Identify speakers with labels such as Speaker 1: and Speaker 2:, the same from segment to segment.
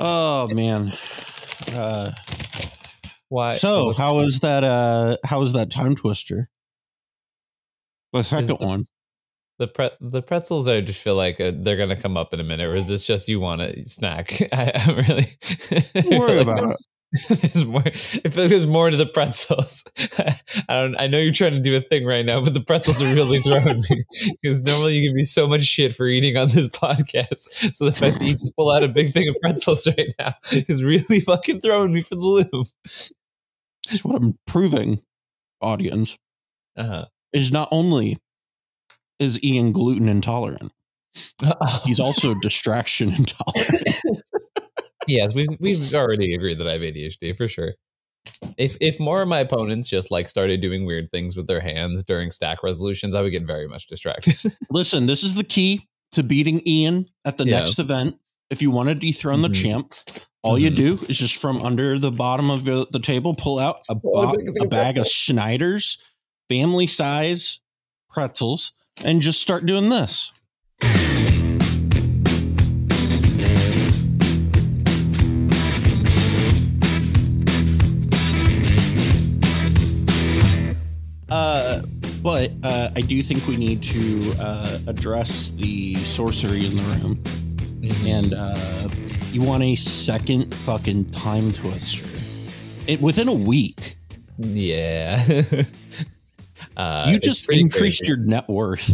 Speaker 1: Oh man. Uh,
Speaker 2: Why?
Speaker 1: so
Speaker 2: what's-
Speaker 1: how is that? Uh, how is that Timetwister? The second
Speaker 2: the-
Speaker 1: one.
Speaker 2: the pre- the pretzels? I just feel like uh, they're gonna come up in a minute. Or is this just you want a snack? I, I'm really
Speaker 1: Don't worry
Speaker 2: like
Speaker 1: about it.
Speaker 2: There's more. I feel like there's more to the pretzels. I don't. I know you're trying to do a thing right now, but the pretzels are really throwing me because normally you give me so much shit for eating on this podcast. So the fact that you just pull out a big thing of pretzels right now is really fucking throwing me for the loop.
Speaker 1: That's what I'm proving, audience,
Speaker 2: Uh-huh.
Speaker 1: is not only is Ian gluten intolerant, he's also distraction intolerant.
Speaker 2: Yes, we've we've already agreed that I have ADHD for sure. If if more of my opponents just like started doing weird things with their hands during stack resolutions, I would get very much distracted.
Speaker 1: Listen, this is the key to beating Ian at the
Speaker 2: Yeah.
Speaker 1: next event. If you want to dethrone the
Speaker 2: Mhm.
Speaker 1: champ, all you
Speaker 2: Mhm.
Speaker 1: do is just from under the bottom of the, the table pull out a, bo-
Speaker 2: the
Speaker 1: a bag of. Snyder's family size pretzels and just start doing this. But uh, I do think we need to uh, address the sorcery in the room
Speaker 2: Mhm.
Speaker 1: and uh, you want a second fucking Timetwister. It within a week,
Speaker 2: yeah. uh,
Speaker 1: you just increased
Speaker 2: crazy.
Speaker 1: your net worth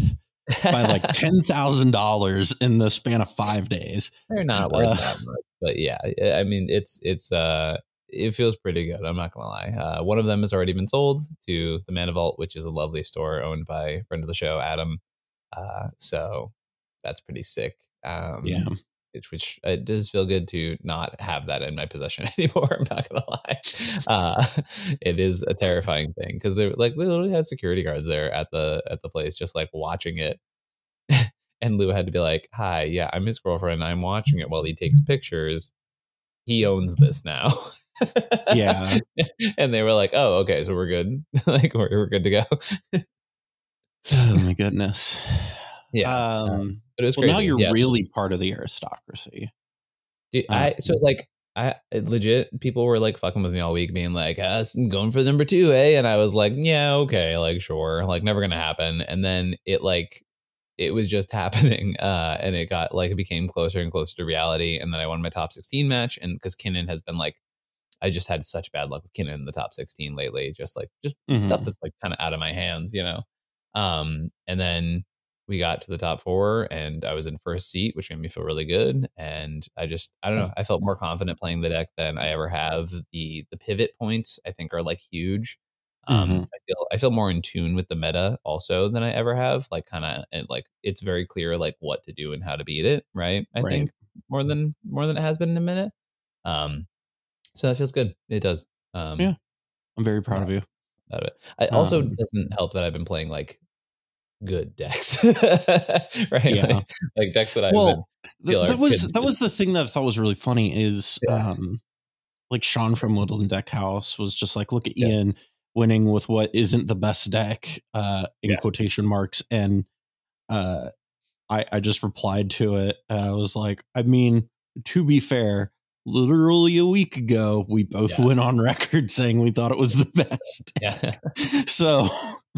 Speaker 1: by like ten thousand dollars in the span of five days.
Speaker 2: They're not worth
Speaker 1: Uh,
Speaker 2: that much, but yeah, I mean, it's it's uh, it feels pretty good. I'm not gonna lie. Uh, one of them has already been sold to the Mana Vault, which is a lovely store owned by a friend of the show, Adam. Uh, so that's pretty sick. Um,
Speaker 1: Yeah,
Speaker 2: which, which it does feel good to not have that in my possession anymore. I'm not gonna lie. Uh, it is a terrifying thing because they like we literally had security guards there at the at the place, just like watching it. and Lou had to be like, "Hi, yeah, I'm his girlfriend. I'm watching it while he takes pictures. He owns this now."
Speaker 1: Yeah.
Speaker 2: and they were like, "Oh, okay, so we're good. like we're we're good to go."
Speaker 1: oh my goodness.
Speaker 2: yeah,
Speaker 1: Um,
Speaker 2: but it was
Speaker 1: well,
Speaker 2: crazy.
Speaker 1: now you're
Speaker 2: yeah.
Speaker 1: really part of the aristocracy.
Speaker 2: Dude,
Speaker 1: Uh,
Speaker 2: I so like I legit people were like fucking with me all week, being like, uh, "Going for number two, eh?" And I was like, "Yeah, okay, like sure, like never gonna happen." And then it like it was just happening, uh, and it got like it became closer and closer to reality. And then I won my top sixteen match, and because Kinnan has been like, I just had such bad luck with Kinnan in the top sixteen lately, just like just
Speaker 1: Mhm.
Speaker 2: stuff that's like kind of out of my hands, you know. Um, and then we got to the top four and I was in first seat, which made me feel really good. And I just, I don't know, I felt more confident playing the deck than I ever have. The the pivot points I think are like huge. Um,
Speaker 1: Mhm.
Speaker 2: I feel I feel more in tune with the meta also than I ever have. Like kind of like it's very clear like what to do and how to beat it. Right. I
Speaker 1: Right.
Speaker 2: think more than more than it has been in a minute. Um, so that feels good. It does. Um,
Speaker 1: Yeah. I'm very proud of you.
Speaker 2: about it. It also
Speaker 1: Um,
Speaker 2: doesn't help that I've been playing like good decks, right?
Speaker 1: Yeah.
Speaker 2: Like, like decks that I've
Speaker 1: Well, Th- that was that was the thing that I thought was really funny is
Speaker 2: Yeah.
Speaker 1: um like Sean from Woodland Deck House was just like, look at
Speaker 2: Yeah.
Speaker 1: Ian winning with what isn't the best deck, uh, in
Speaker 2: Yeah.
Speaker 1: quotation marks. And uh I I just replied to it and I was like, I mean, to be fair, literally a week ago, we both
Speaker 2: Yeah.
Speaker 1: went on record saying we thought it was the best.
Speaker 2: yeah,
Speaker 1: so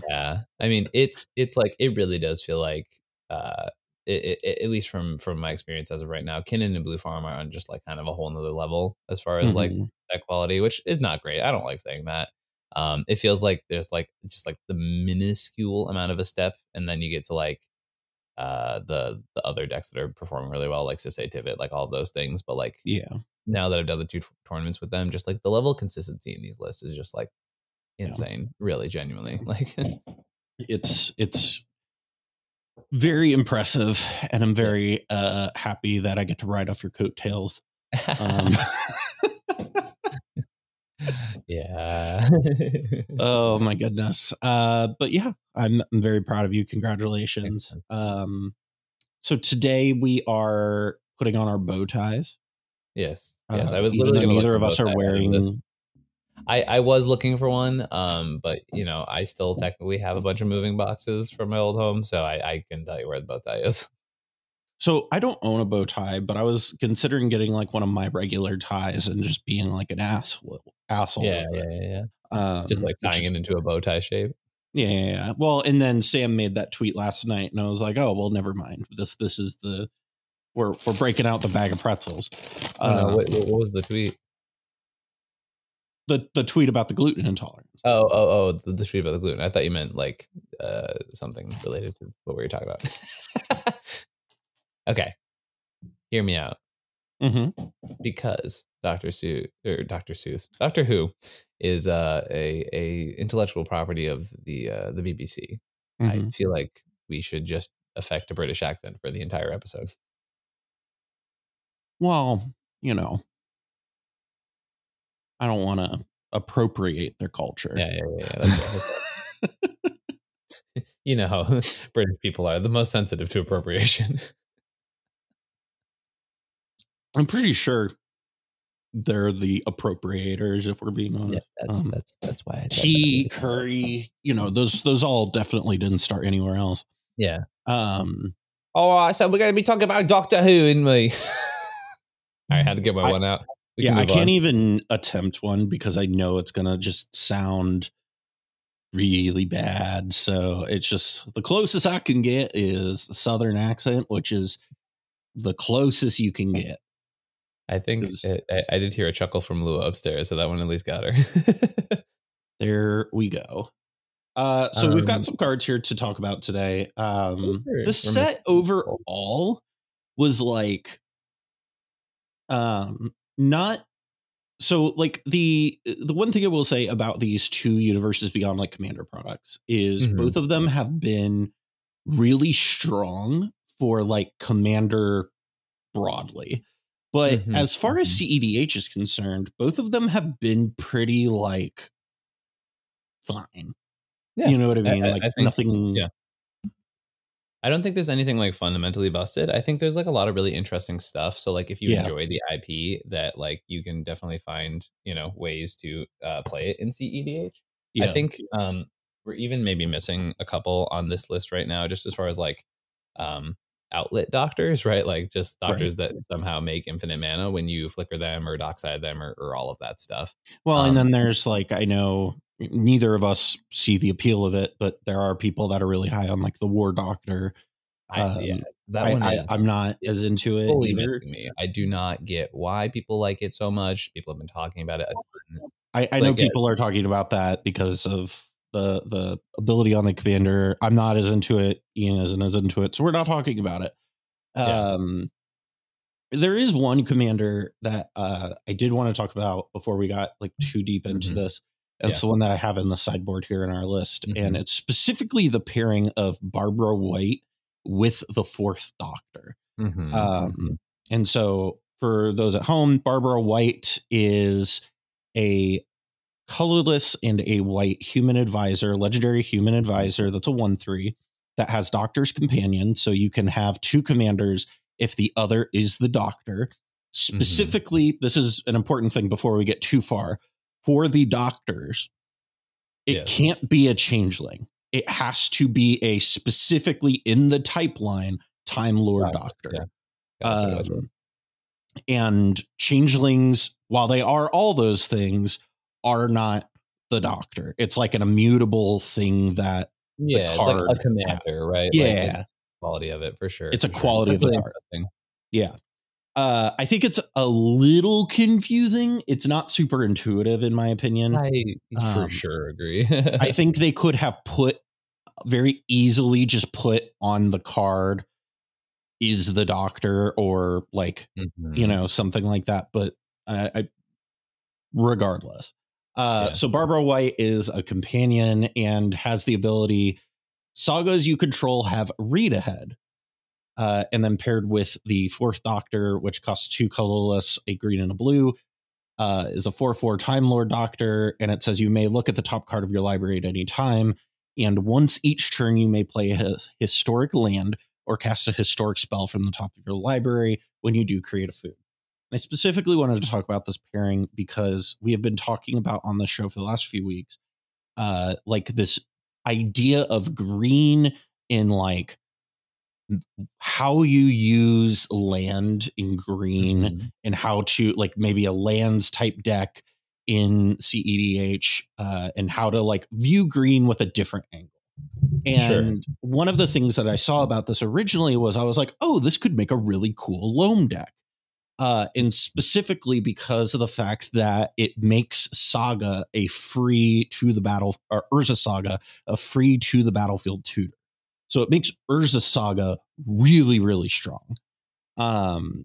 Speaker 2: yeah. I mean, it's it's like it really does feel like, uh, it, it, at least from from my experience as of right now, Kinnan and Blue Farm are on just like kind of a whole nother level as far as like
Speaker 1: mhm.
Speaker 2: deck quality, which is not great. I don't like saying that. Um, it feels like there's like just like the minuscule amount of a step, and then you get to like uh the the other decks that are performing really well, like Sisay Tivit, like all of those things. But like
Speaker 1: yeah.
Speaker 2: Now that I've done the two t- tournaments with them, just like the level of consistency in these lists is just like insane, really, genuinely. Like,
Speaker 1: it's it's very impressive and i'm very uh happy that i get to ride off your coattails um
Speaker 2: yeah.
Speaker 1: oh my goodness uh but yeah i'm i'm very proud of you congratulations um so today we are putting on our bow ties
Speaker 2: yes. Yes.
Speaker 1: Uh,
Speaker 2: I was
Speaker 1: even
Speaker 2: literally
Speaker 1: though
Speaker 2: gonna look
Speaker 1: neither of us are
Speaker 2: sides of the-
Speaker 1: wearing
Speaker 2: I, I was looking for one, um, but you know, I still technically have a bunch of moving boxes from my old home, so I, I can tell you where the bow tie is.
Speaker 1: So I don't own a bow tie, but I was considering getting like one of my regular ties and just being like an asshole. Asshole.
Speaker 2: Yeah, yeah, yeah, yeah.
Speaker 1: Um,
Speaker 2: Just like tying
Speaker 1: is-
Speaker 2: it into a bow tie shape.
Speaker 1: Yeah, yeah, yeah. Well, and then Sam made that tweet last night, and I was like, "Oh, well, never mind. This this is the we're we're breaking out the bag of pretzels."
Speaker 2: Oh,
Speaker 1: Um,
Speaker 2: what, what was the tweet?
Speaker 1: the the tweet about the gluten intolerance.
Speaker 2: Oh, oh, oh, the, the tweet about the gluten. I thought you meant like uh, something related to what we were talking about. okay, hear me out.
Speaker 1: Mm-hmm.
Speaker 2: because Dr. Seuss or Dr. Seuss, Doctor Who is uh, a a intellectual property of the uh, the BBC.
Speaker 1: Mm-hmm.
Speaker 2: I feel like we should just affect a British accent for the entire episode.
Speaker 1: Well, you know, I don't want to appropriate their culture.
Speaker 2: Yeah, yeah, yeah. yeah. That's, that's- you know how British people are the most sensitive to appropriation.
Speaker 1: I'm pretty sure they're the appropriators, if we're being honest.
Speaker 2: yeah, that's
Speaker 1: Um,
Speaker 2: that's that's why I
Speaker 1: Tea,
Speaker 2: that.
Speaker 1: curry, you know, those those all definitely didn't start anywhere else.
Speaker 2: Yeah.
Speaker 1: Um,
Speaker 2: All right, so we're going to be talking about Doctor Who, in me. I had to get my
Speaker 1: I-
Speaker 2: one out. We
Speaker 1: yeah,
Speaker 2: can
Speaker 1: I can't
Speaker 2: on.
Speaker 1: even attempt one because I know it's gonna just sound really bad. So it's just the closest I can get is Southern accent, which is the closest you can get.
Speaker 2: I think it, I, I did hear a chuckle from Lua upstairs, so that one at least got her.
Speaker 1: There we go. Uh, so we've
Speaker 2: Um,
Speaker 1: got some cards here to talk about today. Um, the set overall was like, um, not so like the the one thing I will say about these two universes beyond like Commander products is
Speaker 2: Mhm.
Speaker 1: both of them have been really strong for like Commander broadly. But
Speaker 2: Mhm,
Speaker 1: as far as
Speaker 2: mhm.
Speaker 1: CEDH is concerned, both of them have been pretty like fine.
Speaker 2: Yeah,
Speaker 1: you know what I
Speaker 2: I-
Speaker 1: mean?
Speaker 2: I-
Speaker 1: like
Speaker 2: I think-
Speaker 1: nothing.
Speaker 2: yeah. I don't think there's anything like fundamentally busted. I think there's like a lot of really interesting stuff. So like if you
Speaker 1: Yeah.
Speaker 2: enjoy the IP, that like you can definitely find you know ways to uh, play it in CEDH. I think um, we're even maybe missing a couple on this list right now, just as far as like um, outlet doctors, right? Like just
Speaker 1: Right.
Speaker 2: doctors that somehow make infinite mana when you flicker them or dockside them or, or all of that stuff.
Speaker 1: Well,
Speaker 2: Um,
Speaker 1: and then there's like I know neither of us see the appeal of it, but there are people that are really high on like the War Doctor.
Speaker 2: I,
Speaker 1: Um,
Speaker 2: yeah, that
Speaker 1: I,
Speaker 2: one
Speaker 1: I, I'm not as into it either.
Speaker 2: me. I do not get why people like it so much. People have been talking about it.
Speaker 1: I, I know
Speaker 2: Like, uh,
Speaker 1: people are talking about that because of the the ability on the commander. I'm not as into it. Ian isn't as into it, so we're not talking about it.
Speaker 2: Yeah.
Speaker 1: Um, there is one commander that uh, I did want to talk about before we got like too deep into
Speaker 2: Mhm.
Speaker 1: this. That's
Speaker 2: Yeah.
Speaker 1: the one that I have in the sideboard here in our list, and
Speaker 2: Mhm.
Speaker 1: it's specifically the pairing of Barbara White with the Fourth Doctor.
Speaker 2: Mhm,
Speaker 1: Um,
Speaker 2: mhm.
Speaker 1: And so, for those at home, Barbara White is a colorless and a white human advisor, legendary human advisor. That's a 1 3 that has Doctor's Companion. So, you can have two commanders if the other is the Doctor. Specifically, this is an important thing before we get too far. For the Doctors, it
Speaker 2: Yes.
Speaker 1: can't be a changeling. It has to be a specifically in the type line Time Lord
Speaker 2: Gotcha,
Speaker 1: Doctor.
Speaker 2: yeah.
Speaker 1: Um, and changelings, while they are all those things, are not the doctor. It's like an immutable thing that
Speaker 2: yeah, it's like a commander, right? Like,
Speaker 1: Yeah.
Speaker 2: it's quality of it for sure.
Speaker 1: It's a
Speaker 2: sure.
Speaker 1: quality of
Speaker 2: That's
Speaker 1: the
Speaker 2: really
Speaker 1: card.
Speaker 2: interesting.
Speaker 1: Uh I think it's a little confusing. It's not super intuitive in my opinion.
Speaker 2: I for
Speaker 1: Um,
Speaker 2: sure agree.
Speaker 1: I think they could have put very easily just put on the card is the doctor or like
Speaker 2: Mhm.
Speaker 1: you know something like that but I, I regardless uh
Speaker 2: Yeah.
Speaker 1: so barbara white is a companion and has the ability sagas you control have read ahead uh and then paired with the fourth doctor which costs two colorless a green and a blue uh is a 4-4 time lord doctor and it says you may look at the top card of your library at any time and once each turn you may play a his- historic land or cast a historic spell from the top of your library when you do create a food. And I specifically wanted to talk about this pairing because we have been talking about on the show for the last few weeks, uh, like this idea of green in like how you use land in green
Speaker 2: Mhm.
Speaker 1: and how to like maybe a lands type deck in CEDH uh, and how to like view green with a different angle. And one of the things that I saw about this originally was I was like, oh, this could make a really cool loam deck. Uh, and specifically because of the fact that it makes Saga a free to the battle, or Urza Saga a free to the battlefield tutor. So it makes Urza Saga really, really strong. Um,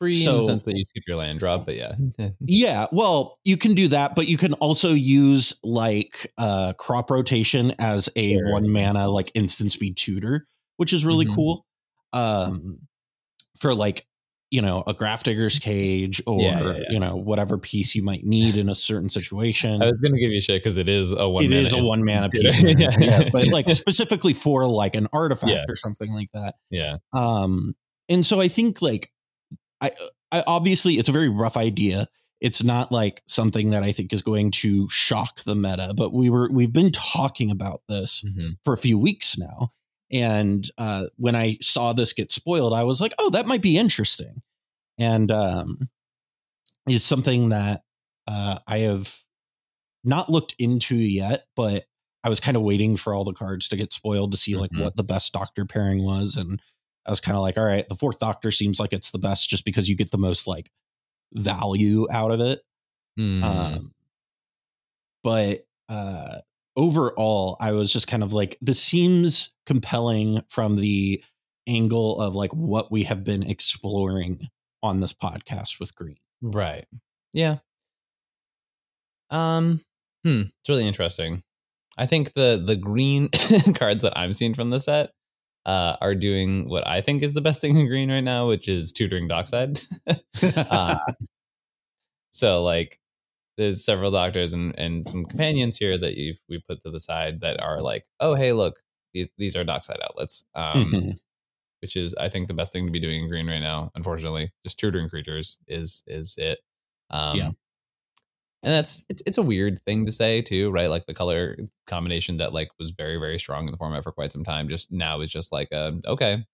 Speaker 2: Free in
Speaker 1: So-
Speaker 2: the sense that you skip your land drop, but yeah.
Speaker 1: yeah, well, you can do that, but you can also use like uh crop rotation as a
Speaker 2: Sure.
Speaker 1: one mana like instant speed tutor, which is really
Speaker 2: Mhm.
Speaker 1: cool. Um for like, you know, a Grafdigger's Cage or
Speaker 2: Yeah, yeah, yeah.
Speaker 1: you know, whatever piece you might need in a certain situation.
Speaker 2: I was gonna give you shit because it is a one.
Speaker 1: It is a one mana piece.
Speaker 2: tutor.
Speaker 1: in there,
Speaker 2: Yeah.
Speaker 1: yeah, but like specifically for like an artifact or something like that.
Speaker 2: yeah.
Speaker 1: Um, and so I think like I, I obviously it's a very rough idea. It's not like something that I think is going to shock the meta, but we were we've been talking about this
Speaker 2: Mhm.
Speaker 1: for a few weeks now. And uh, when I saw this get spoiled, I was like, "Oh, that might be interesting," and um, is something that uh, I have not looked into yet. But I was kind of waiting for all the cards to get spoiled to see like
Speaker 2: Mhm.
Speaker 1: what the best Doctor pairing was, and I was kind of like, "All right, the fourth Doctor seems like it's the best just because you get the most like value out of it."
Speaker 2: Mm.
Speaker 1: Um, but uh, overall, I was just kind of like, this seems compelling from the angle of like what we have been exploring on this podcast with Green.
Speaker 2: Right. Yeah. Um. Hmm. It's really interesting. I think the the green cards that I'm seeing from the set uh, are doing what I think is the best thing in green right now, which is tutoring dockside. uh, so like, there's several doctors and and some companions here that you've we put to the side that are like, oh hey, look, these these are dockside outlets. Um,
Speaker 1: Mhm.
Speaker 2: which is I think the best thing to be doing in green right now. Unfortunately, just tutoring creatures is is it. Um,
Speaker 1: Yeah.
Speaker 2: and that's it's it's a weird thing to say too, right? Like the color combination that like was very very strong in the format for quite some time. Just now is just like um okay,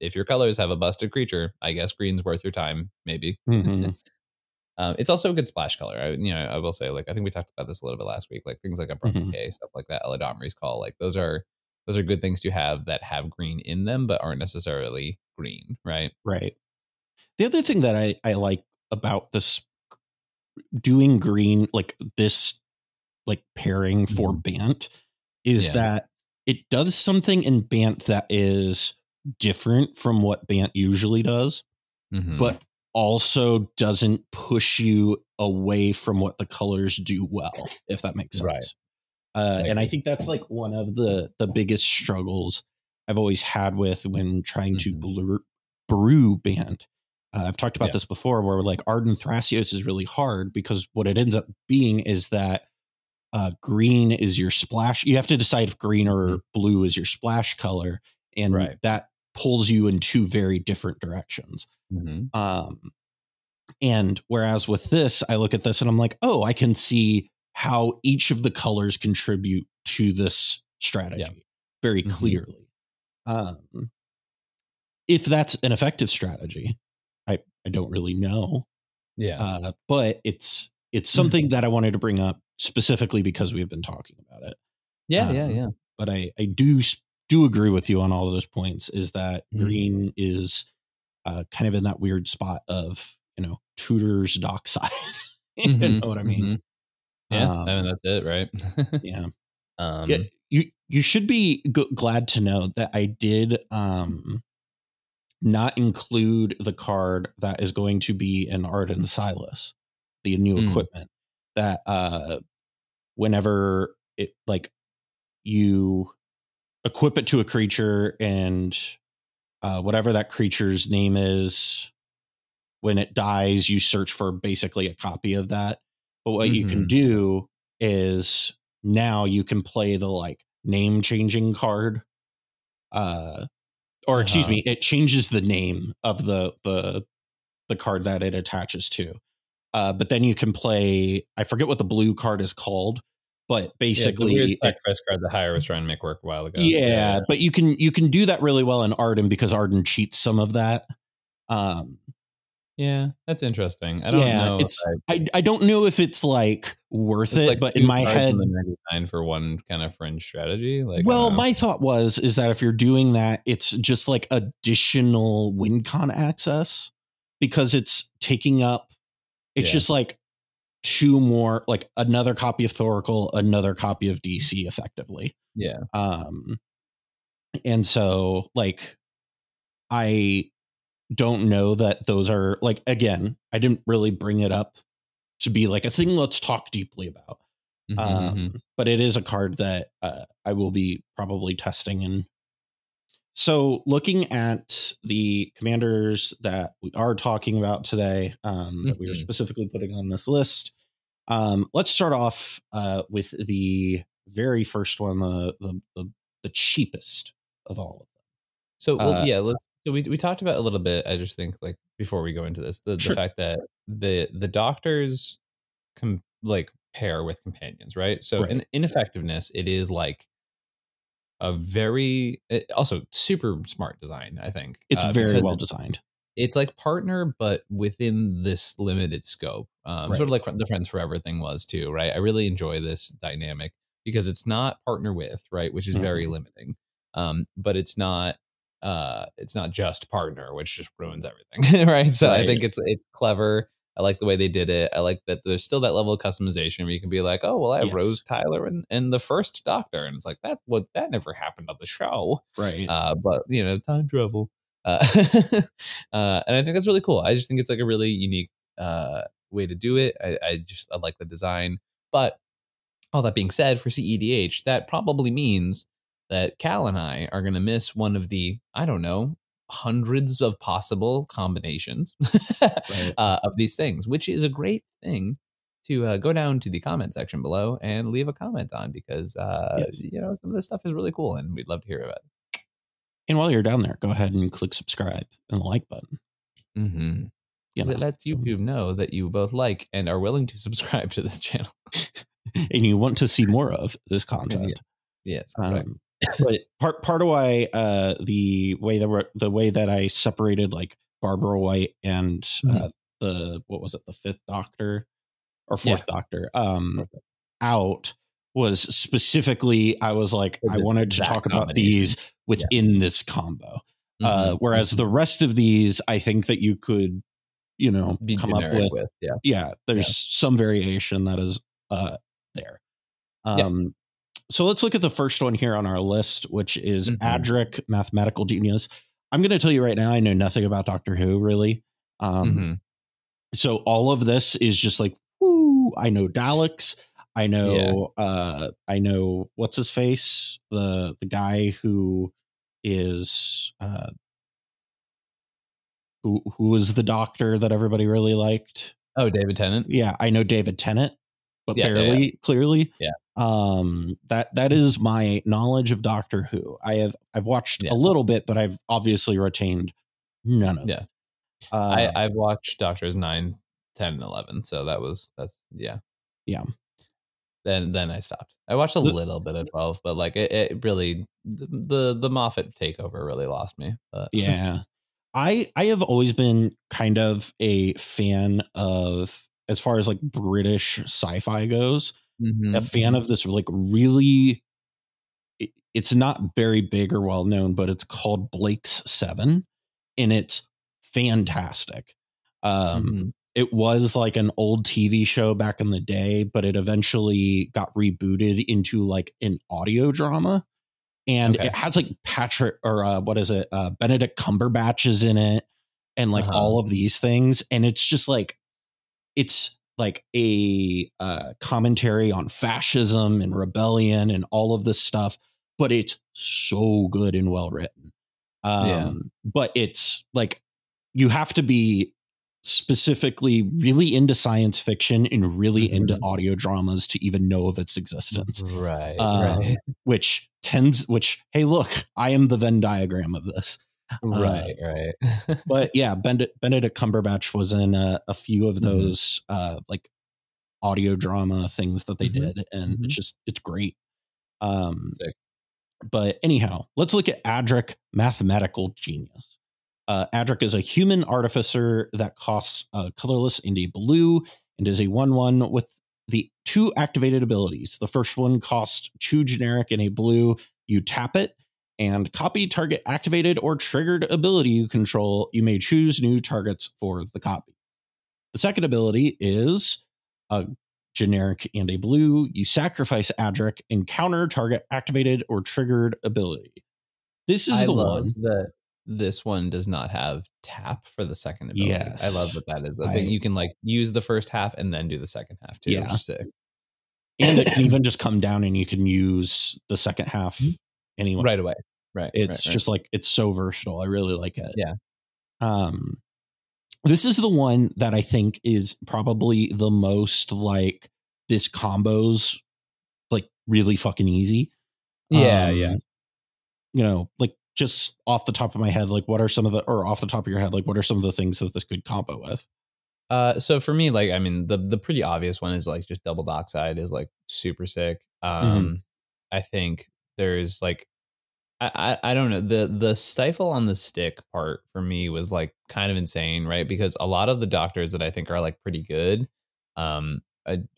Speaker 2: if your colors have a busted creature, I guess green's worth your time, maybe.
Speaker 1: Mhm.
Speaker 2: Um, it's also a good splash color. I, you know, I will say, like, I think we talked about this a little bit last week, like things like a Broken
Speaker 1: Mhm.
Speaker 2: K, stuff like that, Eladamri's Call, like those are those are good things to have that have green in them, but aren't necessarily green, right?
Speaker 1: Right. The other thing that I, I like about this doing green, like this like pairing for Bant is
Speaker 2: Yeah.
Speaker 1: that it does something in Bant that is different from what Bant usually does.
Speaker 2: Mhm.
Speaker 1: but also doesn't push you away from what the colors do well, if that makes sense.
Speaker 2: Right.
Speaker 1: Uh, and I think that's like one of the the biggest struggles I've always had with when trying to
Speaker 2: Mhm.
Speaker 1: blur, brew Bant. Uh, I've talked about
Speaker 2: Yeah.
Speaker 1: this before, where like Ardenn Thrasios is really hard because what it ends up being is that uh, green is your splash. You have to decide if green or
Speaker 2: Mhm.
Speaker 1: blue is your splash color, and
Speaker 2: Right.
Speaker 1: that pulls you in two very different directions.
Speaker 2: Mhm.
Speaker 1: Um, and whereas with this, I look at this and I'm like, oh, I can see how each of the colors contribute to this strategy very
Speaker 2: Mhm.
Speaker 1: clearly. Um, if that's an effective strategy, I, I don't really know.
Speaker 2: yeah,
Speaker 1: Uh, but it's it's
Speaker 2: Mm-hmm.
Speaker 1: something that I wanted to bring up specifically because we've been talking about it.
Speaker 2: yeah, yeah,
Speaker 1: um,
Speaker 2: yeah.
Speaker 1: But I, I do do agree with you on all of those points. Is that
Speaker 2: Mhm.
Speaker 1: green is uh, kind of in that weird spot of you know tutors dockside. you
Speaker 2: Mhm,
Speaker 1: know what I mean?
Speaker 2: mhm. Yeah,
Speaker 1: Um,
Speaker 2: I mean that's it, right?
Speaker 1: Yeah.
Speaker 2: um,
Speaker 1: yeah. You you should be g- glad to know that I did um not include the card that is going to be an Arden Silas, the new
Speaker 2: Mm.
Speaker 1: equipment that uh whenever it like you equip it to a creature and uh whatever that creature's name is when it dies you search for basically a copy of that but what you can
Speaker 2: Mhm.
Speaker 1: do is now you can play the like name changing card uh or excuse
Speaker 2: Uh-huh.
Speaker 1: me it changes the name of the the the card that it attaches to uh but then you can play i forget what the blue card is called but
Speaker 2: Basically, yeah, the press card the hire was trying to make work a while ago.
Speaker 1: yeah, but you can you can do that really well in Ardenn because Ardenn cheats some of that. Um,
Speaker 2: yeah, that's interesting. I don't
Speaker 1: yeah,
Speaker 2: know.
Speaker 1: it's
Speaker 2: if I-
Speaker 1: I I don't know if it's like worth
Speaker 2: it's
Speaker 1: it,
Speaker 2: like
Speaker 1: but in my head,
Speaker 2: and the 99 for one kind of fringe strategy. Like,
Speaker 1: well, my thought was is that if you're doing that, it's just like additional WinCon access because it's taking up. It's
Speaker 2: Yeah.
Speaker 1: just like two more, like another copy of Thoracle, another copy of DC, effectively.
Speaker 2: yeah,
Speaker 1: Um, and so like, I don't know that those are like again. I didn't really bring it up to be like a thing. Let's talk deeply about.
Speaker 2: Mhm,
Speaker 1: Um,
Speaker 2: mhm.
Speaker 1: but it is a card that uh, I will be probably testing. And so, looking at the commanders that we are talking about today, um, that we are
Speaker 2: Mhm.
Speaker 1: specifically putting on this list, um, let's start off uh, with the very first one, the, the the the cheapest of all of them.
Speaker 2: So well,
Speaker 1: Uh,
Speaker 2: yeah, let's. So we we talked about a little bit. I just think like before we go into this, the,
Speaker 1: Sure.
Speaker 2: the fact that the the doctors com- like pair with companions, right? So
Speaker 1: Right.
Speaker 2: in ineffectiveness, it is like a very it- also super smart design. I think
Speaker 1: It's
Speaker 2: uh,
Speaker 1: very well designed.
Speaker 2: It's like partner, but within this limited scope. Um, Sort of like the Friends Forever thing was too, right? I really enjoy this dynamic because it's not partner with, right, which is very
Speaker 1: Mhm.
Speaker 2: limiting. Um, but it's not uh it's not just partner which just ruins everything right so i think it's it's clever i like the way they did it i like that there's still that level of customization where you can be like oh well i have
Speaker 1: Yes.
Speaker 2: rose tyler and, and the first doctor and it's like that what that never happened on the show
Speaker 1: Right.
Speaker 2: uh but you know time travel uh, uh and i think that's really cool i just think it's like a really unique uh way to do it i, I just i like the design but all that being said for cedh that probably means that cal and i are going to miss one of the i don't know hundreds of possible combinations
Speaker 1: Right.
Speaker 2: uh, of these things which is a great thing to uh, go down to the comment section below and leave a comment on because uh,
Speaker 1: Yes.
Speaker 2: you know some of this stuff is really cool and we'd love to hear about it
Speaker 1: and while you're down there, go ahead and click subscribe and the like button.
Speaker 2: Mm-hmm. Because it lets YouTube know that you both like and are willing to subscribe to this channel.
Speaker 1: and you want to see more of this content.
Speaker 2: Yes.
Speaker 1: Um, but part part of why uh, the way that we're, the way that I separated like Barbara White and
Speaker 2: Mm-hmm.
Speaker 1: uh, the what was it the fifth Doctor or fourth Doctor um, out was specifically I was like I wanted to talk about these within this combo. Uh,
Speaker 2: Mhm.
Speaker 1: whereas the rest of these, I think that you could, you know,
Speaker 2: Be
Speaker 1: come up
Speaker 2: generic
Speaker 1: with
Speaker 2: Yeah.
Speaker 1: yeah there's some variation that is uh there um so let's look at the first one here on our list which is
Speaker 2: Mhm.
Speaker 1: adric mathematical genius i'm going to tell you right now i know nothing about doctor who really um
Speaker 2: Mhm.
Speaker 1: so all of this is just like whoo i know daleks i know uh i know what's his face the the guy who is uh who who was the doctor that everybody really liked
Speaker 2: Oh, David Tennant.
Speaker 1: yeah, I know David Tennant, but
Speaker 2: Yeah, yeah,
Speaker 1: barely, clearly.
Speaker 2: Yeah.
Speaker 1: Um, that that is my knowledge of Doctor Who. I have I've watched
Speaker 2: Yeah.
Speaker 1: a little bit, but I've obviously retained none of
Speaker 2: Yeah.
Speaker 1: it. Uh,
Speaker 2: I, I've watched Doctors 9, 10, and 11. So that was, that's, yeah.
Speaker 1: Yeah.
Speaker 2: Then, then I stopped. I watched a little bit of 12, but like it, it really, the, the, Moffat takeover really lost me. But
Speaker 1: yeah. I I have always been kind of a fan of as far as like British sci-fi goes.
Speaker 2: Mhm.
Speaker 1: a fan of this like really it- it's not very big or well known but it's called blake's seven and it's fantastic um
Speaker 2: Mhm.
Speaker 1: It was like an old tv show back in the day but it eventually got rebooted into like an audio drama and
Speaker 2: Okay.
Speaker 1: it has like patrick or uh what is it uh benedict cumberbatch is in it and like
Speaker 2: Uh-huh.
Speaker 1: all of these things and it's just like it's like a uh, commentary on fascism and rebellion and all of this stuff, but it's so good and well written. Um,
Speaker 2: Yeah.
Speaker 1: But it's like you have to be specifically really into science fiction and really into
Speaker 2: Mhm.
Speaker 1: audio dramas to even know of its existence.
Speaker 2: Right.
Speaker 1: Um,
Speaker 2: right.
Speaker 1: Which tends, which hey, look, I am the Venn diagram of this.
Speaker 2: Right. Right.
Speaker 1: But yeah, Benedict, Benedict Cumberbatch was in a, a few of
Speaker 2: Mhm.
Speaker 1: those uh, like audio drama things that they
Speaker 2: Mhm.
Speaker 1: did, and
Speaker 2: Mhm.
Speaker 1: it's just it's great. Um,
Speaker 2: Sick.
Speaker 1: but anyhow, let's look at Adric, mathematical genius. Uh, Adric is a human artificer that costs uh, colorless and a blue, and is a one-one with the two activated abilities. The first one costs two generic and a blue. You tap it and copy target activated or triggered ability you control. You may choose new targets for the copy. The second ability is a generic and a blue. You sacrifice Adric and counter target activated or triggered ability. This is
Speaker 2: I
Speaker 1: the one.
Speaker 2: that this one does not have tap for the second ability. I love
Speaker 1: Yes.
Speaker 2: that that is. I
Speaker 1: I-
Speaker 2: think you can like use the first half and then do the second half too.
Speaker 1: Yeah.
Speaker 2: Sick.
Speaker 1: And it can even just come down and you can use the second half anyway.
Speaker 2: Right away. Right.
Speaker 1: It's
Speaker 2: right, right.
Speaker 1: just like it's so versatile. I really like it.
Speaker 2: Yeah.
Speaker 1: Um this is the one that I think is probably the most like this combos like really fucking easy.
Speaker 2: yeah.
Speaker 1: Um,
Speaker 2: yeah.
Speaker 1: You know, like just off the top of my head, like what are some of the or off the top of your head, like what are some of the things that this could combo with?
Speaker 2: Uh, so for me, like, I mean, the the pretty obvious one is like just double dockside is like super sick.
Speaker 1: Mm-hmm.
Speaker 2: Um, I think there's like, I, I I don't know the the stifle on the stick part for me was like kind of insane, right? Because a lot of the doctors that I think are like pretty good, um,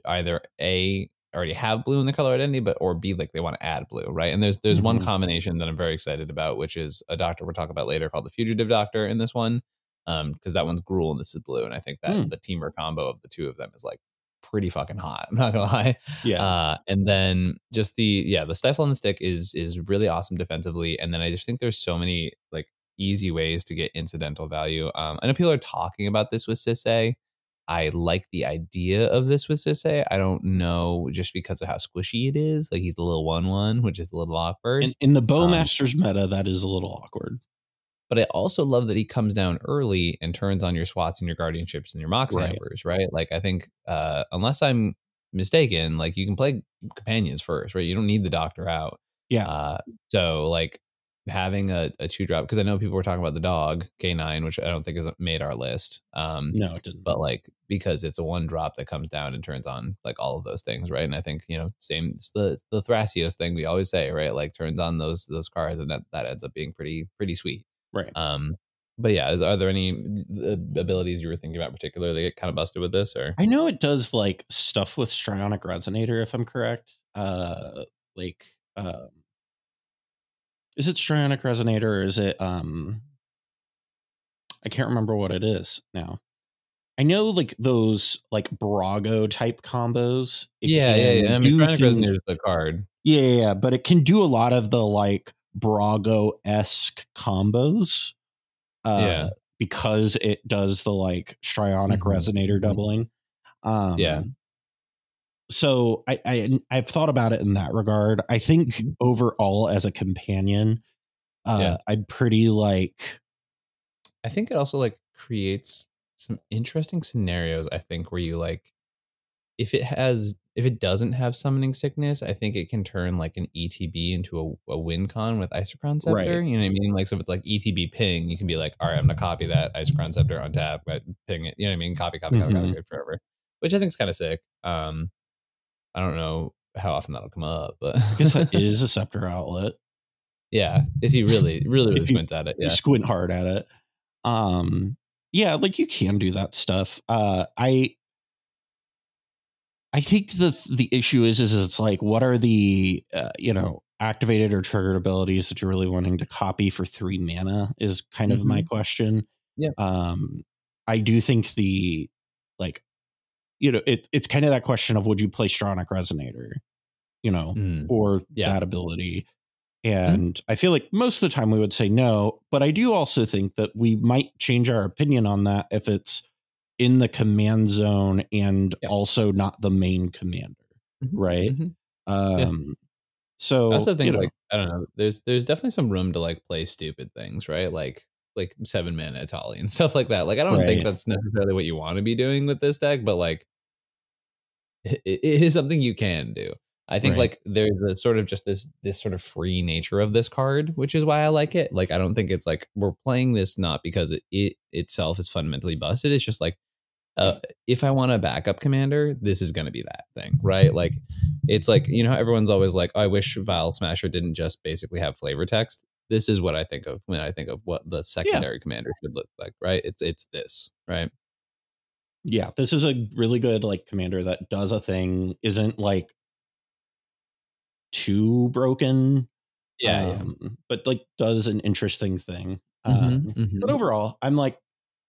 Speaker 2: either a already have blue in the color identity, but or b like they want to add blue, right? And there's there's one
Speaker 1: Mhm.
Speaker 2: combination that I'm very excited about, which is a doctor we'll talk about later called the fugitive doctor in this one um because that one's Gruul and this is blue and i think that
Speaker 1: Hmm.
Speaker 2: the teamer combo of the two of them is like pretty fucking hot i'm not gonna lie
Speaker 1: Yeah.
Speaker 2: uh and then just the yeah the stifle on the stick is is really awesome defensively and then i just think there's so many like easy ways to get incidental value um i know people are talking about this with Sisay i like the idea of this with Sisay i don't know just because of how squishy it is like he's a little one one which is a little awkward
Speaker 1: in, in the
Speaker 2: um,
Speaker 1: Bowmasters meta, that is a little awkward.
Speaker 2: but I also love that he comes down early and turns on your swats and your guardianships and your mox
Speaker 1: Right.
Speaker 2: right? Like I think uh unless I'm mistaken, like you can play companions first, right? You don't need the doctor out.
Speaker 1: Yeah.
Speaker 2: Uh so like having a, a two drop because I know people were talking about the dog K9, which I don't think has made our list. Um
Speaker 1: no, it didn't.
Speaker 2: but like because it's a one drop that comes down and turns on like all of those things, right? And I think you know, same it's the the Thrasios thing we always say, right? Like turns on those those cards, and that that ends up being pretty pretty sweet.
Speaker 1: right.
Speaker 2: Um, but yeah, are there any uh, abilities you were thinking about particularly that get kind of busted with this, or
Speaker 1: I know it does like stuff with Strionic Resonator, if I'm correct. Uh like um is it Strionic Resonator or is it um I can't remember what it is now. I know like those like Brago type combos.
Speaker 2: yeah, yeah, yeah. I mean,
Speaker 1: Strionic
Speaker 2: Resonator is the card.
Speaker 1: Yeah, yeah, yeah, but it can do a lot of the like Brago esque combos. Uh,
Speaker 2: Yeah.
Speaker 1: because it does the like strionic
Speaker 2: Mhm,
Speaker 1: resonator
Speaker 2: mhm.
Speaker 1: doubling. Um,
Speaker 2: Yeah.
Speaker 1: So I, I I've thought about it in that regard. I think
Speaker 2: Mhm.
Speaker 1: overall as a companion, uh,
Speaker 2: Yeah.
Speaker 1: I'm pretty like
Speaker 2: I think it also like creates some interesting scenarios. I think where you like, if it has, if it doesn't have summoning sickness, I think it can turn like an ETB into a, a win con with Isochron Scepter.
Speaker 1: Right.
Speaker 2: You know what I mean? Like, so if it's like ETB ping, you can be like, all right, I'm gonna copy that Isochron Scepter on tap, but ping it. You know what I mean? Copy, copy, copy, copy,
Speaker 1: Mhm.
Speaker 2: copy forever. Which I think is kind of sick. Um, I don't know how often that'll come up, but
Speaker 1: I guess that is a scepter outlet.
Speaker 2: yeah, if you really, really, really
Speaker 1: you-
Speaker 2: squint at it, yeah.
Speaker 1: squint hard at it. Um, yeah, like you can do that stuff. Uh, I, I think the the issue is is it's like what are the uh, you know activated or triggered abilities that you're really wanting to copy for three mana is kind of my question.
Speaker 2: Yeah.
Speaker 1: Um, I do think the like, you know, it, it's kind of that question of would you play Strionic Resonator, you know,
Speaker 2: Mm.
Speaker 1: or
Speaker 2: Yeah.
Speaker 1: that ability. And I feel like most of the time we would say no, but I do also think that we might change our opinion on that if it's in the command zone and
Speaker 2: Yeah.
Speaker 1: also not the main commander,
Speaker 2: Mhm.
Speaker 1: right?
Speaker 2: Mhm.
Speaker 1: Um, so
Speaker 2: I also think
Speaker 1: you know,
Speaker 2: like I don't know. There's there's definitely some room to like play stupid things, right? Like like seven mana Atali and stuff like that. Like I don't think that's necessarily what you want to be doing with this deck, but like it, it is something you can do. I think
Speaker 1: Right.
Speaker 2: like there's a sort of just this this sort of free nature of this card, which is why I like it. Like I don't think it's like we're playing this not because it, it itself is fundamentally busted. It's just like uh, if I want a backup commander, this is going to be that thing, right? Like, it's like you know, everyone's always like, oh, "I wish Vial Smasher didn't just basically have flavor text." This is what I think of when I think of what the secondary yeah. commander should look like, right? It's it's this, right?
Speaker 1: Yeah, this is a really good like commander that does a thing, isn't like too broken.
Speaker 2: Yeah, um,
Speaker 1: yeah. but like does an interesting thing. Mm-hmm, um, mm-hmm. But overall, I'm like,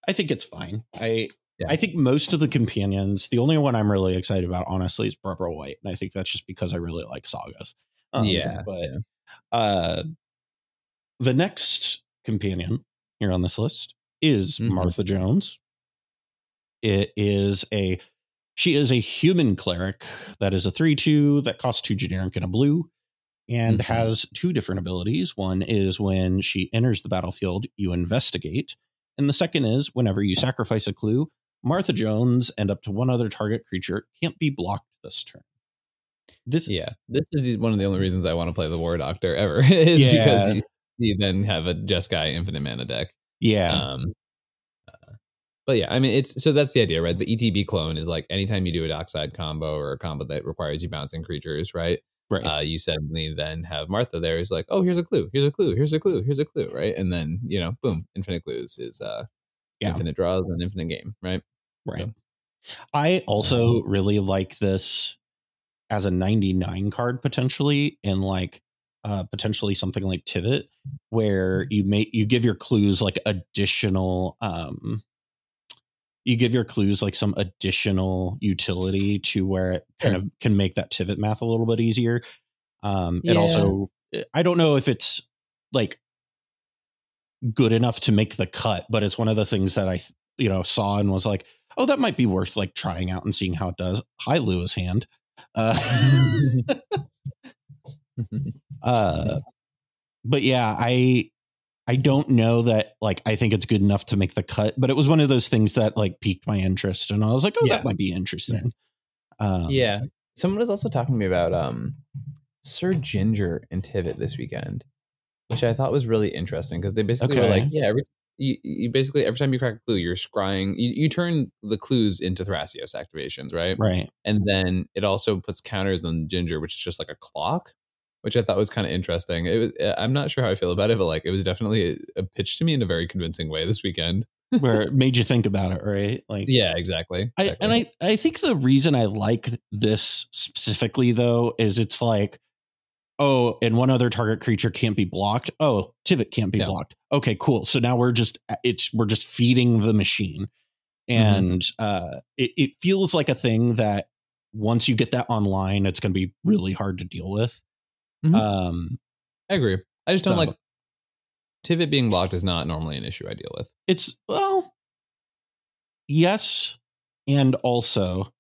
Speaker 1: I think it's fine. I yeah. I think most of the companions, the only one I'm really excited about, honestly, is Barbara White, and I think that's just because I really like sagas.
Speaker 2: Um, yeah,
Speaker 1: but uh, the next companion here on this list is mm-hmm. Martha Jones. It is a she is a human cleric that is a 3 2 that costs two generic and a blue and mm-hmm. has two different abilities. One is when she enters the battlefield, you investigate. And the second is whenever you sacrifice a clue, Martha Jones and up to one other target creature can't be blocked this turn.
Speaker 2: This yeah, this is one of the only reasons I want to play the War Doctor ever is yeah. because you, then have a Jeskai infinite mana deck.
Speaker 1: Yeah. Um,
Speaker 2: uh, but yeah, I mean it's so that's the idea, right? The ETB clone is like anytime you do a dockside combo or a combo that requires you bouncing creatures, right?
Speaker 1: Right.
Speaker 2: Uh, you suddenly then have Martha there is like, oh, here's a clue, here's a clue, here's a clue, here's a clue, right? And then you know, boom, infinite clues is uh yeah. infinite draws and infinite game, right?
Speaker 1: Right. So. I also really like this as a 99 card potentially in like uh potentially something like Tivit where you make you give your clues like additional um you give your clues like some additional utility to where it kind sure. of can make that Tivit math a little bit easier. Um it also I don't know if it's like good enough to make the cut, but it's one of the things that I you know saw and was like, oh, that might be worth like trying out and seeing how it does. Hi, Lewis Hand. Uh, uh, but yeah, I I don't know that like I think it's good enough to make the cut, but it was one of those things that like piqued my interest, and I was like, oh, yeah. that might be interesting.
Speaker 2: Um, yeah, someone was also talking to me about um Sir Ginger and Tivit this weekend, which I thought was really interesting because they basically okay. were like, yeah, every, you, you, basically every time you crack a clue, you're scrying. You, you turn the clues into Thrasios activations, right?
Speaker 1: Right.
Speaker 2: And then it also puts counters on Ginger, which is just like a clock, which I thought was kind of interesting. It was. Eh, I'm not sure how I feel about it, but like it was definitely a, pitch to me in a very convincing way this weekend.
Speaker 1: where it made you think about it, right?
Speaker 2: Like, yeah, exactly.
Speaker 1: I, and I, I think the reason I like this specifically though is it's like oh, and one other target creature can't be blocked. Oh, Tivit can't be blocked. Okay, cool. So now we're just it's we're just feeding the machine, mm-hmm. and mm-hmm. uh, it, it feels like a thing that once you get that online, it's going to be really hard to deal with.
Speaker 2: Mm-hmm. Um, I agree. I just don't so, like Tivit being blocked is not normally an issue I deal with.
Speaker 1: It's well, yes, and also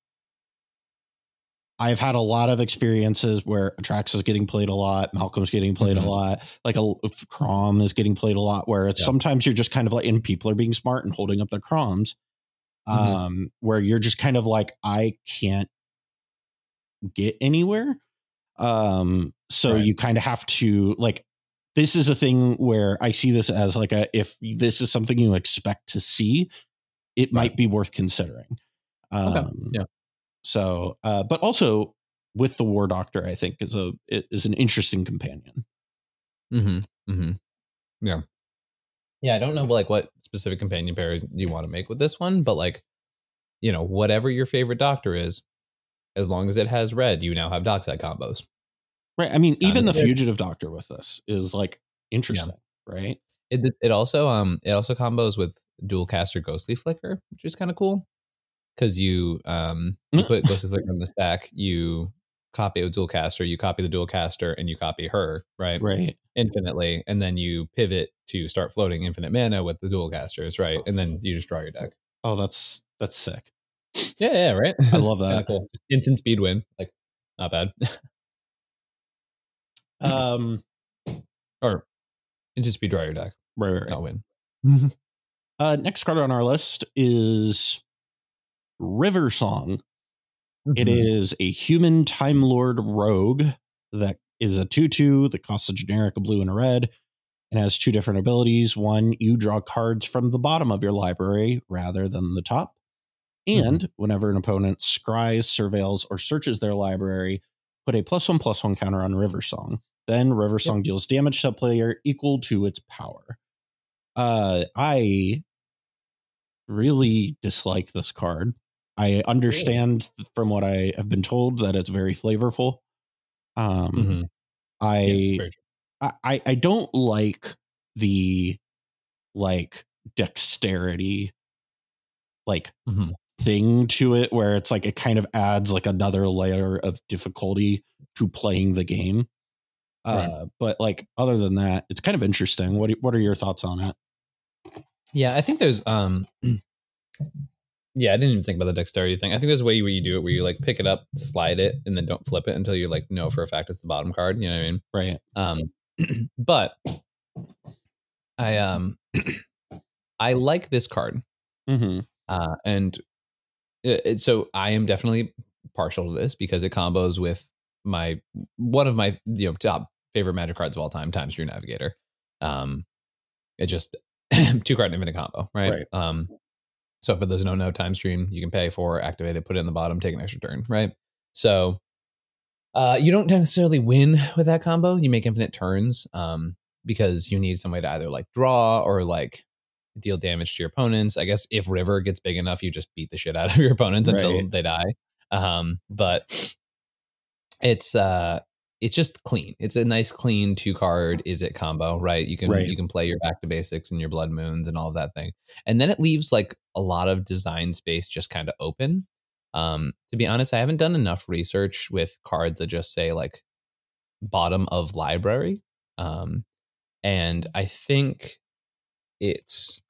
Speaker 1: I've had a lot of experiences where Atraxa is getting played a lot, Malcolm's getting played mm-hmm. a lot, like a Kraum is getting played a lot. Where it's yeah. sometimes you're just kind of like, and people are being smart and holding up their Kraums, mm-hmm. um, where you're just kind of like, I can't get anywhere. Um, so right. you kind of have to like. This is a thing where I see this as like a if this is something you expect to see, it right. might be worth considering. Um, okay.
Speaker 2: Yeah.
Speaker 1: So, uh, but also with the War Doctor, I think is a is an interesting companion.
Speaker 2: Hmm. Hmm. Yeah. Yeah. I don't know like what specific companion pairs you want to make with this one, but like, you know, whatever your favorite Doctor is, as long as it has red, you now have dockside combos.
Speaker 1: Right. I mean, even the fugitive Doctor with this is like interesting, yeah. right?
Speaker 2: It it also um it also combos with Dualcaster ghostly flicker, which is kind of cool because you um you put Ghostly Flicker on the stack, you copy a Dualcaster, you copy the Dualcaster, and you copy her, right?
Speaker 1: Right.
Speaker 2: Infinitely, and then you pivot to start floating infinite mana with the dual casters, right? And then you just draw your deck.
Speaker 1: Oh, that's that's sick.
Speaker 2: Yeah, yeah, right.
Speaker 1: I love that.
Speaker 2: cool. Instant speed win, like not bad.
Speaker 1: um,
Speaker 2: or and just be draw your deck,
Speaker 1: right, right, right.
Speaker 2: not win.
Speaker 1: uh, next card on our list is River Song. Mm-hmm. It is a human Time Lord rogue that is a 2 2 that costs a generic, a blue, and a red, and has two different abilities. One, you draw cards from the bottom of your library rather than the top. And mm-hmm. whenever an opponent scries, surveils, or searches their library, put a plus one plus one counter on River Song. Then River Song yep. deals damage to a player equal to its power. Uh, I really dislike this card. I understand from what I have been told that it's very flavorful. Um, mm-hmm. I, yes, I I don't like the like dexterity like mm-hmm. thing to it where it's like it kind of adds like another layer of difficulty to playing the game. Right. Uh, but like other than that, it's kind of interesting. What what are your thoughts on it?
Speaker 2: Yeah, I think there's um yeah, I didn't even think about the dexterity thing. I think there's a way where you do it where you like pick it up, slide it, and then don't flip it until you like know for a fact it's the bottom card. You know what I mean?
Speaker 1: Right.
Speaker 2: Um, but I um I like this card,
Speaker 1: mm-hmm.
Speaker 2: uh, and it, it, so I am definitely partial to this because it combos with my one of my you know top favorite magic cards of all time, Timestream Navigator. Um, it just two card infinite combo, right? right? Um, so for those who don't know, time stream, you can pay for, activate it, put it in the bottom, take an extra turn, right? So uh, you don't necessarily win with that combo. You make infinite turns um, because you need some way to either like draw or like deal damage to your opponents. I guess if River gets big enough, you just beat the shit out of your opponents right. until they die. Um, but it's uh it's just clean. It's a nice clean two card is it combo, right? You can right. you can play your back to basics and your blood moons and all of that thing. And then it leaves like a lot of design space just kind of open. Um to be honest, I haven't done enough research with cards that just say like bottom of library. Um and I think it's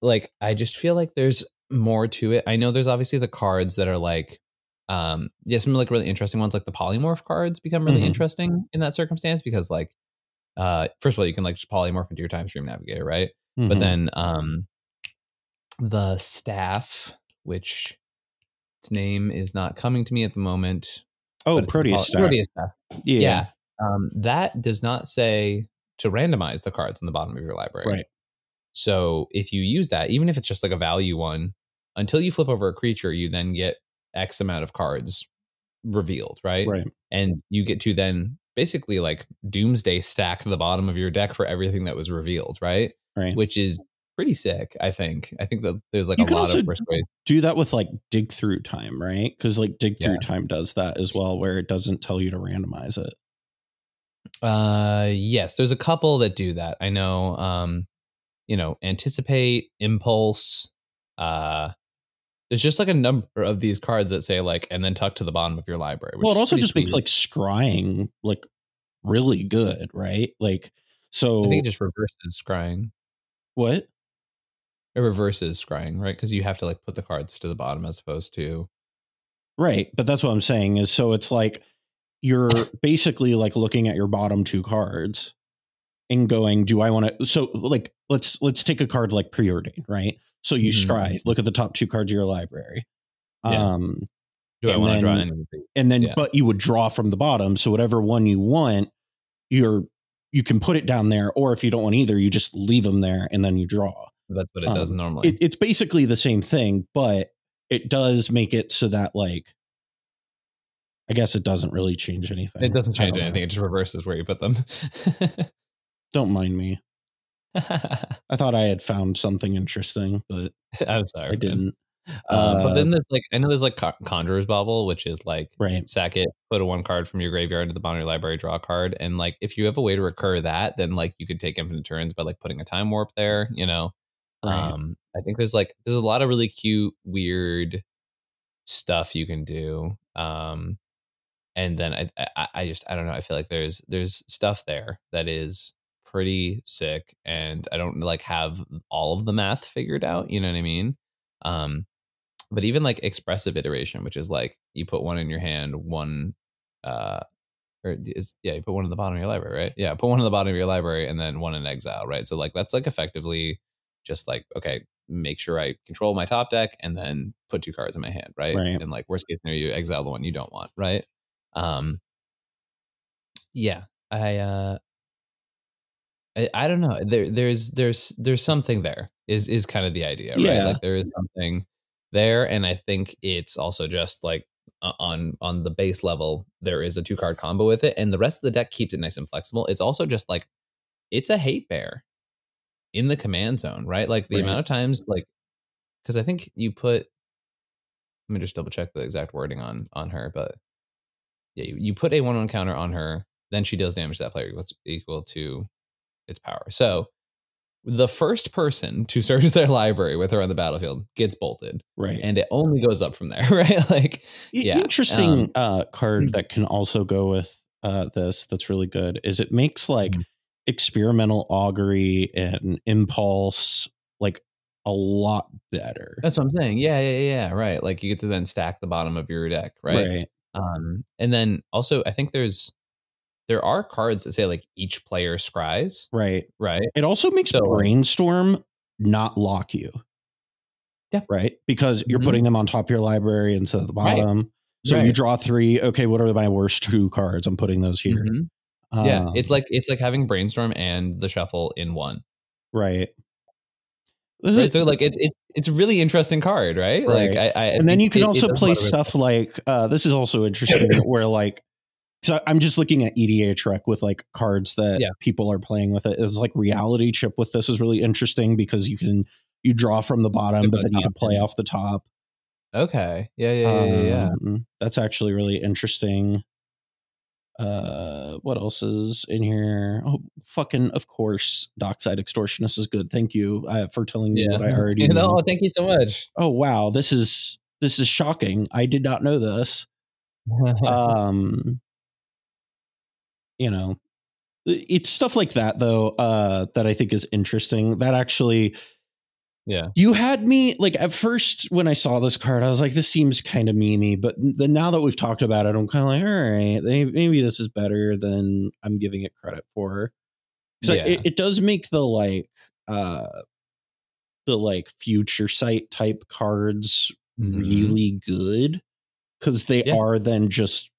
Speaker 2: like I just feel like there's more to it. I know there's obviously the cards that are like um yeah some like really interesting ones like the polymorph cards become really mm-hmm. interesting in that circumstance because like uh first of all you can like just polymorph into your timestream navigator right mm-hmm. but then um the staff which its name is not coming to me at the moment
Speaker 1: oh proteus staff.
Speaker 2: proteus staff yeah. yeah um that does not say to randomize the cards in the bottom of your library
Speaker 1: right
Speaker 2: so if you use that even if it's just like a value one until you flip over a creature you then get X amount of cards revealed, right?
Speaker 1: Right.
Speaker 2: And you get to then basically like doomsday stack the bottom of your deck for everything that was revealed, right?
Speaker 1: Right.
Speaker 2: Which is pretty sick, I think. I think that there's like you a lot of persuade.
Speaker 1: Do that with like dig through time, right? Because like dig through yeah. time does that as well, where it doesn't tell you to randomize it.
Speaker 2: Uh yes, there's a couple that do that. I know um, you know, anticipate, impulse, uh there's just like a number of these cards that say like and then tuck to the bottom of your library.
Speaker 1: well, it also just sweet. makes like scrying like really good, right? Like so
Speaker 2: I think it just reverses scrying.
Speaker 1: What?
Speaker 2: It reverses scrying, right? Because you have to like put the cards to the bottom as opposed to
Speaker 1: Right. But that's what I'm saying is so it's like you're basically like looking at your bottom two cards and going, do I want to so like let's let's take a card like preordained, right? So you mm-hmm. scry, look at the top two cards of your library. Yeah. Um,
Speaker 2: Do I want to draw anything?
Speaker 1: And then, yeah. but you would draw from the bottom. So whatever one you want, you're you can put it down there, or if you don't want either, you just leave them there and then you draw.
Speaker 2: That's what it um, does normally.
Speaker 1: It, it's basically the same thing, but it does make it so that like I guess it doesn't really change anything.
Speaker 2: It doesn't change anything. Know. It just reverses where you put them.
Speaker 1: don't mind me. I thought I had found something interesting, but
Speaker 2: I'm sorry,
Speaker 1: I didn't.
Speaker 2: Uh, but then there's like I know there's like Conjurer's Bauble, which is like
Speaker 1: right.
Speaker 2: sack it, put a one card from your graveyard to the bottom of your library, draw a card, and like if you have a way to recur that, then like you could take infinite turns by like putting a time warp there. You know, right. um, I think there's like there's a lot of really cute, weird stuff you can do. Um, and then I, I I just I don't know. I feel like there's there's stuff there that is pretty sick and I don't like have all of the math figured out, you know what I mean? Um but even like expressive iteration, which is like you put one in your hand, one uh or is yeah, you put one in the bottom of your library, right? Yeah, put one in the bottom of your library and then one in exile, right? So like that's like effectively just like okay, make sure I control my top deck and then put two cards in my hand, right? right. And like worst case scenario, you exile the one you don't want, right? Um yeah, I uh I, I don't know. There, there's, there's, there's something there. Is is kind of the idea, right?
Speaker 1: Yeah.
Speaker 2: Like there is something there, and I think it's also just like on on the base level there is a two card combo with it, and the rest of the deck keeps it nice and flexible. It's also just like it's a hate bear in the command zone, right? Like the
Speaker 1: Right.
Speaker 2: amount of times, like because I think you put. Let me just double check the exact wording on on her, but yeah, you, you put a one one counter on her, then she does damage to that player equal to, equal to its power. So the first person to search their library with her on the battlefield gets bolted,
Speaker 1: Right.
Speaker 2: and it only goes up from there, right? Like, yeah,
Speaker 1: Interesting
Speaker 2: um,
Speaker 1: uh, card that can also go with uh, this. That's really good. Is it makes like
Speaker 2: Mhm.
Speaker 1: experimental augury and impulse like a lot better.
Speaker 2: that's what I'm saying. Yeah, yeah, yeah, right. Like you get to then stack the bottom of your deck, right?
Speaker 1: Right.
Speaker 2: Um, and then also I think there's there are cards that say like each player scries,
Speaker 1: Right.
Speaker 2: right?
Speaker 1: It also makes
Speaker 2: So,
Speaker 1: brainstorm not lock you.
Speaker 2: Yeah.
Speaker 1: Right. Because you're
Speaker 2: Mhm.
Speaker 1: putting them on top of your library instead of the
Speaker 2: Right.
Speaker 1: bottom. So you draw three. Okay, what are my worst two cards? I'm putting those here.
Speaker 2: Mhm. yeah,
Speaker 1: Um,
Speaker 2: it's like it's like having brainstorm and the shuffle in one.
Speaker 1: right.
Speaker 2: Right? So like it's it's it's a really interesting card, right?
Speaker 1: Right.
Speaker 2: Like I, I
Speaker 1: and then you can
Speaker 2: it- it
Speaker 1: also play stuff like uh, this is also interesting where like so i'm just looking at EDA rec with like cards that
Speaker 2: Yeah.
Speaker 1: people are playing with it. Is like reality chip with this is really interesting because you can you draw from the bottom but
Speaker 2: the
Speaker 1: then you can play off the top.
Speaker 2: Okay. Yeah, yeah, yeah, yeah, yeah.
Speaker 1: Um, that's actually really interesting. Uh what else is in here? Oh fucking of course dockside extortionist is good. Thank you uh, for telling me
Speaker 2: Yeah.
Speaker 1: what i already
Speaker 2: You know,
Speaker 1: know
Speaker 2: thank you so much.
Speaker 1: oh wow. This is this is shocking. I did not know this. Um you know it's stuff like that though uh that i think is interesting that actually
Speaker 2: yeah.
Speaker 1: you had me like at first when i saw this card i was like this seems kind of memey but then now that we've talked about it i'm kind of like all right maybe this is better than i'm giving it credit for 'Cause
Speaker 2: Yeah.
Speaker 1: it, it does make the like uh the like future sight type cards
Speaker 2: Mhm.
Speaker 1: really good because they
Speaker 2: Yeah.
Speaker 1: are then just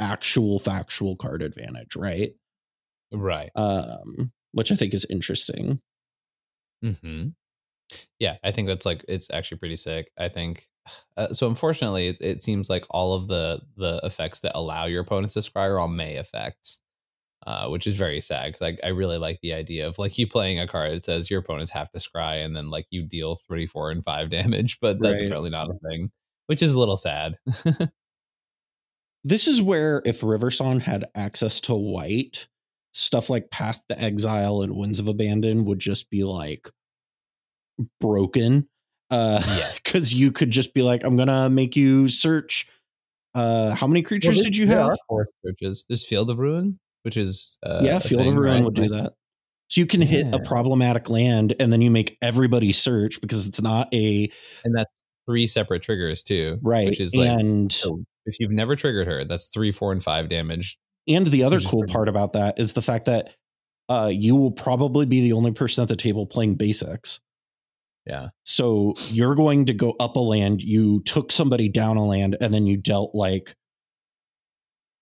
Speaker 1: actual factual card advantage, right?
Speaker 2: Right.
Speaker 1: Um, which I think is interesting.
Speaker 2: hmm Yeah, I think that's like it's actually pretty sick. I think uh, so. Unfortunately, it, it seems like all of the the effects that allow your opponents to scry are all May effects, uh, which is very sad because I, I really like the idea of like you playing a card that says your opponents have to scry and then like you deal three, four, and five damage, but that's
Speaker 1: Right.
Speaker 2: apparently not a thing, which is a little sad.
Speaker 1: This is where if River Song had access to white, stuff like Path to Exile and Winds of Abandon would just be like broken. Uh
Speaker 2: Yeah.
Speaker 1: because you could just be like, I'm gonna make you search uh how many creatures
Speaker 2: Well,
Speaker 1: did you have?
Speaker 2: four searches. There's Field of Ruin, which is uh,
Speaker 1: yeah, Field of Ruin
Speaker 2: right?
Speaker 1: would do that. So you can hit a problematic land and then you make everybody search because it's not a
Speaker 2: and that's three separate triggers too,
Speaker 1: right.
Speaker 2: Which is like
Speaker 1: and
Speaker 2: so if you've never triggered her, that's three, four, and five damage.
Speaker 1: and the other cool part about that is the fact that uh you will probably be the only person at the table playing basics.
Speaker 2: Yeah,
Speaker 1: So you're going to go up a land, you took somebody down a land, and then you dealt like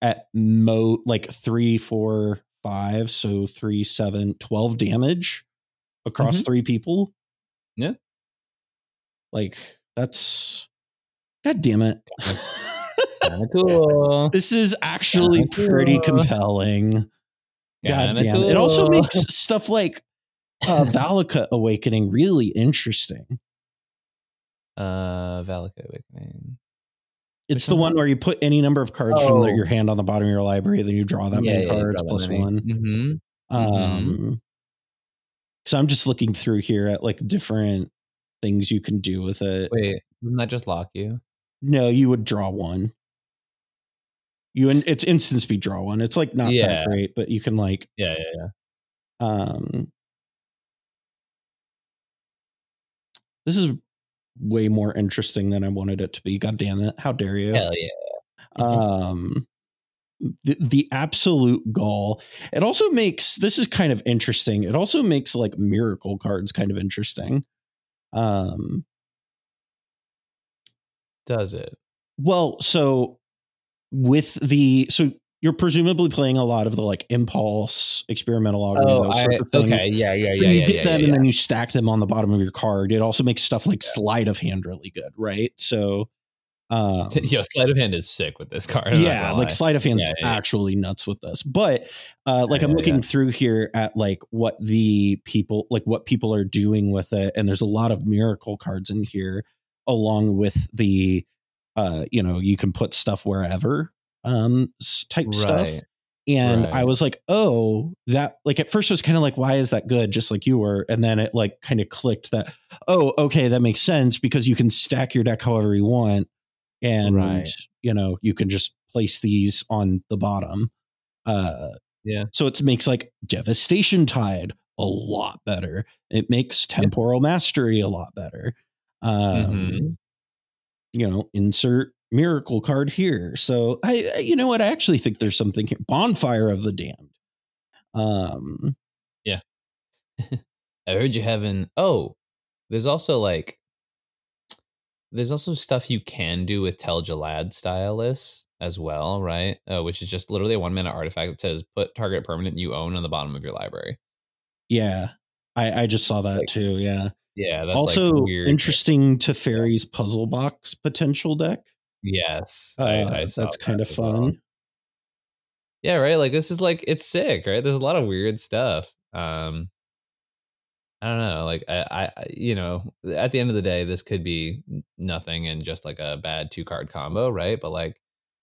Speaker 1: at mo like three, four, five, so three, seven, 12 damage across three people.
Speaker 2: Mm-hmm. Yeah.
Speaker 1: Like that's god damn it.
Speaker 2: Kinda cool.
Speaker 1: this is actually
Speaker 2: Kinda
Speaker 1: pretty
Speaker 2: cool.
Speaker 1: compelling. God damn it. It also makes stuff like uh Valakut Awakening really interesting.
Speaker 2: uh Valakut Awakening.
Speaker 1: It's
Speaker 2: Which
Speaker 1: the
Speaker 2: one?
Speaker 1: one where you put any number of cards from the,
Speaker 2: Oh.
Speaker 1: your hand on the bottom of your library, then you draw that many cards plus one.
Speaker 2: hmm
Speaker 1: Um, so I'm just looking through here at like different things you can do with it.
Speaker 2: Wait, doesn't that just lock you?
Speaker 1: No, you would draw one. You and it's instant speed draw one. It's like not
Speaker 2: Yeah.
Speaker 1: that great, but you can like
Speaker 2: Yeah, yeah, yeah.
Speaker 1: um this is way more interesting than I wanted it to be. God damn it. How dare you?
Speaker 2: Hell yeah.
Speaker 1: um the, the absolute gall it also makes this is kind of interesting it also makes like miracle cards kind of interesting um
Speaker 2: Does it?
Speaker 1: well so with the so you're presumably playing a lot of the like impulse experimental
Speaker 2: Oh,
Speaker 1: those
Speaker 2: I,
Speaker 1: sorts of things.
Speaker 2: okay, yeah, yeah,
Speaker 1: So
Speaker 2: yeah,
Speaker 1: you
Speaker 2: yeah,
Speaker 1: get
Speaker 2: yeah,
Speaker 1: them
Speaker 2: yeah,
Speaker 1: and then you stack them on the bottom of your card. It also makes stuff like sleight of hand really good, right? So, um,
Speaker 2: yeah. Yo, sleight of hand is sick with this card. I'm
Speaker 1: yeah, like sleight of hand's
Speaker 2: Yeah, yeah, yeah.
Speaker 1: actually nuts with this. But uh, like
Speaker 2: Yeah,
Speaker 1: I'm looking
Speaker 2: yeah.
Speaker 1: through here at like what the people like what people are doing with it, and there's a lot of miracle cards in here, along with the uh, you know, you can put stuff wherever um type stuff.
Speaker 2: Right.
Speaker 1: And I was like, oh, that like at first I was kind of like, why is that good? Just like you were. And then it like kind of clicked that, oh, okay, that makes sense because you can stack your deck however you want. And
Speaker 2: Right.
Speaker 1: you know, you can just place these on the bottom. Uh
Speaker 2: Yeah.
Speaker 1: so it makes like devastation tide a lot better. It makes temporal mastery a lot better. Um
Speaker 2: Mhm.
Speaker 1: You know, insert miracle card here. So I, I- you know what? I actually think there's something here. Bonfire of the Damned. Um, yeah.
Speaker 2: I heard you having. Oh, there's also like, there's also stuff you can do with Tel-Jilad Stylus as well, right? Uh, which is just literally a one minute artifact that says put target permanent you own on the bottom of your library.
Speaker 1: yeah, I, I just saw that
Speaker 2: Like,
Speaker 1: too. Yeah.
Speaker 2: Yeah, that's
Speaker 1: also
Speaker 2: like weird.
Speaker 1: interesting to Fairy's puzzle box potential deck.
Speaker 2: Yes,
Speaker 1: Uh,
Speaker 2: I,
Speaker 1: that's
Speaker 2: that
Speaker 1: kind of
Speaker 2: as well.
Speaker 1: fun.
Speaker 2: Yeah, right. Like this is like it's sick, right? There's a lot of weird stuff. Um, I don't know. Like I, I- you know, at the end of the day, this could be nothing and just like a bad two card combo, right? But like,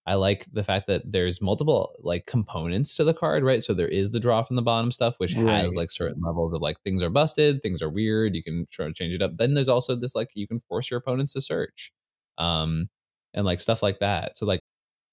Speaker 2: I like the fact that there's multiple like components to the card, right? So there is the draw from the bottom stuff, which has like certain levels of like things are busted, things are weird. You can try to change it up. Then there's also this like you can force your opponents to search, um, and like stuff like that. So like.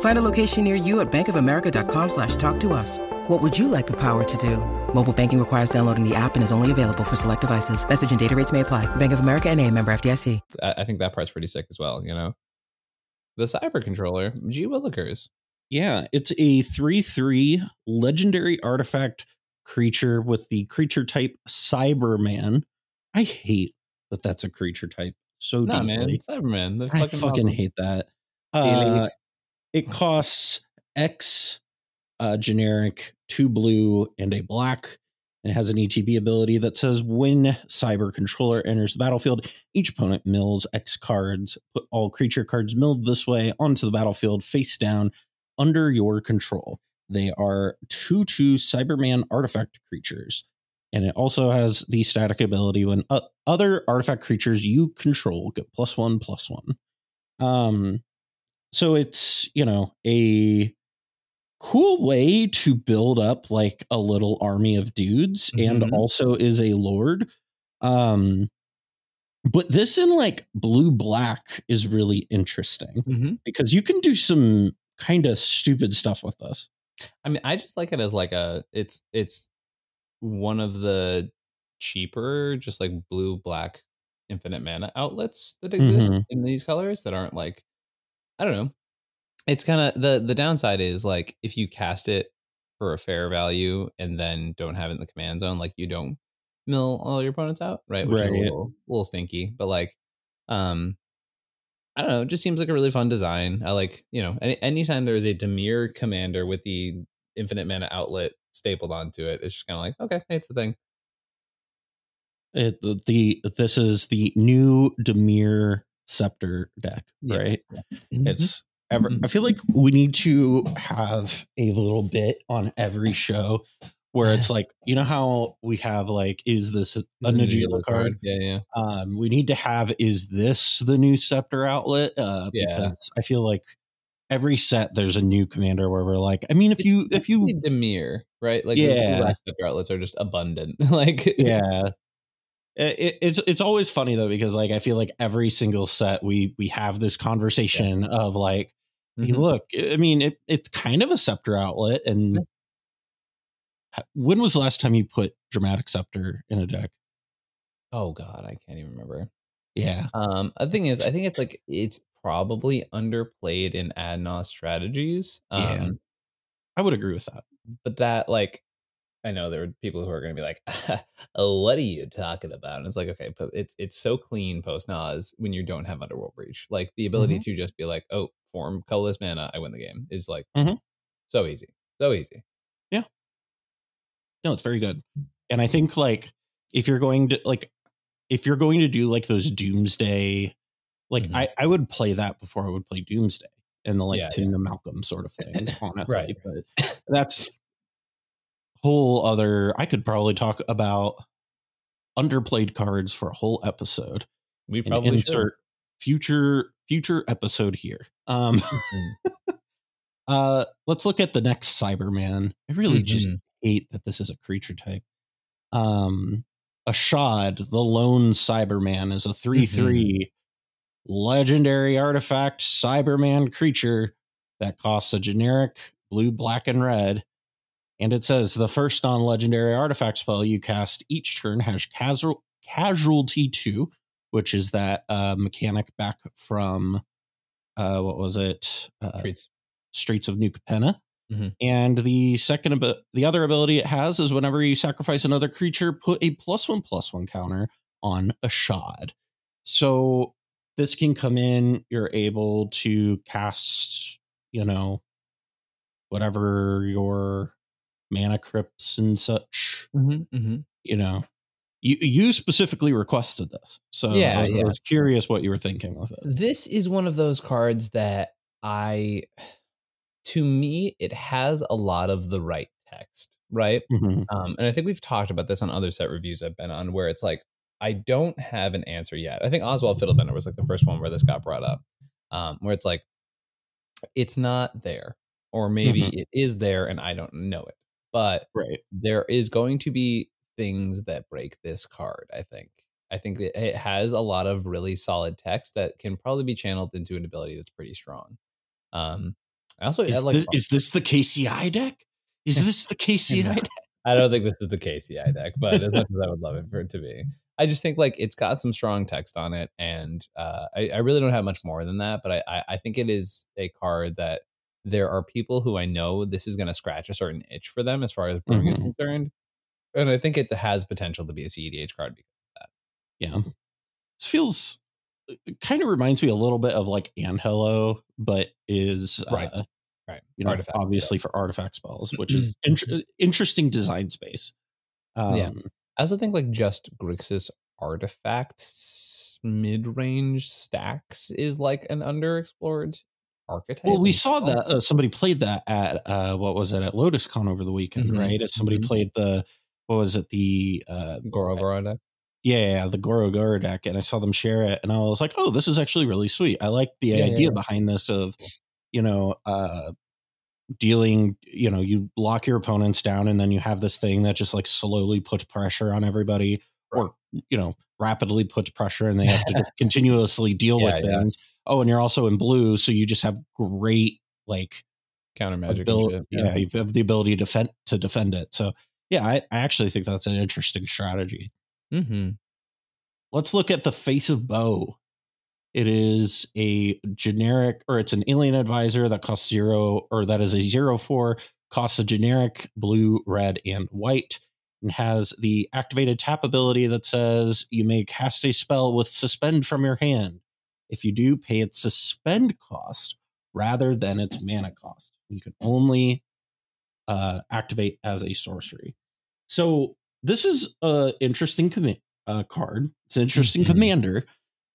Speaker 3: Find a location near you at bankofamerica.com slash talk to us. What would you like the power to do? Mobile banking requires downloading the app and is only available for select devices. Message and data rates may apply. Bank of America and a member FDIC.
Speaker 2: I, I think that part's pretty sick as well. You know, the cyber controller, G Willikers.
Speaker 1: Yeah, it's a 3 3 legendary artifact creature with the creature type Cyberman. I hate that that's a creature type so
Speaker 2: Nah, man,
Speaker 1: deeply.
Speaker 2: Cyberman. That's
Speaker 1: I
Speaker 2: fucking,
Speaker 1: fucking hate that. Uh, it costs X uh, generic, two blue, and a black. It has an ETB ability that says when Cyber Controller enters the battlefield, each opponent mills X cards. Put all creature cards milled this way onto the battlefield face down under your control. They are 2 2 Cyberman artifact creatures. And it also has the static ability when uh, other artifact creatures you control get plus one, plus one. Um, so it's, you know, a cool way to build up like a little army of dudes and
Speaker 2: Mhm.
Speaker 1: also is a lord. Um, but this in like blue black is really interesting
Speaker 2: Mhm.
Speaker 1: because you can do some kind of stupid stuff with this.
Speaker 2: I mean, I just like it as like a. It's it's one of the cheaper, just like blue black infinite mana outlets that exist
Speaker 1: Mhm.
Speaker 2: in these colors that aren't like. I don't know. It's kind of the the downside is like if you cast it for a fair value and then don't have it in the command zone, like you don't mill all your opponents out, right? Which is a little, little stinky. But like, um, I don't know. It just seems like a really fun design. I like, you know, any, anytime there is a Dimir commander with the infinite mana outlet stapled onto it, it's just kind of like, okay, hey, it's the thing.
Speaker 1: It, the, the this is the new Dimir Scepter deck,
Speaker 2: Yeah.
Speaker 1: right?
Speaker 2: Mm-hmm.
Speaker 1: It's ever.
Speaker 2: Mhm.
Speaker 1: I feel like we need to have a little bit on every show where it's like you know how we have like is this a Najeela card?
Speaker 2: Yeah, yeah.
Speaker 1: Um, we need to have is this the new scepter outlet? Uh,
Speaker 2: Yeah.
Speaker 1: because I feel like every set there's a new commander where we're like, I mean, if you if you
Speaker 2: Dimir, right? Like
Speaker 1: Yeah.
Speaker 2: black outlets are just abundant. like
Speaker 1: yeah. It, it's it's always funny though because like I feel like every single set we we have this conversation of like hey,
Speaker 2: Mhm.
Speaker 1: look I mean it it's kind of a scepter outlet and
Speaker 2: Yeah.
Speaker 1: when was the last time you put dramatic scepter in a deck
Speaker 2: Oh god, I can't even remember.
Speaker 1: yeah
Speaker 2: Um, the thing is, I think it's like it's probably underplayed in Ad Naus strategies. Um,
Speaker 1: Yeah. I would agree with that
Speaker 2: but that like I know there are people who are going to be like, "Oh, what are you talking about?" And it's like, okay, but it's it's so clean post Naus when you don't have Underworld Breach. Like the ability
Speaker 1: Mm-hmm.
Speaker 2: to just be like, "Oh, form colorless mana, I win the game," is like
Speaker 1: Mhm.
Speaker 2: so easy, so easy. Yeah.
Speaker 1: No it's very good and I think like if you're going to like if you're going to do like those doomsday like
Speaker 2: Mhm.
Speaker 1: I I would play that before I would play doomsday and the like
Speaker 2: Yeah,
Speaker 1: Tim to Malcolm sort of things honestly
Speaker 2: Right.
Speaker 1: but that's whole other i could probably talk about underplayed cards for a whole episode
Speaker 2: We probably should.
Speaker 1: insert future future episode here um
Speaker 2: Mhm.
Speaker 1: uh let's look at the next cyberman i really just
Speaker 2: Mhm.
Speaker 1: hate that this is a creature type um ashad the lone cyberman is a 3-3 legendary artifact cyberman creature that costs a generic blue black and red and it says the first non-legendary artifact spell you cast each turn has casual casualty 2 which is that uh mechanic back from uh what was it uh,
Speaker 2: Treats.
Speaker 1: streets of new capenna
Speaker 2: Mhm.
Speaker 1: and the second the other ability it has is whenever you sacrifice another creature put a plus one plus one counter on ashad so this can come in you're able to cast you know whatever your mana crypts and such
Speaker 2: Mhm, mhm.
Speaker 1: you know you you specifically requested this so
Speaker 2: Yeah,
Speaker 1: I, was- I was curious what you were thinking with it
Speaker 2: This is one of those cards that I, to me, it has a lot of the right text, right?
Speaker 1: Mhm.
Speaker 2: Um, and I think we've talked about this on other set reviews I've been on, where it's like I don't have an answer yet. I think Oswald Fiddlebender was like the first one where this got brought up, um, where it's like it's not there, or maybe
Speaker 1: Mhm.
Speaker 2: it is there and I don't know it. But
Speaker 1: right
Speaker 2: there is going to be things that break this card. I think. I think it, has a lot of really solid text that can probably be channeled into an ability that's pretty strong. Um, I also
Speaker 1: is,
Speaker 2: like.
Speaker 1: this, is this the kci deck is this the kci
Speaker 2: No.
Speaker 1: deck
Speaker 2: I don't think this is the KCI deck, but as much as I would love it for it to be, I just think like it's got some strong text on it, and uh, I, I really don't have much more than that. But I, I, I think it is a card that there are people who I know this is going to scratch a certain itch for them as far as brewing is
Speaker 1: Mhm.
Speaker 2: concerned, and I think it has potential to be a CEDH card. Because of that.
Speaker 1: Yeah. This feels kind of reminds me a little bit of like Anhelo, but is
Speaker 2: Right.
Speaker 1: uh,
Speaker 2: Right,
Speaker 1: you know,
Speaker 2: Artifact,
Speaker 1: obviously
Speaker 2: so.
Speaker 1: for artifact spells, which is int- interesting design space. Um,
Speaker 2: Yeah. I also think like just Grixis artifacts mid range stacks is like an underexplored archetype.
Speaker 1: Well, we saw that uh, somebody played that at uh, what was it at LotusCon over the weekend,
Speaker 2: Mhm,
Speaker 1: right? Somebody
Speaker 2: mhm.
Speaker 1: played the what was it the uh,
Speaker 2: Goro Goro deck.
Speaker 1: yeah the Goro Goro deck, and I saw them share it, and I was like, oh, this is actually really sweet. I like the
Speaker 2: Yeah,
Speaker 1: idea
Speaker 2: yeah.
Speaker 1: behind this of you know uh dealing you know you lock your opponents down and then you have this thing that just like slowly puts pressure on everybody or you know rapidly puts pressure and they have to continuously deal with things oh and you're also in blue so you just have great like
Speaker 2: Counter magic. shit.
Speaker 1: yeah. you have the ability to defend to defend it so yeah I, I actually think that's an interesting strategy
Speaker 2: Mm-hmm.
Speaker 1: let's look at the face of Boe it is a generic or it's an alien advisor that costs zero or that is a zero four costs a generic blue red and white and has the activated tap ability that says you may cast a spell with suspend from your hand if you do pay its suspend cost rather than its mana cost. You can only uh, activate as a sorcery. So this is a interesting commi- uh, card. It's an interesting
Speaker 2: Mhm.
Speaker 1: commander.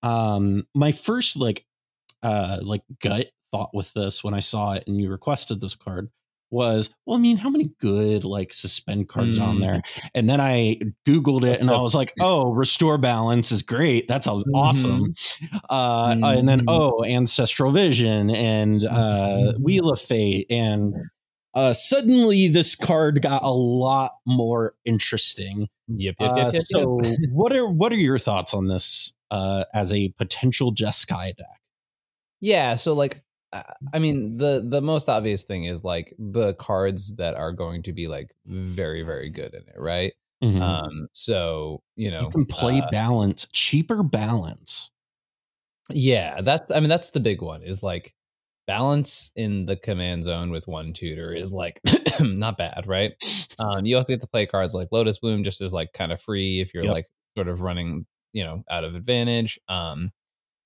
Speaker 1: Um my first like uh like gut thought with this when i saw it and you requested this card was, well, I mean, how many good like suspend cards on
Speaker 2: Mm.
Speaker 1: there? And then I Googled it and I was like, oh, restore balance is great. That's a- awesome. Uh, and then,
Speaker 2: Mhm.
Speaker 1: oh, ancestral vision and uh,
Speaker 2: Mhm.
Speaker 1: wheel of fate. And uh, suddenly this card got a lot more interesting.
Speaker 2: Yep, yep,
Speaker 1: Uh,
Speaker 2: yep, yep,
Speaker 1: so what are what are your thoughts on this uh, as a potential Jeskai deck?
Speaker 2: Yeah, so like I mean the the most obvious thing is like the cards that are going to be like very very good in it, right?
Speaker 1: Mhm.
Speaker 2: Um so, you know,
Speaker 1: you can play
Speaker 2: uh,
Speaker 1: balance, cheaper balance.
Speaker 2: yeah, that's I mean that's the big one is like balance in the command zone with one tutor is like not bad, right? Um you also get to play cards like Lotus Bloom just as like kind of free if you're
Speaker 1: Yep.
Speaker 2: like sort of running, you know, out of advantage. Um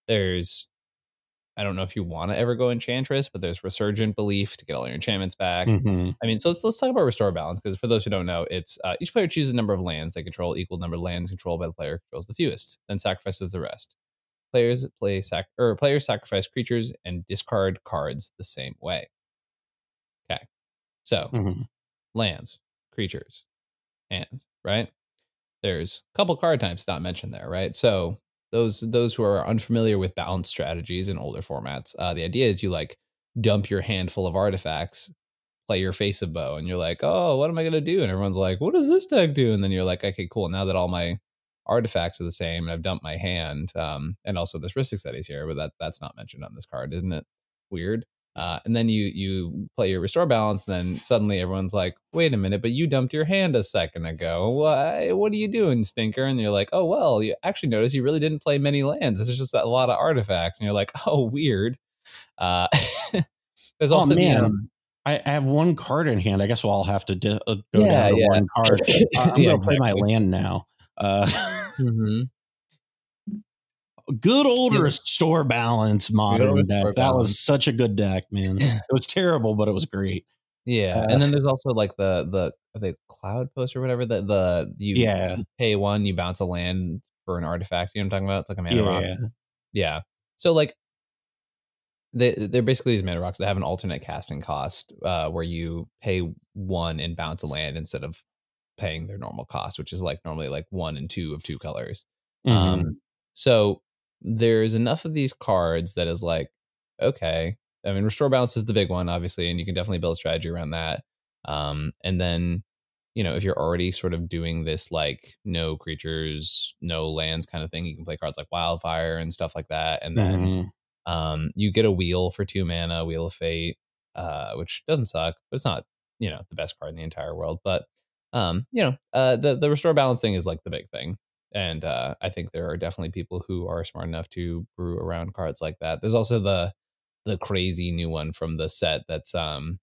Speaker 2: there's I don't know if you want to ever go Enchantress, but there's Resurgent Belief to get all your enchantments back.
Speaker 1: Mhm.
Speaker 2: I mean, so let's, let's talk about Restore Balance because for those who don't know, it's uh, each player chooses a number of lands they control equal number of lands controlled by the player controls the fewest, then sacrifices the rest. Players play sac or players sacrifice creatures and discard cards the same way. Okay, so
Speaker 1: Mhm.
Speaker 2: lands, creatures, and right. There's a couple card types not mentioned there, right? So those those who are unfamiliar with balance strategies in older formats, uh, the idea is you like dump your handful of artifacts, play your face of Boe, and you're like, oh, what am I gonna do? And everyone's like, what does this deck do? And then you're like, okay, cool. Now that all my artifacts are the same, and I've dumped my hand, um, and also this Rhystic studies here, but that that's not mentioned on this card, isn't it? Weird. Uh, and then you you play your restore balance, and then suddenly everyone's like, "Wait a minute, but you dumped your hand a second ago. Why? What are you doing, Stinker?" And you're like, "Oh well, you actually notice you really didn't play many lands. This is just a lot of artifacts." And you're like, "Oh, weird." Uh, there's
Speaker 1: Oh,
Speaker 2: also the, um,
Speaker 1: I, I have one card in hand. I guess we'll all have to di- uh, go
Speaker 2: Yeah,
Speaker 1: down to
Speaker 2: yeah.
Speaker 1: one card. Uh, I'm
Speaker 2: Yeah,
Speaker 1: gonna play my land now. Uh,
Speaker 2: mhm.
Speaker 1: Good old
Speaker 2: Yeah.
Speaker 1: restore balance modern deck. That was such a good deck, man. It was terrible, but it was great.
Speaker 2: Yeah,
Speaker 1: Uh,
Speaker 2: and then there's also like the the the cloud post or whatever that the you
Speaker 1: Yeah.
Speaker 2: you pay one, you bounce a land for an artifact. You know what I'm talking about? It's like a mana rock.
Speaker 1: Yeah.
Speaker 2: Yeah. So like they they're basically these mana rocks that have an alternate casting cost uh where you pay one and bounce a land instead of paying their normal cost, which is like normally like one and two of two colors.
Speaker 1: Mhm.
Speaker 2: Um so there's enough of these cards that is like, okay. I mean, restore balance is the big one, obviously, and you can definitely build strategy around that. Um, and then, you know, if you're already sort of doing this like no creatures, no lands kind of thing, you can play cards like wildfire and stuff like that. And then
Speaker 1: Mhm.
Speaker 2: um, you get a wheel for two mana, Wheel of Fate, uh, which doesn't suck, but it's not, you know, the best card in the entire world. But um, you know, uh, the the restore balance thing is like the big thing, and uh, I think there are definitely people who are smart enough to brew around cards like that. There's also the the crazy new one from the set that's um,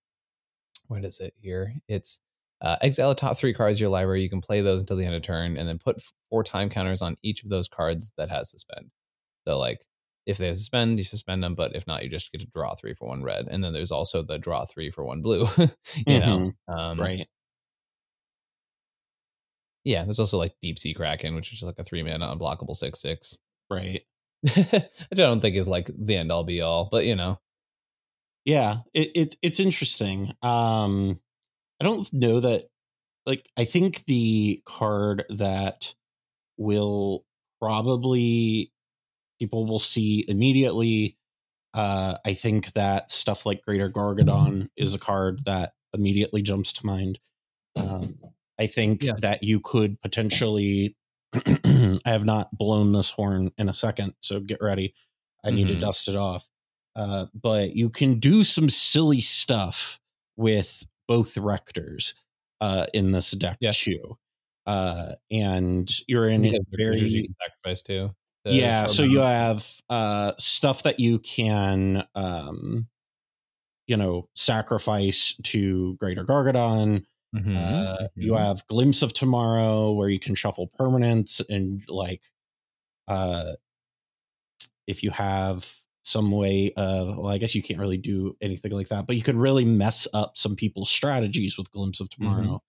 Speaker 2: what is it here? It's uh, exile the top three cards of your library. You can play those until the end of turn, and then put four time counters on each of those cards that has suspend. So like if they suspend, you suspend them, but if not, you just get to draw three for one red. And then there's also the draw three for one blue. you know, um,
Speaker 1: right.
Speaker 2: Yeah, there's also like Deep Sea Kraken, which is just like a three mana unblockable six six.
Speaker 1: Right.
Speaker 2: which I don't think is like the end all be all, but you know,
Speaker 1: Yeah, it, it it's interesting. Um I don't know that like I think the card that will probably people will see immediately uh I think that stuff like Greater Gargadon is a card that immediately jumps to mind. Um I think
Speaker 2: Yeah.
Speaker 1: that you could potentially I have not blown this horn in a second, so get ready. I need to
Speaker 2: Mhm.
Speaker 1: dust it off. Uh, but you can do some silly stuff with both rectors uh, in this deck
Speaker 2: Yeah.
Speaker 1: too. Uh, and you're in
Speaker 2: you
Speaker 1: very
Speaker 2: sacrifice too.
Speaker 1: yeah. So you have uh, stuff that you can um, you know sacrifice to Greater Gargadon.
Speaker 2: Mhm,
Speaker 1: Uh, You
Speaker 2: mhm.
Speaker 1: have Glimpse of Tomorrow, where you can shuffle permanents and like, uh, if you have some way of, well, I guess you can't really do anything like that, but you could really mess up some people's strategies with Glimpse of
Speaker 2: Mm-hmm.
Speaker 1: Tomorrow.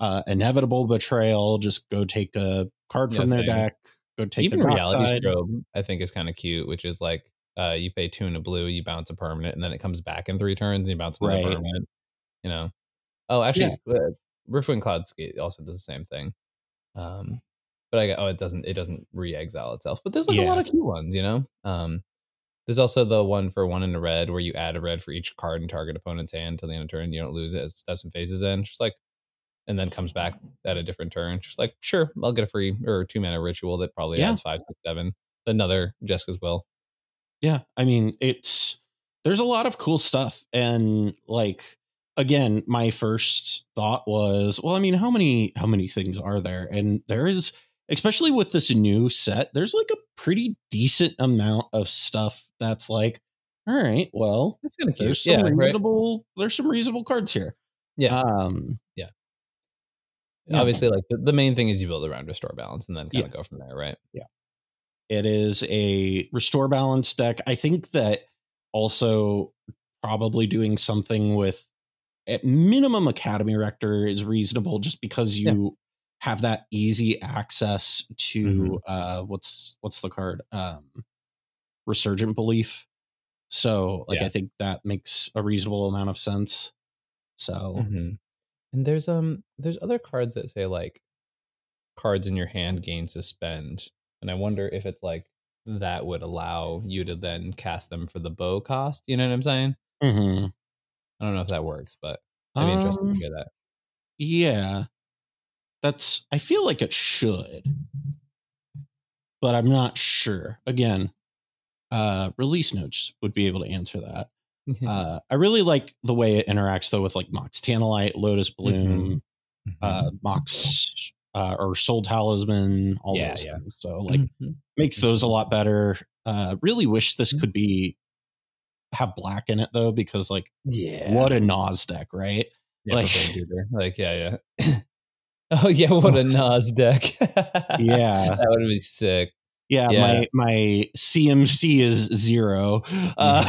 Speaker 1: Uh, Inevitable Betrayal, just go take a card
Speaker 2: Yeah,
Speaker 1: from their deck, go take
Speaker 2: even
Speaker 1: the
Speaker 2: reality strobe i think is kind of cute which is like uh you pay two and a blue you bounce a permanent and then it comes back in three turns and you bounce another
Speaker 1: Right.
Speaker 2: permanent you know. Oh, actually, uh, Riftwing Cloudskate also does the same thing. Um, but I oh, it doesn't it doesn't re-exile itself. But there's like a lot of key ones, you know. Um, there's also the one for one in a red where you add a red for each card in target opponent's hand till the end of turn. You don't lose it as steps and phases in. Just like, and then comes back at a different turn. Just like, sure, I'll get a free or two mana ritual that probably
Speaker 1: Yeah.
Speaker 2: adds five, six, seven. Another Jeska's will.
Speaker 1: Yeah, I mean, it's there's a lot of cool stuff, and like again, my first thought was, well, I mean, how many how many things are there? And there is, especially with this new set, there's like a pretty decent amount of stuff that's like, all right, well,
Speaker 2: That's
Speaker 1: there's some
Speaker 2: Yeah, right.
Speaker 1: reasonable there's some reasonable cards here.
Speaker 2: Yeah.
Speaker 1: Um,
Speaker 2: Yeah.
Speaker 1: yeah.
Speaker 2: Obviously, like the, the main thing is you build around restore balance and then kind
Speaker 1: Yeah.
Speaker 2: of go from there, right? Yeah.
Speaker 1: It is a restore balance deck. I think that also probably doing something with at minimum Academy Rector is reasonable just because
Speaker 2: Yeah.
Speaker 1: you have that easy access to
Speaker 2: Mhm.
Speaker 1: uh what's what's the card? Um Resurgent Belief. So like
Speaker 2: Yeah.
Speaker 1: I think that makes a reasonable amount of sense. So
Speaker 2: Mhm. And there's um there's other cards that say like cards in your hand gain suspend, and I wonder if it's like that would allow you to then cast them for the Boe cost. You know what I'm saying?
Speaker 1: mhm.
Speaker 2: I don't know if that works, but I'd be interested
Speaker 1: Um,
Speaker 2: to hear that.
Speaker 1: Yeah. That's I feel like it should. But I'm not sure. Again, uh release notes would be able to answer that. Uh I really like the way it interacts though with like Mox Tantalite, Lotus Bloom,
Speaker 2: Mhm.
Speaker 1: uh Mox uh or Sol Talisman, all
Speaker 2: Yeah,
Speaker 1: those
Speaker 2: yeah.
Speaker 1: things. So like
Speaker 2: Mhm.
Speaker 1: makes those a lot better. Uh really wish this
Speaker 2: Mhm.
Speaker 1: could be have black in it though, because like
Speaker 2: yeah,
Speaker 1: what a Naus deck, right?
Speaker 2: yeah,
Speaker 1: like-
Speaker 2: like yeah, yeah. oh yeah, what a Naus deck.
Speaker 1: Yeah.
Speaker 2: that would be sick.
Speaker 1: Yeah,
Speaker 2: Yeah.
Speaker 1: my my CMC is zero. Uh,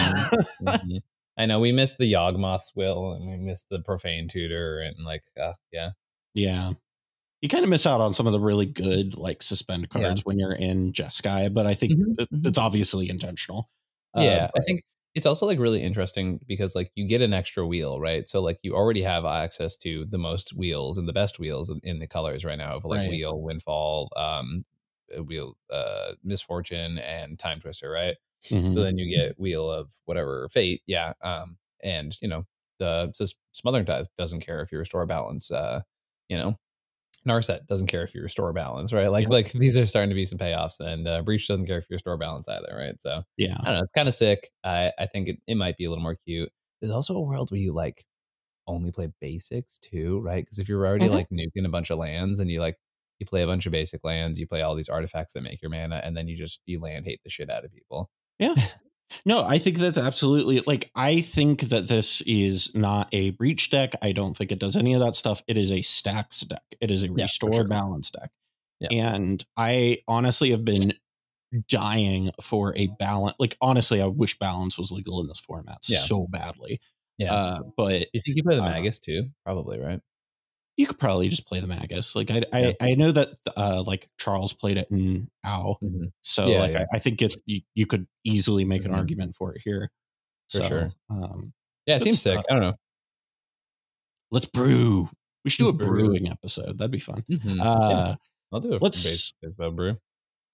Speaker 2: Mhm. I know we missed the Yawgmoth's will and we missed the profane tutor and like uh, yeah
Speaker 1: yeah, you kind of miss out on some of the really good like suspend
Speaker 2: Yeah.
Speaker 1: cards when you're in Jeskai, but I think
Speaker 2: Mhm, mhm.
Speaker 1: it's obviously intentional. Uh,
Speaker 2: yeah i think it's also like really interesting because like you get an extra wheel right so like you already have access to the most wheels and the best wheels in- the colors right now of like
Speaker 1: Right.
Speaker 2: wheel windfall um uh, wheel uh misfortune and Timetwister right
Speaker 1: Mhm.
Speaker 2: so then you get wheel of whatever fate yeah um and you know the just smothering tithe doesn't care if you restore balance uh you know narset doesn't care if you restore balance right? Like
Speaker 1: Yep.
Speaker 2: like these are starting to be some payoffs and uh, breach doesn't care if you restore balance either right? So
Speaker 1: yeah,
Speaker 2: i don't know it's kind of sick. I i think it, it might be a little more cute. There's also a world where you like only play basics too right? Because if you're already
Speaker 1: Mhm.
Speaker 2: like nuking a bunch of lands and you like you play a bunch of basic lands you play all these artifacts that make your mana and then you just you land hate the shit out of people.
Speaker 1: Yeah. No, I think that's absolutely like I think that this is not a breach deck. I don't think it does any of that stuff. It is a stacks deck. It is a
Speaker 2: for
Speaker 1: restore
Speaker 2: sure.
Speaker 1: balance deck.
Speaker 2: Yeah.
Speaker 1: And I honestly have been dying for a balance. Like honestly, I wish balance was legal in this format
Speaker 2: Yeah.
Speaker 1: so badly.
Speaker 2: Yeah.
Speaker 1: Uh, but
Speaker 2: you think you play the
Speaker 1: uh,
Speaker 2: Magus too? Probably, right?
Speaker 1: You could probably just play the Magus. Like I,
Speaker 2: Yeah.
Speaker 1: I, I know that uh, like Charles played it in Ow,
Speaker 2: Mhm.
Speaker 1: so
Speaker 2: Yeah,
Speaker 1: like
Speaker 2: yeah.
Speaker 1: I, I think it's you, you could easily make an
Speaker 2: Mhm.
Speaker 1: argument for it here.
Speaker 2: For sure.
Speaker 1: Um,
Speaker 2: Yeah, it seems sick.
Speaker 1: uh,
Speaker 2: I don't know.
Speaker 1: let's brew. We should do a
Speaker 2: brew.
Speaker 1: brewing episode. That'd be fun.
Speaker 2: Mhm.
Speaker 1: Uh,
Speaker 2: I'll do it.
Speaker 1: let's-
Speaker 2: Let's brew.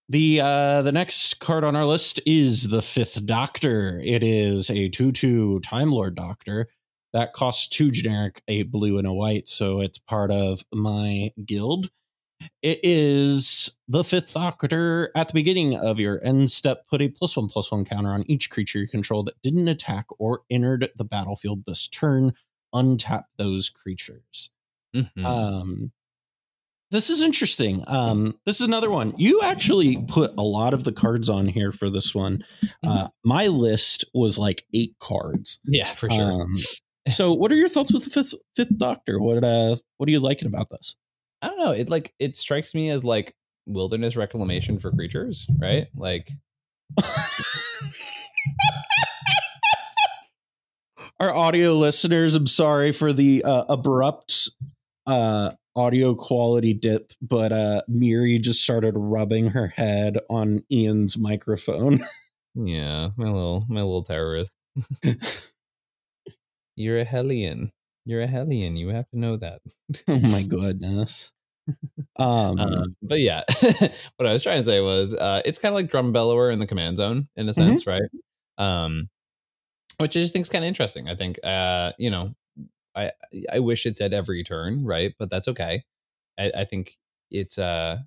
Speaker 1: The uh the next card on our list is the Fifth Doctor. It is a two-two Time Lord Doctor that costs two generic, a blue and a white. So it's part of my guild. It is the Fifth Doctor. At the beginning of your end step, put a plus one plus one counter on each creature you control that didn't attack or entered the battlefield this turn. Untap those creatures.
Speaker 2: Mhm.
Speaker 1: Um, this is interesting. Um, this is another one. You actually put a lot of the cards on here for this one. Uh, my list was like eight cards.
Speaker 2: yeah, for sure.
Speaker 1: Um, so, what are your thoughts with the fifth Fifth Doctor? What uh, what are you liking about this?
Speaker 2: I don't know. It like it strikes me as like wilderness reclamation for creatures, right? Like
Speaker 1: Our audio listeners, I'm sorry for the uh, abrupt uh, audio quality dip, but uh, Miri just started rubbing her head on Ian's microphone.
Speaker 2: yeah, my little my little terrorist. You're a hellion. You're a Hellion. You have to know that.
Speaker 1: oh my goodness. Um,
Speaker 2: Um, but yeah, what I was trying to say was uh, it's kind of like drum bellower in the command zone in a
Speaker 1: Mm-hmm.
Speaker 2: sense, right? Um, which I just think is kind of interesting. I think, uh, you know, I I wish it said every turn, right? But that's okay. I, I think it's uh,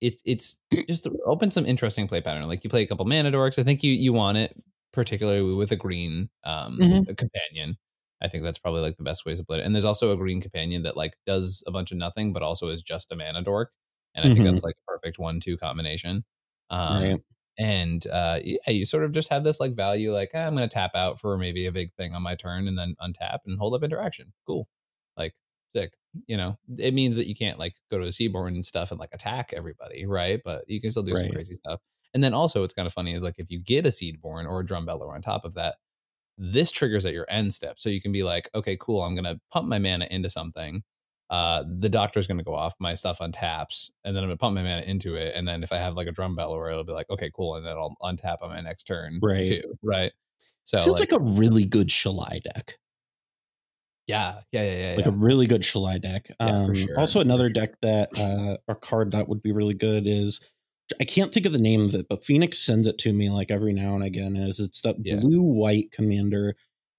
Speaker 2: it's it's just open some interesting play pattern. Like you play a couple mana dorks. I think you you want it particularly with a green um
Speaker 1: Mhm.
Speaker 2: a companion. I think that's probably like the best ways to play it. And there's also a green companion that like does a bunch of nothing, but also is just a mana dork. And I think
Speaker 1: Mhm.
Speaker 2: that's like a perfect one-two combination. Um,
Speaker 1: Right.
Speaker 2: And uh, yeah, you sort of just have this like value, like "Ah, I'm going to tap out for maybe a big thing on my turn, and then untap and hold up interaction. Cool, like sick. You know, it means that you can't like go to a Seaborn and stuff and like attack everybody, right? But you can still do some crazy stuff. And then also, what's kind of funny is like if you get a Seedborn or a drum Drumbellower on top of that, this triggers at your end step. So you can be like, okay, cool, I'm gonna pump my mana into something. Uh, the doctor's gonna go off, my stuff untaps, and then I'm gonna pump my mana into it. And then if I have like a Drumbellower it'll be like, okay, cool, and then I'll untap on my next turn.
Speaker 1: Right.
Speaker 2: Too, right. So
Speaker 1: feels like, a really good Shalai deck.
Speaker 2: yeah, yeah, yeah, yeah.
Speaker 1: like
Speaker 2: yeah.
Speaker 1: a really good Shalai deck.
Speaker 2: Yeah,
Speaker 1: Um,
Speaker 2: sure,
Speaker 1: Also, another
Speaker 2: sure.
Speaker 1: deck that uh, a card that would be really good is I can't think of the name of it, but Fenix sends it to me like every now and again. Is it's that
Speaker 2: Yeah.
Speaker 1: blue white commander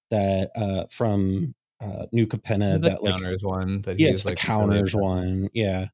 Speaker 1: that uh, from uh, New Capenna
Speaker 2: the
Speaker 1: that like
Speaker 2: counters one that
Speaker 1: yeah, it's the
Speaker 2: like
Speaker 1: counters one, yeah.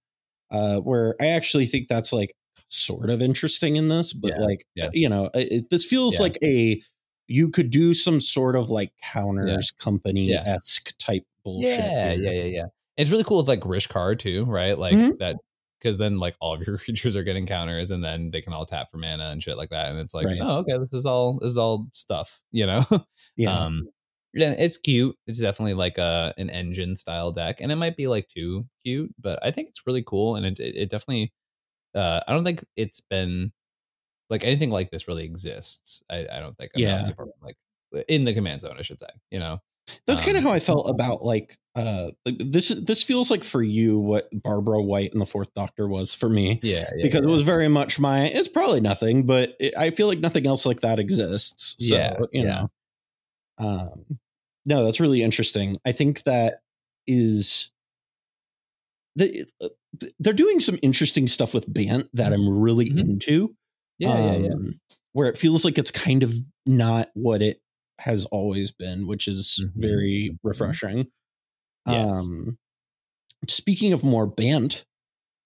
Speaker 1: Uh, where I actually think that's like sort of interesting in this, but
Speaker 2: Yeah,
Speaker 1: like
Speaker 2: yeah.
Speaker 1: you know, it, this feels like a you could do some sort of like counters company esque type bullshit.
Speaker 2: Yeah, yeah, yeah, yeah. It's really cool with like Rishkar too, right? Like
Speaker 1: Mhm.
Speaker 2: that because then like all of your creatures are getting counters and then they can all tap for mana and shit like that. And it's like,
Speaker 1: Right.
Speaker 2: oh, okay, this is all this is all stuff, you know?
Speaker 1: yeah.
Speaker 2: Um it's cute. It's definitely like a an engine style deck. And it might be like too cute, but I think it's really cool. And it it, it definitely uh I don't think it's been like anything like this really exists. I, I don't think. I'm
Speaker 1: Yeah.
Speaker 2: department, like in the command zone, I should say. You know?
Speaker 1: That's kind of
Speaker 2: Um,
Speaker 1: how I felt about like uh like, this. This feels like for you what Barbara Wright and the Fourth Doctor was for me
Speaker 2: Yeah. yeah
Speaker 1: because
Speaker 2: yeah.
Speaker 1: it was very much my. It's probably nothing, but it, I feel like nothing else like that exists. So,
Speaker 2: Yeah,
Speaker 1: you
Speaker 2: yeah.
Speaker 1: know. Um, no, that's really interesting. I think that is the, uh, they're doing some interesting stuff with Bant that I'm really
Speaker 2: Mhm.
Speaker 1: into.
Speaker 2: yeah, yeah, yeah.
Speaker 1: um, Where it feels like it's kind of not what it has always been, which is
Speaker 2: Mhm.
Speaker 1: very refreshing.
Speaker 2: Yes.
Speaker 1: Um, speaking of more Bant,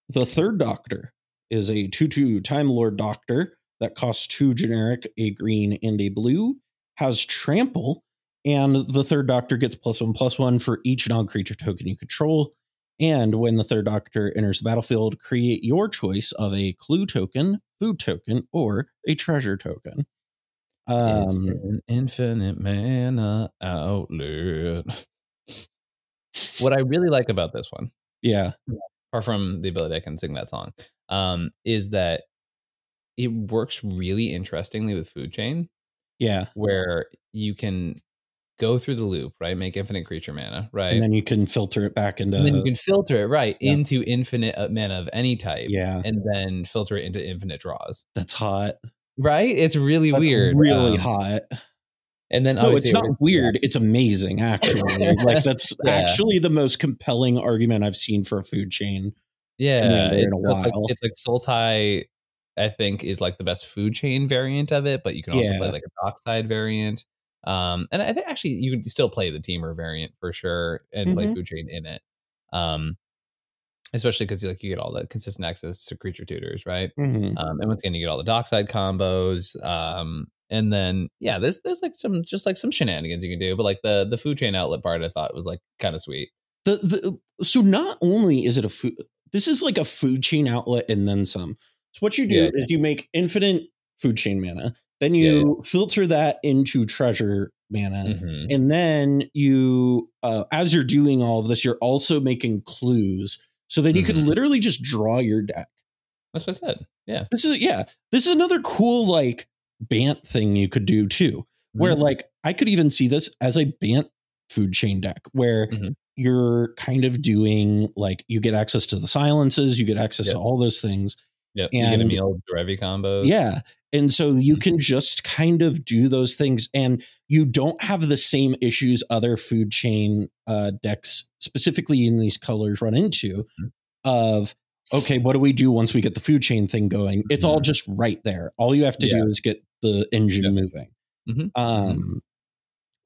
Speaker 1: the third Doctor is a 2 2 Time Lord Doctor that costs two generic, a green, and a blue, has trample, and the third Doctor gets plus one plus one for each non creature token you control. And when the third Doctor enters the battlefield, create your choice of a clue token, food token, or a treasure token.
Speaker 2: It's
Speaker 1: Um,
Speaker 2: an infinite mana outlet. what I really like about this one,
Speaker 1: yeah,
Speaker 2: apart from the ability I can sing that song, um, is that it works really interestingly with food chain,
Speaker 1: yeah.
Speaker 2: where you can go through the loop, right? Make infinite creature mana, right?
Speaker 1: And then you can filter it back into
Speaker 2: And then you can filter it right
Speaker 1: Yeah.
Speaker 2: into infinite uh, mana of any type,
Speaker 1: yeah.
Speaker 2: and then filter it into infinite draws.
Speaker 1: That's hot.
Speaker 2: Right? It's really
Speaker 1: That's
Speaker 2: weird.
Speaker 1: Really
Speaker 2: Um,
Speaker 1: hot.
Speaker 2: And then
Speaker 1: No, it's not weird. It's amazing, actually. like that's
Speaker 2: Yeah.
Speaker 1: actually the most compelling argument I've seen for a food chain.
Speaker 2: Yeah, it's,
Speaker 1: a
Speaker 2: so it's like, it's like Sultai, I think, is like the best food chain variant of it, but you can also play like a dockside variant. Um, and I think actually you can still play the Temur variant for sure and play
Speaker 1: Mhm.
Speaker 2: food chain in it. Um, especially because like you get all the consistent access to creature tutors, right?
Speaker 1: Mhm.
Speaker 2: Um, and once again, you get all the dockside combos. Um, and then yeah, there's there's like some just like some shenanigans you can do, but like the the food chain outlet part, I thought was like kind of sweet.
Speaker 1: The, the so not only is it a food this is like a food chain outlet and then some. So what you do
Speaker 2: Yeah,
Speaker 1: is you make infinite food chain mana, then you filter that into treasure mana,
Speaker 2: Mhm.
Speaker 1: and then you uh, as you're doing all of this, you're also making clues. So then you could
Speaker 2: Mhm.
Speaker 1: literally just draw your deck.
Speaker 2: That's what I said. Yeah.
Speaker 1: This is yeah. This is another cool like Bant thing you could do too. Where
Speaker 2: Mhm.
Speaker 1: like I could even see this as a Bant food chain deck where
Speaker 2: Mhm.
Speaker 1: you're kind of doing like you get access to the silences, you get access
Speaker 2: Yep.
Speaker 1: to all those things,
Speaker 2: Yeah, you get a meal Derevi combos.
Speaker 1: Yeah. And so you
Speaker 2: Mhm.
Speaker 1: can just kind of do those things and you don't have the same issues other food chain uh, decks, specifically in these colors, run into
Speaker 2: Mhm.
Speaker 1: of, okay, what do we do once we get the food chain thing going? It's all
Speaker 2: Mhm.
Speaker 1: just right there. All you have to
Speaker 2: Yeah.
Speaker 1: do is get the engine
Speaker 2: Yep.
Speaker 1: moving.
Speaker 2: Mhm.
Speaker 1: Um,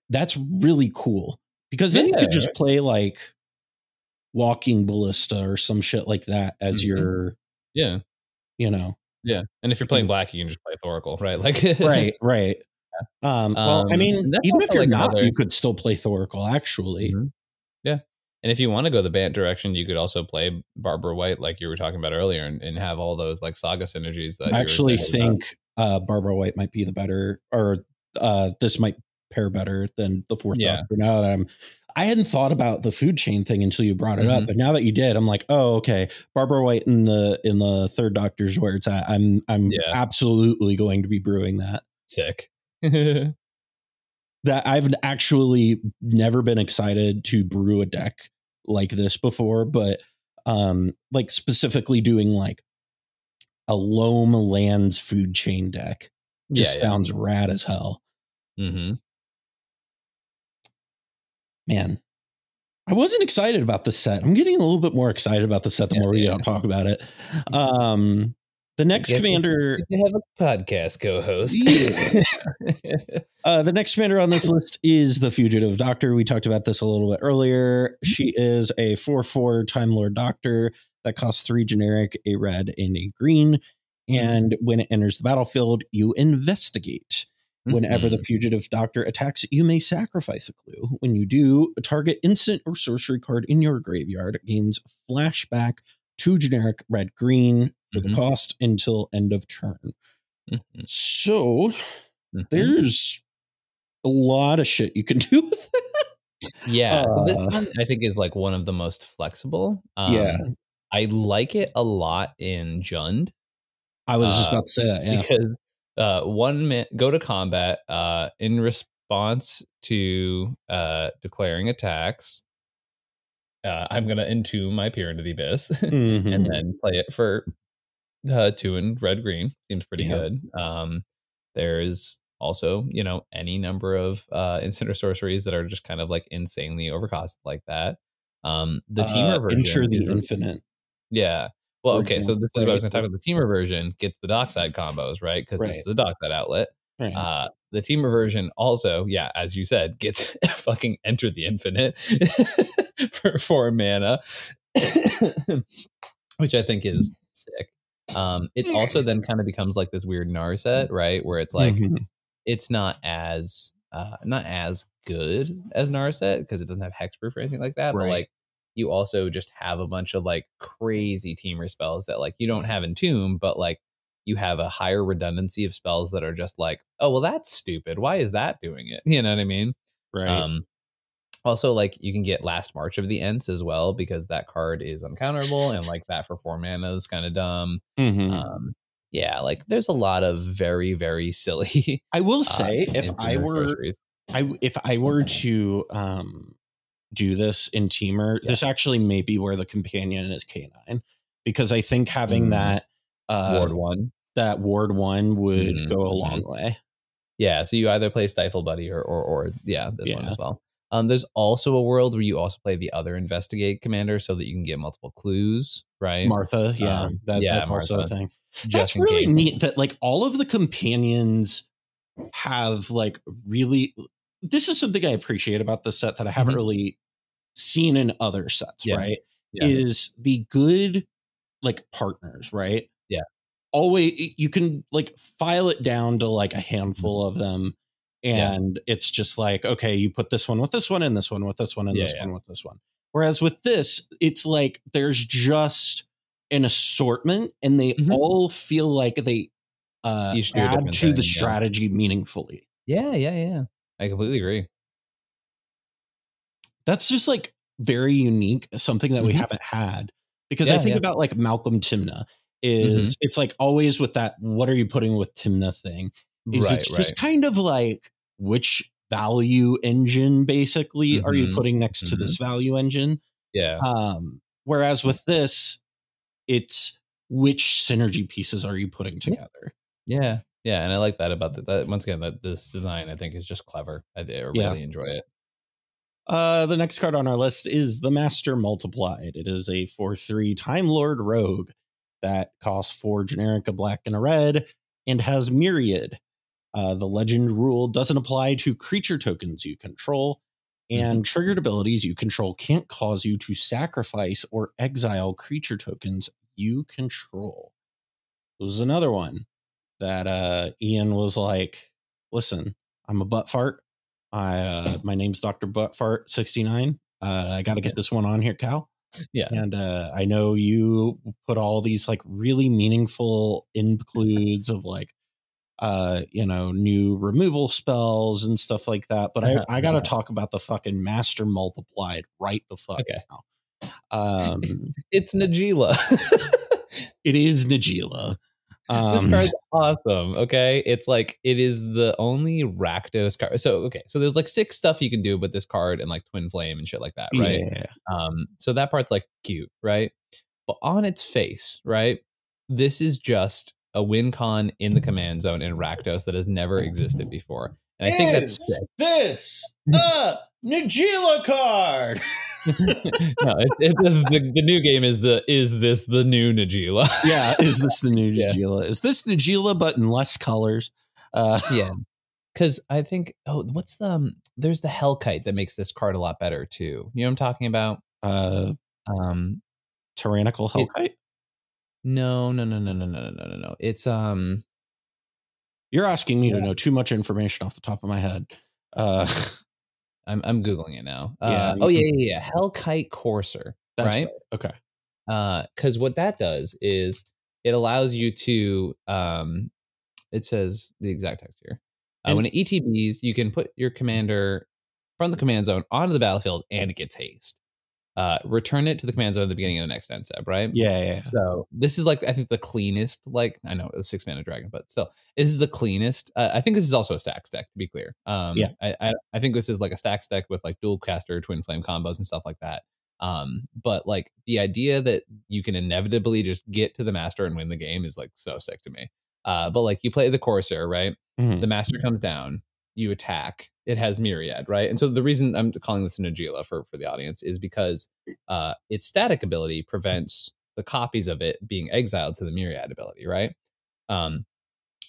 Speaker 1: That's really cool because then you
Speaker 2: Yeah,
Speaker 1: could just play like walking ballista or some shit like that as
Speaker 2: Mhm.
Speaker 1: your,
Speaker 2: yeah,
Speaker 1: you know,
Speaker 2: yeah. And if you're playing black, you can just play Thoracle, right? Like
Speaker 1: right, right. Um, well, I
Speaker 2: Um,
Speaker 1: mean, even if you're
Speaker 2: like
Speaker 1: not,
Speaker 2: another-
Speaker 1: you could still play Thoracle. Actually,
Speaker 2: Mhm. Yeah. And if you want to go the Bant direction, you could also play Barbara Wright, like you were talking about earlier, and, and have all those like saga synergies that
Speaker 1: I actually think uh, Barbara Wright might be the better, or uh, this might pair better than the fourth
Speaker 2: Yeah.
Speaker 1: Doctor. Now that I'm, I hadn't thought about the food chain thing until you brought it up,
Speaker 2: Mhm.
Speaker 1: but now that you did, I'm like, oh, okay. Barbara Wright in the in the third Doctor's where it's at. I'm I'm
Speaker 2: Yeah.
Speaker 1: absolutely going to be brewing that.
Speaker 2: sick.
Speaker 1: that I've actually never been excited to brew a deck like this before, but um like specifically doing like a loam lands food chain deck just
Speaker 2: yeah, yeah.
Speaker 1: sounds rad as hell.
Speaker 2: hmm
Speaker 1: Man. I wasn't excited about the set. I'm getting a little bit more excited about the set the
Speaker 2: Yeah,
Speaker 1: more we
Speaker 2: yeah.
Speaker 1: talk about it. Um the next
Speaker 2: we-
Speaker 1: commander
Speaker 2: You have a podcast co-host.
Speaker 1: Uh, the next commander on this list is the Fugitive Doctor. We talked about this a little bit earlier. She is a 4 4 Time Lord Doctor that costs three generic, a red, and a green. And when it enters the battlefield, you investigate. Whenever the Fugitive Doctor attacks, you may sacrifice a clue. When you do, a target instant or sorcery card in your graveyard gains flashback to generic red green for the
Speaker 2: Mhm.
Speaker 1: cost until end of turn.
Speaker 2: Mhm.
Speaker 1: So
Speaker 2: Mhm.
Speaker 1: there's a lot of shit you can do with it.
Speaker 2: Yeah, so this
Speaker 1: Uh,
Speaker 2: one I think is like one of the most flexible. Um,
Speaker 1: Yeah.
Speaker 2: I like it a lot in Jund
Speaker 1: I was just
Speaker 2: Uh,
Speaker 1: about to say that. Yeah.
Speaker 2: because uh, one man go to combat uh, in response to uh, declaring attacks. Uh, I'm gonna entomb my peer into the abyss
Speaker 1: Mhm.
Speaker 2: and then play it for uh, two and red green. Seems pretty
Speaker 1: Yeah.
Speaker 2: good. Um, there's also you know any number of uh, instant or sorceries that are just kind of like insanely overcosted like that. Um, the team
Speaker 1: Uh,
Speaker 2: version,
Speaker 1: Enter the Infinite.
Speaker 2: yeah. Well, okay, so this is what I was going to talk about. The Temur version gets the dockside combos, right? Because
Speaker 1: Right.
Speaker 2: this is a dockside outlet.
Speaker 1: Right.
Speaker 2: Uh, the Temur version also, yeah, as you said, gets fucking enter the infinite for four mana, which I think is sick. Um, it also then kind of becomes like this weird Narset, right? Where it's like
Speaker 1: Mhm.
Speaker 2: it's not as uh not as good as Narset because it doesn't have hexproof or anything like that. But like you also just have a bunch of like crazy Temur spells that like you don't have in Tomb, but like you have a higher redundancy of spells that are just like, oh well, that's stupid. Why is that doing it? You know what I mean?
Speaker 1: right.
Speaker 2: Um, also, like you can get Last March of the Ents as well because that card is uncounterable, and like that for four mana is kind of dumb.
Speaker 1: Mhm.
Speaker 2: Um, yeah, like there's a lot of very very silly.
Speaker 1: I will
Speaker 2: uh,
Speaker 1: say, if I were,
Speaker 2: sorceries.
Speaker 1: I if I were to um do this in Temur,
Speaker 2: Yeah.
Speaker 1: this actually may be where the companion is K9 because I think having
Speaker 2: Mm.
Speaker 1: that uh
Speaker 2: Ward one.
Speaker 1: that Ward one would
Speaker 2: Mhm,
Speaker 1: go a
Speaker 2: mhm.
Speaker 1: long way.
Speaker 2: Yeah, so you either play Stifle Buddy or or, or yeah, this one as well. Um, there's also a world where you also play the other investigate commander so that you can get multiple clues, right?
Speaker 1: Martha, yeah,
Speaker 2: Um,
Speaker 1: that,
Speaker 2: yeah,
Speaker 1: that's also a
Speaker 2: Martha.
Speaker 1: thing.
Speaker 2: Just
Speaker 1: that's really
Speaker 2: case.
Speaker 1: neat that like all of the companions have like really this is something i appreciate about this set that i haven't
Speaker 2: Mhm.
Speaker 1: really seen in other sets
Speaker 2: Yeah.
Speaker 1: right
Speaker 2: Yeah.
Speaker 1: is the good like partners right
Speaker 2: Yeah.
Speaker 1: always you can like file it down to like a handful of them
Speaker 2: Mm-hmm. Yeah.
Speaker 1: and it's just like okay you put this one with this one and this one with this one and this one with this one whereas with this it's like there's just an assortment and they
Speaker 2: Mhm.
Speaker 1: all feel like they uh
Speaker 2: Each do a
Speaker 1: add to
Speaker 2: thing,
Speaker 1: the strategy meaningfully
Speaker 2: Yeah, yeah, yeah. I completely agree.
Speaker 1: that's just like very unique something that we
Speaker 2: Mhm.
Speaker 1: haven't had because i think
Speaker 2: yeah.
Speaker 1: about like malcolm Tymna is it's like always with that what are you putting with Tymna thing is
Speaker 2: right,
Speaker 1: it's
Speaker 2: right.
Speaker 1: just kind of like which value engine basically are you
Speaker 2: Mhm.
Speaker 1: putting next to this value engine
Speaker 2: yeah.
Speaker 1: um whereas with this it's which synergy pieces are you putting together?
Speaker 2: Yeah, yeah, and I like that about the, that. Once again, that this design I think is just clever. I, I really
Speaker 1: Yeah.
Speaker 2: enjoy it.
Speaker 1: Uh, the next card on our list is the Master Multiplied. It is a 4 3 Time Lord Rogue that costs four generic, a black, and a red, and has Myriad. Uh, the legend rule doesn't apply to creature tokens you control, and triggered abilities you control can't cause you to sacrifice or exile creature tokens you control. This is another one that uh, Ian was like, listen, I'm a butt fart. I uh, my name's Doctor Buttfart sixty nine. Uh, I got to get this one on here, Cal.
Speaker 2: Yeah.
Speaker 1: and uh, I know you put all these like really meaningful includes of like uh you know new removal spells and stuff like that. But
Speaker 2: Uh-huh,
Speaker 1: I I got to
Speaker 2: uh-huh.
Speaker 1: talk about the fucking Master Multiplied right the fuck
Speaker 2: Okay.
Speaker 1: now. Um,
Speaker 2: It's Najeela.
Speaker 1: it is Najeela.
Speaker 2: this
Speaker 1: Um,
Speaker 2: card's awesome. Okay, it's like it is the only Rakdos card. So okay, so there's like six stuff you can do with this card and like Twin Flame and shit like that, right?
Speaker 1: Yeah.
Speaker 2: Um, so that part's like cute, right? But on its face, right, this is just a win con in the command zone in Rakdos that has never existed before, and I think that's sick.
Speaker 1: this a Najeela card.
Speaker 2: no, it, it, the, the new game is the is this the new Najeela?
Speaker 1: yeah, is this the new
Speaker 2: Yeah.
Speaker 1: Najeela? Is this Najeela but in less colors? Uh,
Speaker 2: yeah because i think oh what's the um, there's the hellkite that makes this card a lot better too you know what i'm talking about
Speaker 1: uh,
Speaker 2: um
Speaker 1: tyrannical hellkite.
Speaker 2: no no no no no no no no no no it's um
Speaker 1: You're asking me to know too much information off the top of my head. Uh,
Speaker 2: i'm, I'm googling it now
Speaker 1: Yeah,
Speaker 2: uh,
Speaker 1: I'm-
Speaker 2: oh yeah yeah yeah hellkite courser
Speaker 1: that's
Speaker 2: Right?
Speaker 1: Okay.
Speaker 2: because what that does is it allows you to um it says the exact text here uh,
Speaker 1: And-
Speaker 2: when it etbs you can put your commander from the command zone onto the battlefield and it gets haste uh return it to the command zone at the beginning of the next end step right
Speaker 1: Yeah, yeah.
Speaker 2: so this is like I think the cleanest. Like I know it's six mana dragon, but still, this is the cleanest. Uh, I think this is also a stack deck to be clear. Um,
Speaker 1: Yeah.
Speaker 2: I, I I think this is like a stack deck with like Dualcaster, twin flame combos and stuff like that. Um, but like the idea that you can inevitably just get to the master and win the game is like so sick to me. Uh, but like you play the Courser, right?
Speaker 1: Mhm.
Speaker 2: The master comes down, you attack. It has myriad, right? And so the reason I'm calling this a Najeela for for the audience is because uh, its static ability prevents the copies of it being exiled to the myriad ability, right? Um,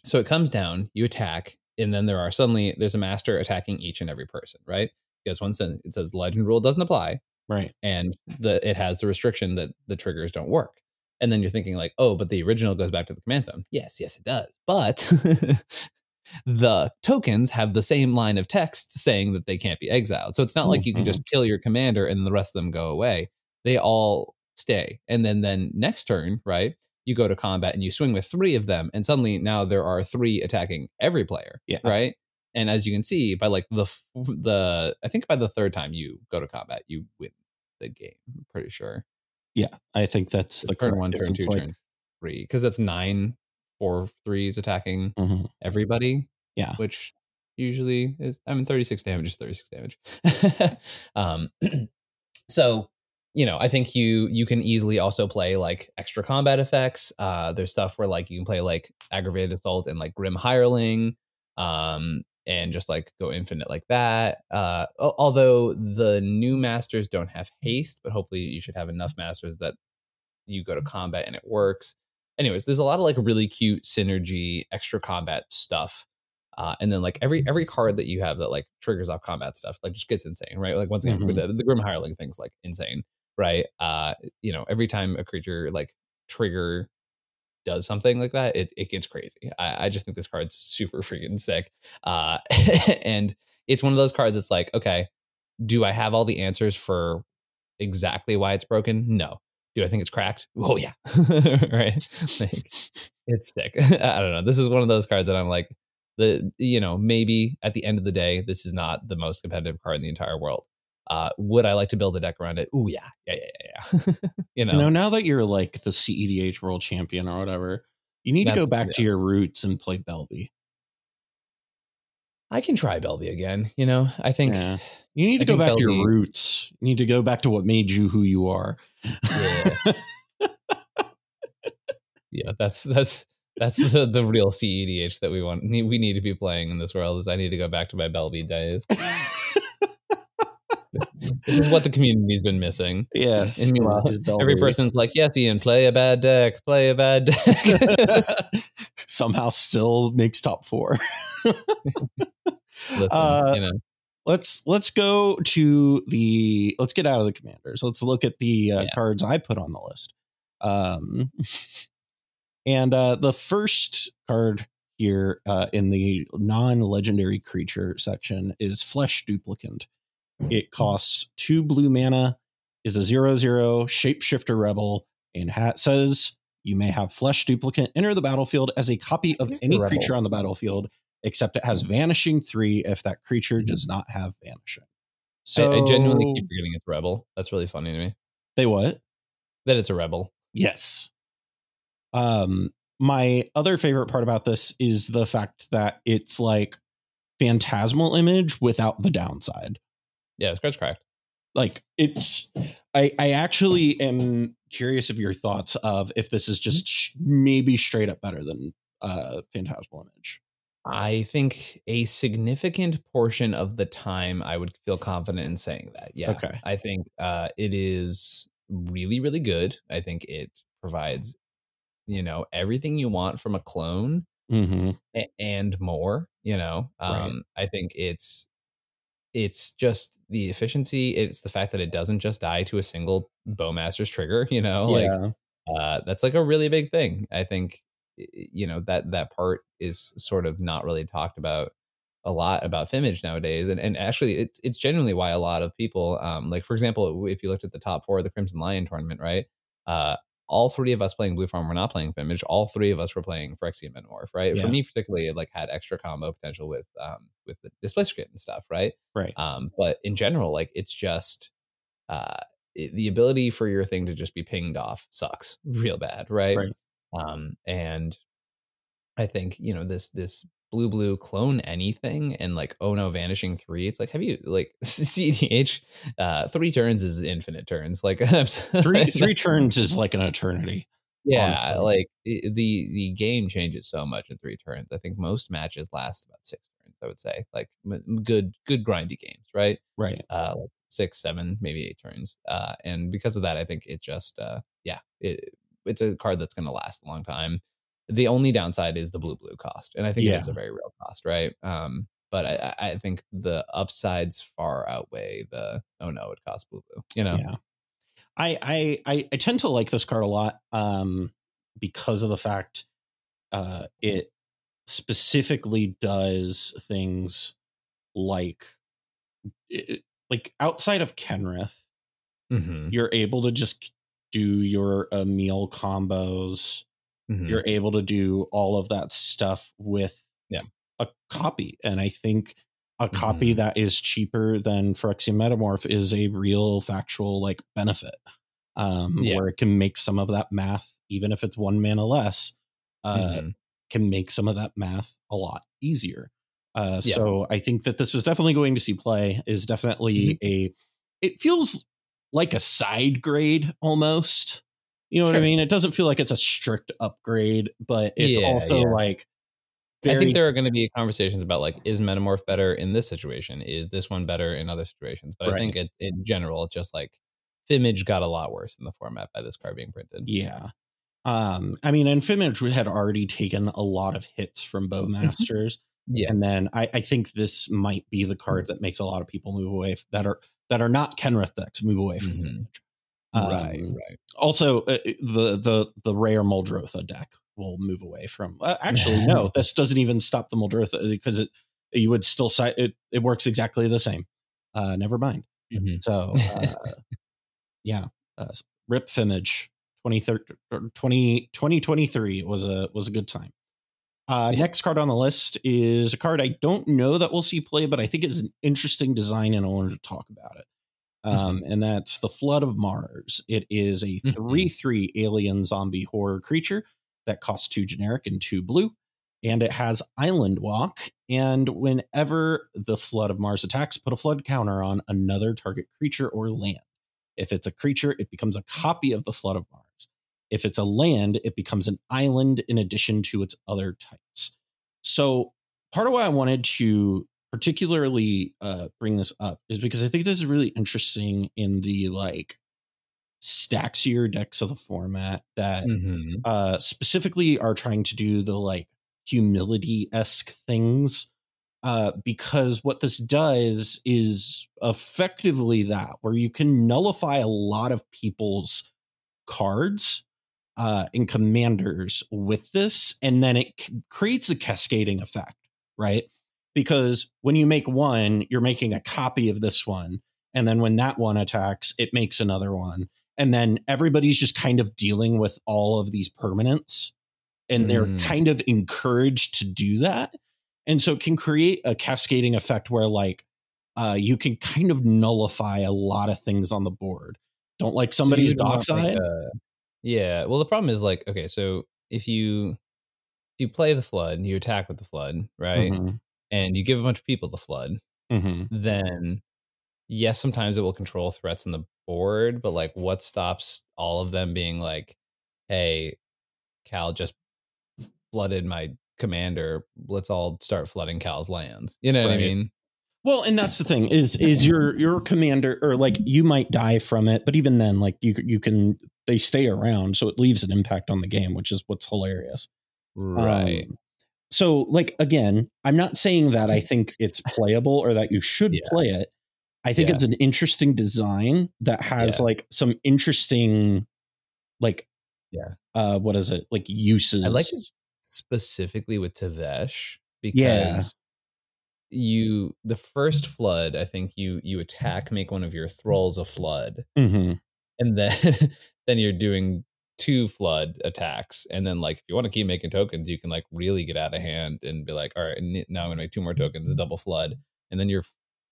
Speaker 2: so it comes down, you attack, and then there are suddenly there's a master attacking each and every person, right? Because once it says legend rule doesn't apply,
Speaker 1: Right.
Speaker 2: and the it has the restriction that the triggers don't work. And then you're thinking like, oh, but the original goes back to the command zone. Yes, yes, it does. But the tokens have the same line of text saying that they can't be exiled. So it's not like you can mm-hmm. just kill your commander and the rest of them go away. They all stay. And then then next turn, right? You go to combat and you swing with three of them, and suddenly now there are three attacking every player.
Speaker 1: Yeah.
Speaker 2: Right. And as you can see, by like the the I think by the third time you go to combat, you win the game. I'm pretty sure.
Speaker 1: Yeah, I think that's the
Speaker 2: turn one, turn two,
Speaker 1: like-
Speaker 2: turn three, because that's nine four threes attacking
Speaker 1: Mhm.
Speaker 2: everybody.
Speaker 1: Yeah.
Speaker 2: which usually is I mean thirty six damage is thirty six damage. um, so you know I think you you can easily also play like extra combat effects. Uh, there's stuff where like you can play like aggravated assault and like grim hireling. Um, and just like go infinite like that. Uh, although the new masters don't have haste, but hopefully you should have enough masters that you go to combat and it works. Anyways, there's a lot of like really cute synergy, extra combat stuff. Uh, and then like every every card that you have that like triggers off combat stuff, like just gets insane, right? Like once again,
Speaker 1: Mhm.
Speaker 2: the, the Grim Hireling thing's like insane, right? Uh, you know, every time a creature like trigger does something like that, it, it gets crazy. I, I just think this card's super freaking sick. Uh, and it's one of those cards that's like, okay, do I have all the answers for exactly why it's broken? No. Do I think it's cracked? Oh yeah. right. Like it's sick. I don't know. This is one of those cards that I'm like, the you know, maybe at the end of the day, this is not the most competitive card in the entire world. Uh, would I like to build a deck around it? Oh yeah, yeah, yeah, yeah. yeah. you know,
Speaker 1: You know, now that you're like the CEDH world champion or whatever, you need to go
Speaker 2: That's-
Speaker 1: back to your roots and play Belbe.
Speaker 2: I can try Belbe again. You know, I think
Speaker 1: Yeah. You need
Speaker 2: I
Speaker 1: to go
Speaker 2: think
Speaker 1: back to your roots. You need to go back to what made you who you are.
Speaker 2: Yeah. yeah, that's that's that's the the real CEDH that we want. We need to be playing in this world. Is I need to go back to my Belbe days. this is what the community's been missing.
Speaker 1: Yes.
Speaker 2: And meanwhile, every person's like, "Yes, Ian, play a bad deck. Play a bad deck."
Speaker 1: Somehow, still makes top four.
Speaker 2: Listen,
Speaker 1: Uh,
Speaker 2: you know,
Speaker 1: let's let's go to the let's get out of the commanders. Let's look at the uh,
Speaker 2: Yeah.
Speaker 1: cards i put on the list. Um and uh the first card here uh in the non-legendary creature section is Flesh Duplicate. It costs two blue mana is a zero zero shapeshifter rebel and hat says you may have Flesh Duplicate enter the battlefield as a copy of
Speaker 2: Here's
Speaker 1: any creature on the battlefield except it has vanishing three if that creature does not have vanishing. So
Speaker 2: I, I genuinely keep forgetting it's rebel. That's really funny to me
Speaker 1: they what?
Speaker 2: that it's a rebel.
Speaker 1: Yes. Um, my other favorite part about this is the fact that it's like phantasmal image without the downside.
Speaker 2: Yeah, Scratch cracked.
Speaker 1: Like it's, I I actually am curious of your thoughts of if this is just sh- maybe straight up better than uh phantasmal image.
Speaker 2: I think a significant portion of the time I would feel confident in saying that. Yeah.
Speaker 1: Okay.
Speaker 2: I think uh, it is really, really good. I think it provides, you know, everything you want from a clone
Speaker 1: Mm-hmm.
Speaker 2: a- and more, you know.
Speaker 1: Right.
Speaker 2: Um, I think it's it's just the efficiency, it's the fact that it doesn't just die to a single bowmaster's trigger, you know, like uh, that's like a really big thing. I think you know that that part is sort of not really talked about a lot about Fimage nowadays, and and actually it's it's genuinely why a lot of people, um, like for example, if you looked at the top four of the Crimson Lion tournament, right, uh, all three of us playing Blue Farm were not playing Fimage. All three of us were playing Phyrexian Metamorph, right?
Speaker 1: Yeah.
Speaker 2: For me particularly, it like had extra combo potential with um with the Displacer Kit and stuff, right?
Speaker 1: Right.
Speaker 2: Um, but in general, like it's just uh the ability for your thing to just be pinged off sucks real bad, right?
Speaker 1: Right.
Speaker 2: Um, and I think you know this this blue blue clone anything and like oh no vanishing three. It's like have you like CDH uh three turns is infinite turns like
Speaker 1: Three three turns is like an eternity.
Speaker 2: yeah,
Speaker 1: honestly.
Speaker 2: like the the game changes so much in three turns. I think most matches last about six turns. I would say like m- good good grindy games, right?
Speaker 1: Right.
Speaker 2: Uh, like six, seven, maybe eight turns. Uh, and because of that, I think it just uh, yeah, it it's a card that's going to last a long time. The only downside is the blue blue cost, and I think it is a very real cost, right? Um, but I, I I think the upsides far outweigh the oh no, it costs blue blue. You know,
Speaker 1: Yeah. I, I I I tend to like this card a lot um because of the fact uh it specifically does things like it, like outside of Kenrith,
Speaker 2: Mhm,
Speaker 1: you're able to just do your uh, meal combos.
Speaker 2: mhm.
Speaker 1: You're able to do all of that stuff with
Speaker 2: Yeah.
Speaker 1: a copy, and I think a copy
Speaker 2: Mm-hmm.
Speaker 1: that is cheaper than Phyrexian Metamorph is a real factual like benefit. Um,
Speaker 2: Yeah.
Speaker 1: where it can make some of that math, even if it's one mana less, uh,
Speaker 2: Mhm.
Speaker 1: can make some of that math a lot easier. Uh,
Speaker 2: Yeah.
Speaker 1: So I think that this is definitely going to see play. Is definitely
Speaker 2: Mm-hmm.
Speaker 1: a. It feels like a side grade almost. You know what I mean? It doesn't feel like it's a strict upgrade, but it's
Speaker 2: Yeah,
Speaker 1: also
Speaker 2: yeah.
Speaker 1: like
Speaker 2: I think there are going to be conversations about like, is Metamorph better in this situation? Is this one better in other situations? But I think it, in general, it's just like Fimage got a lot worse in the format by this card being printed.
Speaker 1: yeah. Um, I mean, and Fimage had already taken a lot of hits from Bowmasters.
Speaker 2: Yeah.
Speaker 1: and then I, I think this might be the card that makes a lot of people move away that are that are not Kenrith decks move away from
Speaker 2: Mhm.
Speaker 1: Fimage.
Speaker 2: right.
Speaker 1: Um,
Speaker 2: Right.
Speaker 1: Also, uh, the the the rare Muldrotha deck will move away from. Uh, actually, no, this doesn't even stop the Muldrotha because it you would still cite it. It works exactly the same. Uh, never mind.
Speaker 2: Mhm.
Speaker 1: So, uh, yeah, uh, Rip Fimage 20, 2023 was a was a good time. Uh, next card on the list is a card I don't know that we'll see play, but I think it's an interesting design and I wanted to talk about it. Um, And that's the Flood of Mars. It is a. 3 3 alien zombie horror creature that costs two generic and two blue. And it has Island Walk. And whenever the Flood of Mars attacks, put a flood counter on another target creature or land. If it's a creature, it becomes a copy of the Flood of Mars. If it's a land, it becomes an island in addition to its other types. So, part of why I wanted to particularly uh, bring this up is because I think this is really interesting in the like stacksier decks of the format that
Speaker 2: Mhm.
Speaker 1: uh, specifically are trying to do the like humility esque things. Uh, because what this does is effectively that where you can nullify a lot of people's cards uh, and commanders with this, and then it c- creates a cascading effect, right? Because when you make one, you're making a copy of this one, and then when that one attacks, it makes another one, and then everybody's just kind of dealing with all of these permanents, and they're
Speaker 2: Mm.
Speaker 1: kind of encouraged to do that, and so it can create a cascading effect where like uh, you can kind of nullify a lot of things on the board. Don't like somebody's
Speaker 2: like,
Speaker 1: dockside.
Speaker 2: uh, yeah. Well, the problem is like, okay, so if you if you play the flood, you attack with the flood, right?
Speaker 1: Mhm,
Speaker 2: And you give a bunch of people the flood,
Speaker 1: mhm.
Speaker 2: then yes, sometimes it will control threats on the board, but like what stops all of them being like, hey, Cal just flooded my commander. Let's all start flooding Cal's lands. You know what I mean?
Speaker 1: Well, and that's the thing is is your your commander or like you might die from it, but even then, like you you can they stay around, so it leaves an impact on the game, which is what's hilarious.
Speaker 2: Right.
Speaker 1: Um, so, like again, I'm not saying that I think it's playable or that you should
Speaker 2: Yeah.
Speaker 1: play it. I think
Speaker 2: Yeah.
Speaker 1: it's an interesting design that has
Speaker 2: Yeah.
Speaker 1: like some interesting, like,
Speaker 2: Yeah.
Speaker 1: uh, what is it like uses?
Speaker 2: I like it specifically with Tevesh because you the first flood, I think you you attack, make one of your thralls a flood,
Speaker 1: Mhm.
Speaker 2: and then then you're doing two flood attacks, and then like if you want to keep making tokens, you can like really get out of hand and be like, all right, now I'm gonna make two more tokens, double flood, and then you're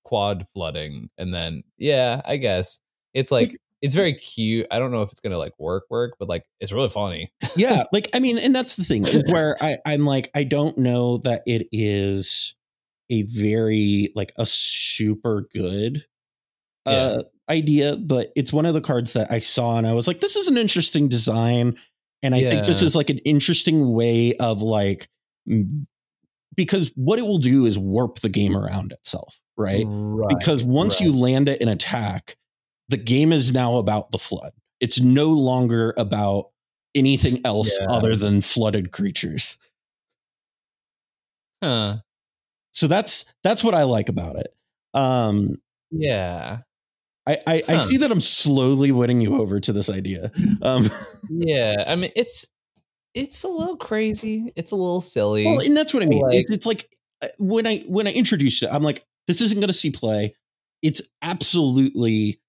Speaker 2: quad flooding, and then yeah, I guess it's like it's very cute. I don't know if it's gonna like work work, but like it's really funny.
Speaker 1: yeah like i mean and that's the thing where i i'm like i don't know that it is a very like a super good uh idea but it's one of the cards that i saw and i was like this is an interesting design and i think this is like an interesting way of like because what it will do is warp the game around itself right because once you land it in attack, the game is now about the flood. It's no longer about anything else
Speaker 2: Yeah.
Speaker 1: other than flooded creatures.
Speaker 2: huh.
Speaker 1: So that's that's what I like about it. Um,
Speaker 2: Yeah.
Speaker 1: I I, I see that I'm slowly winning you over to this idea. Um,
Speaker 2: Yeah. I mean, it's it's a little crazy. It's a little silly.
Speaker 1: well, and that's what I mean.
Speaker 2: Like-
Speaker 1: it's, it's like uh, when I when I introduced it, I'm like, this isn't going to see play. It's absolutely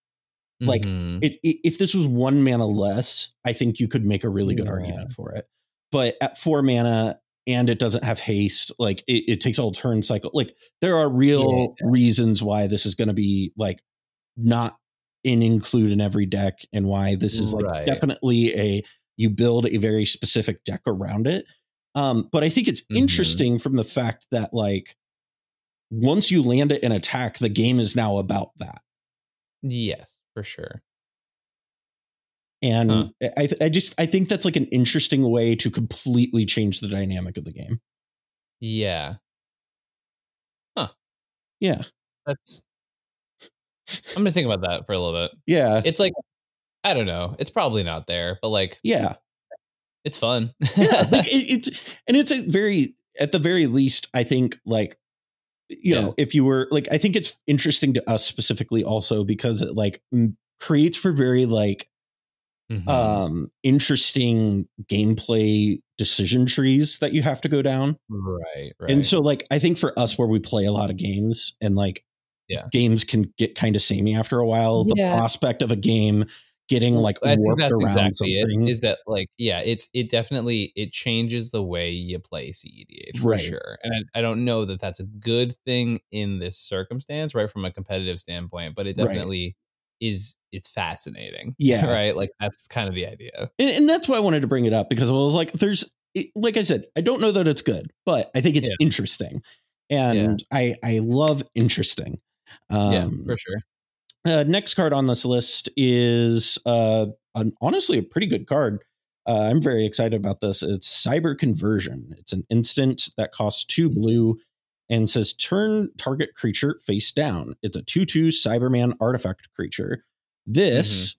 Speaker 1: like,
Speaker 2: Mhm.
Speaker 1: it, it, if this was one mana less, I think you could make a really good
Speaker 2: Yeah.
Speaker 1: argument for it. But at four mana and it doesn't have haste, like it, it takes all turn cycle. Like there are real reasons why this is going to be like not in include in every deck and why this is like
Speaker 2: Right.
Speaker 1: definitely a you build a very specific deck around it. Um, but I think it's
Speaker 2: Mhm.
Speaker 1: interesting from the fact that like once you land it in attack, the game is now about that.
Speaker 2: yes, for sure.
Speaker 1: and
Speaker 2: Huh.
Speaker 1: I, I just i think that's like an interesting way to completely change the dynamic of the game
Speaker 2: Yeah.
Speaker 1: yeah
Speaker 2: That's I'm gonna think about that for a little bit.
Speaker 1: yeah
Speaker 2: It's like I don't know. It's probably not there, but like
Speaker 1: yeah
Speaker 2: it's fun.
Speaker 1: yeah like it, it's and it's a very at the very least i think like you
Speaker 2: Yeah.
Speaker 1: know if you were like i think it's interesting to us specifically also because it like m- creates for very like
Speaker 2: Mhm.
Speaker 1: um interesting gameplay decision trees that you have to go down
Speaker 2: right, right.
Speaker 1: And so, like, I think for us, where we play a lot of games and like,
Speaker 2: Yeah.
Speaker 1: games can get kind of samey after a while. The
Speaker 2: Yeah.
Speaker 1: prospect of a game getting like
Speaker 2: I think
Speaker 1: warped
Speaker 2: that's
Speaker 1: around
Speaker 2: exactly
Speaker 1: something.
Speaker 2: it. Is that like yeah? It's it definitely it changes the way you play CEDH for
Speaker 1: Right.
Speaker 2: sure. And I, I don't know that that's a good thing in this circumstance, right? From a competitive standpoint, but it
Speaker 1: Right.
Speaker 2: definitely is. It's fascinating.
Speaker 1: Yeah.
Speaker 2: right. Like that's kind of the idea.
Speaker 1: and, and that's why I wanted to bring it up because I was like, there's, like I said, I don't know that it's good, but I think it's
Speaker 2: Yeah.
Speaker 1: interesting, and I I love interesting. Um,
Speaker 2: yeah, for sure.
Speaker 1: uh, next card on this list is uh, an, honestly a pretty good card. uh, I'm very excited about this. It's Cyber Conversion. It's an instant that costs two blue and says turn target creature face down. It's a 2 2 Cyberman artifact creature. This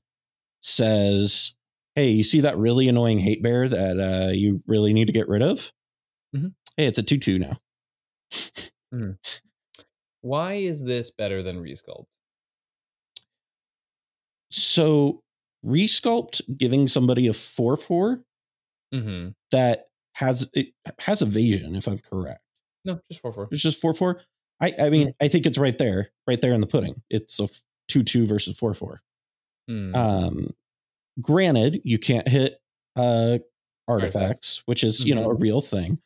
Speaker 1: says, hey, you see that really annoying hate bear that uh, you really need to get rid of?
Speaker 2: Mhm.
Speaker 1: Hey, it's a 2 2 now.
Speaker 2: Why is this better than Resculpt?
Speaker 1: So, Resculpt giving somebody a 4 4
Speaker 2: Mm-hmm.
Speaker 1: that has it has evasion, if I'm correct.
Speaker 2: No, just four four.
Speaker 1: It's just 4 4. I, I mean, I think it's right there, right there in the pudding. It's a 2 2 versus 4 4.
Speaker 2: Mm.
Speaker 1: Um, granted, you can't hit uh, artifacts,
Speaker 2: Artifacts.
Speaker 1: which is you know a
Speaker 2: Mhm.
Speaker 1: real thing.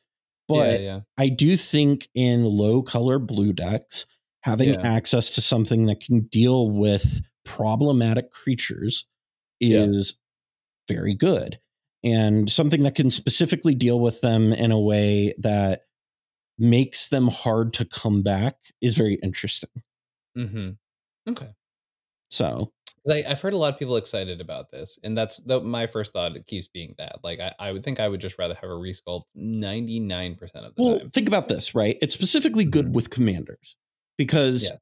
Speaker 2: Yeah,
Speaker 1: But
Speaker 2: yeah.
Speaker 1: I do think in low color blue decks, having
Speaker 2: Yeah.
Speaker 1: access to something that can deal with problematic creatures
Speaker 2: Yeah.
Speaker 1: is very good, and something that can specifically deal with them in a way that makes them hard to come back is very interesting.
Speaker 2: Mm-hmm. Okay.
Speaker 1: So
Speaker 2: I, I've heard a lot of people excited about this, and that's the, my first thought. It keeps being that. Like, I, I would think I would just rather have a resculpt ninety nine percent of the
Speaker 1: Well,
Speaker 2: time.
Speaker 1: think about this, right? It's specifically good
Speaker 2: Mhm.
Speaker 1: with commanders because
Speaker 2: Yeah.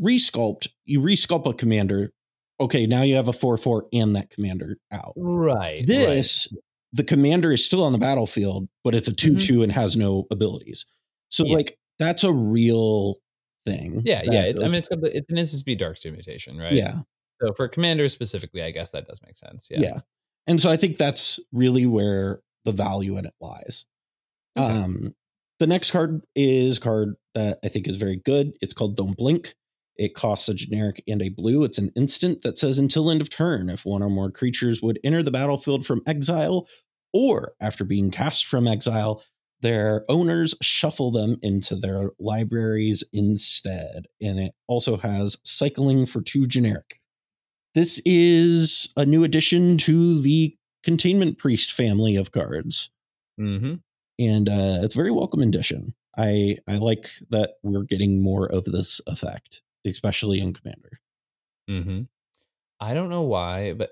Speaker 1: resculpt, you resculpt a commander. Okay, now you have a 4 4 and that commander out.
Speaker 2: Right.
Speaker 1: This, the commander is still on the battlefield, but it's a 2 2 and has no abilities. So,
Speaker 2: Mm-hmm. Yeah.
Speaker 1: like, that's a real thing.
Speaker 2: Yeah, yeah. It's, I mean, it's it's an speed dark mutation, right?
Speaker 1: yeah,
Speaker 2: So for commanders specifically, I guess that does make sense.
Speaker 1: yeah,
Speaker 2: Yeah.
Speaker 1: And so I think that's really where the value in it lies.
Speaker 2: Okay.
Speaker 1: Um, the next card is card that I think is very good. It's called Don't Blink. It costs a generic and a blue. It's an instant that says until end of turn, if one or more creatures would enter the battlefield from exile or after being cast from exile, their owners shuffle them into their libraries instead. And it also has cycling for two generic. This is a new addition to the Containment Priest family of cards
Speaker 2: Mm-hmm.
Speaker 1: and uh, it's a very welcome addition. I I like that we're getting more of this effect, especially in Commander.
Speaker 2: Mm-hmm. I don't know why, but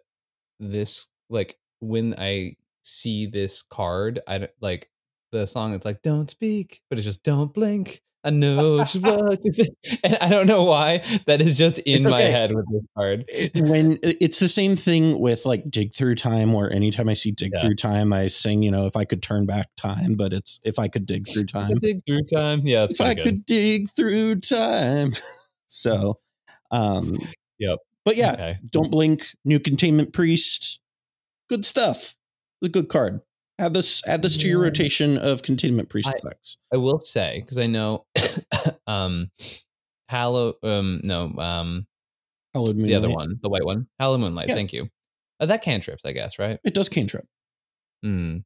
Speaker 2: this like when I see this card, I don't like the song. It's like "Don't speak," but it's just "Don't blink." I know just what and I don't know why that is just in
Speaker 1: It's
Speaker 2: my head with this card.
Speaker 1: when it's the same thing with like dig through time, where anytime I see dig
Speaker 2: Yeah.
Speaker 1: through time, I sing, you know, if I could turn back time, but it's if I could dig through time.
Speaker 2: Dig through time, yeah, it's
Speaker 1: if I
Speaker 2: good.
Speaker 1: could dig through time. so, um,
Speaker 2: Yep.
Speaker 1: But yeah,
Speaker 2: Okay.
Speaker 1: don't blink. New containment priest. Good stuff. The good card. Add this. Add this to your rotation of containment priest
Speaker 2: I-
Speaker 1: effects.
Speaker 2: I will say because I know, um, Hallow, um, no, um,
Speaker 1: Hallowed
Speaker 2: the other
Speaker 1: Moonlight.
Speaker 2: one, the white one, Hallowed Moonlight.
Speaker 1: Yeah.
Speaker 2: Thank you. Uh, that cantrips, I guess, right?
Speaker 1: It does cantrip.
Speaker 2: Hmm.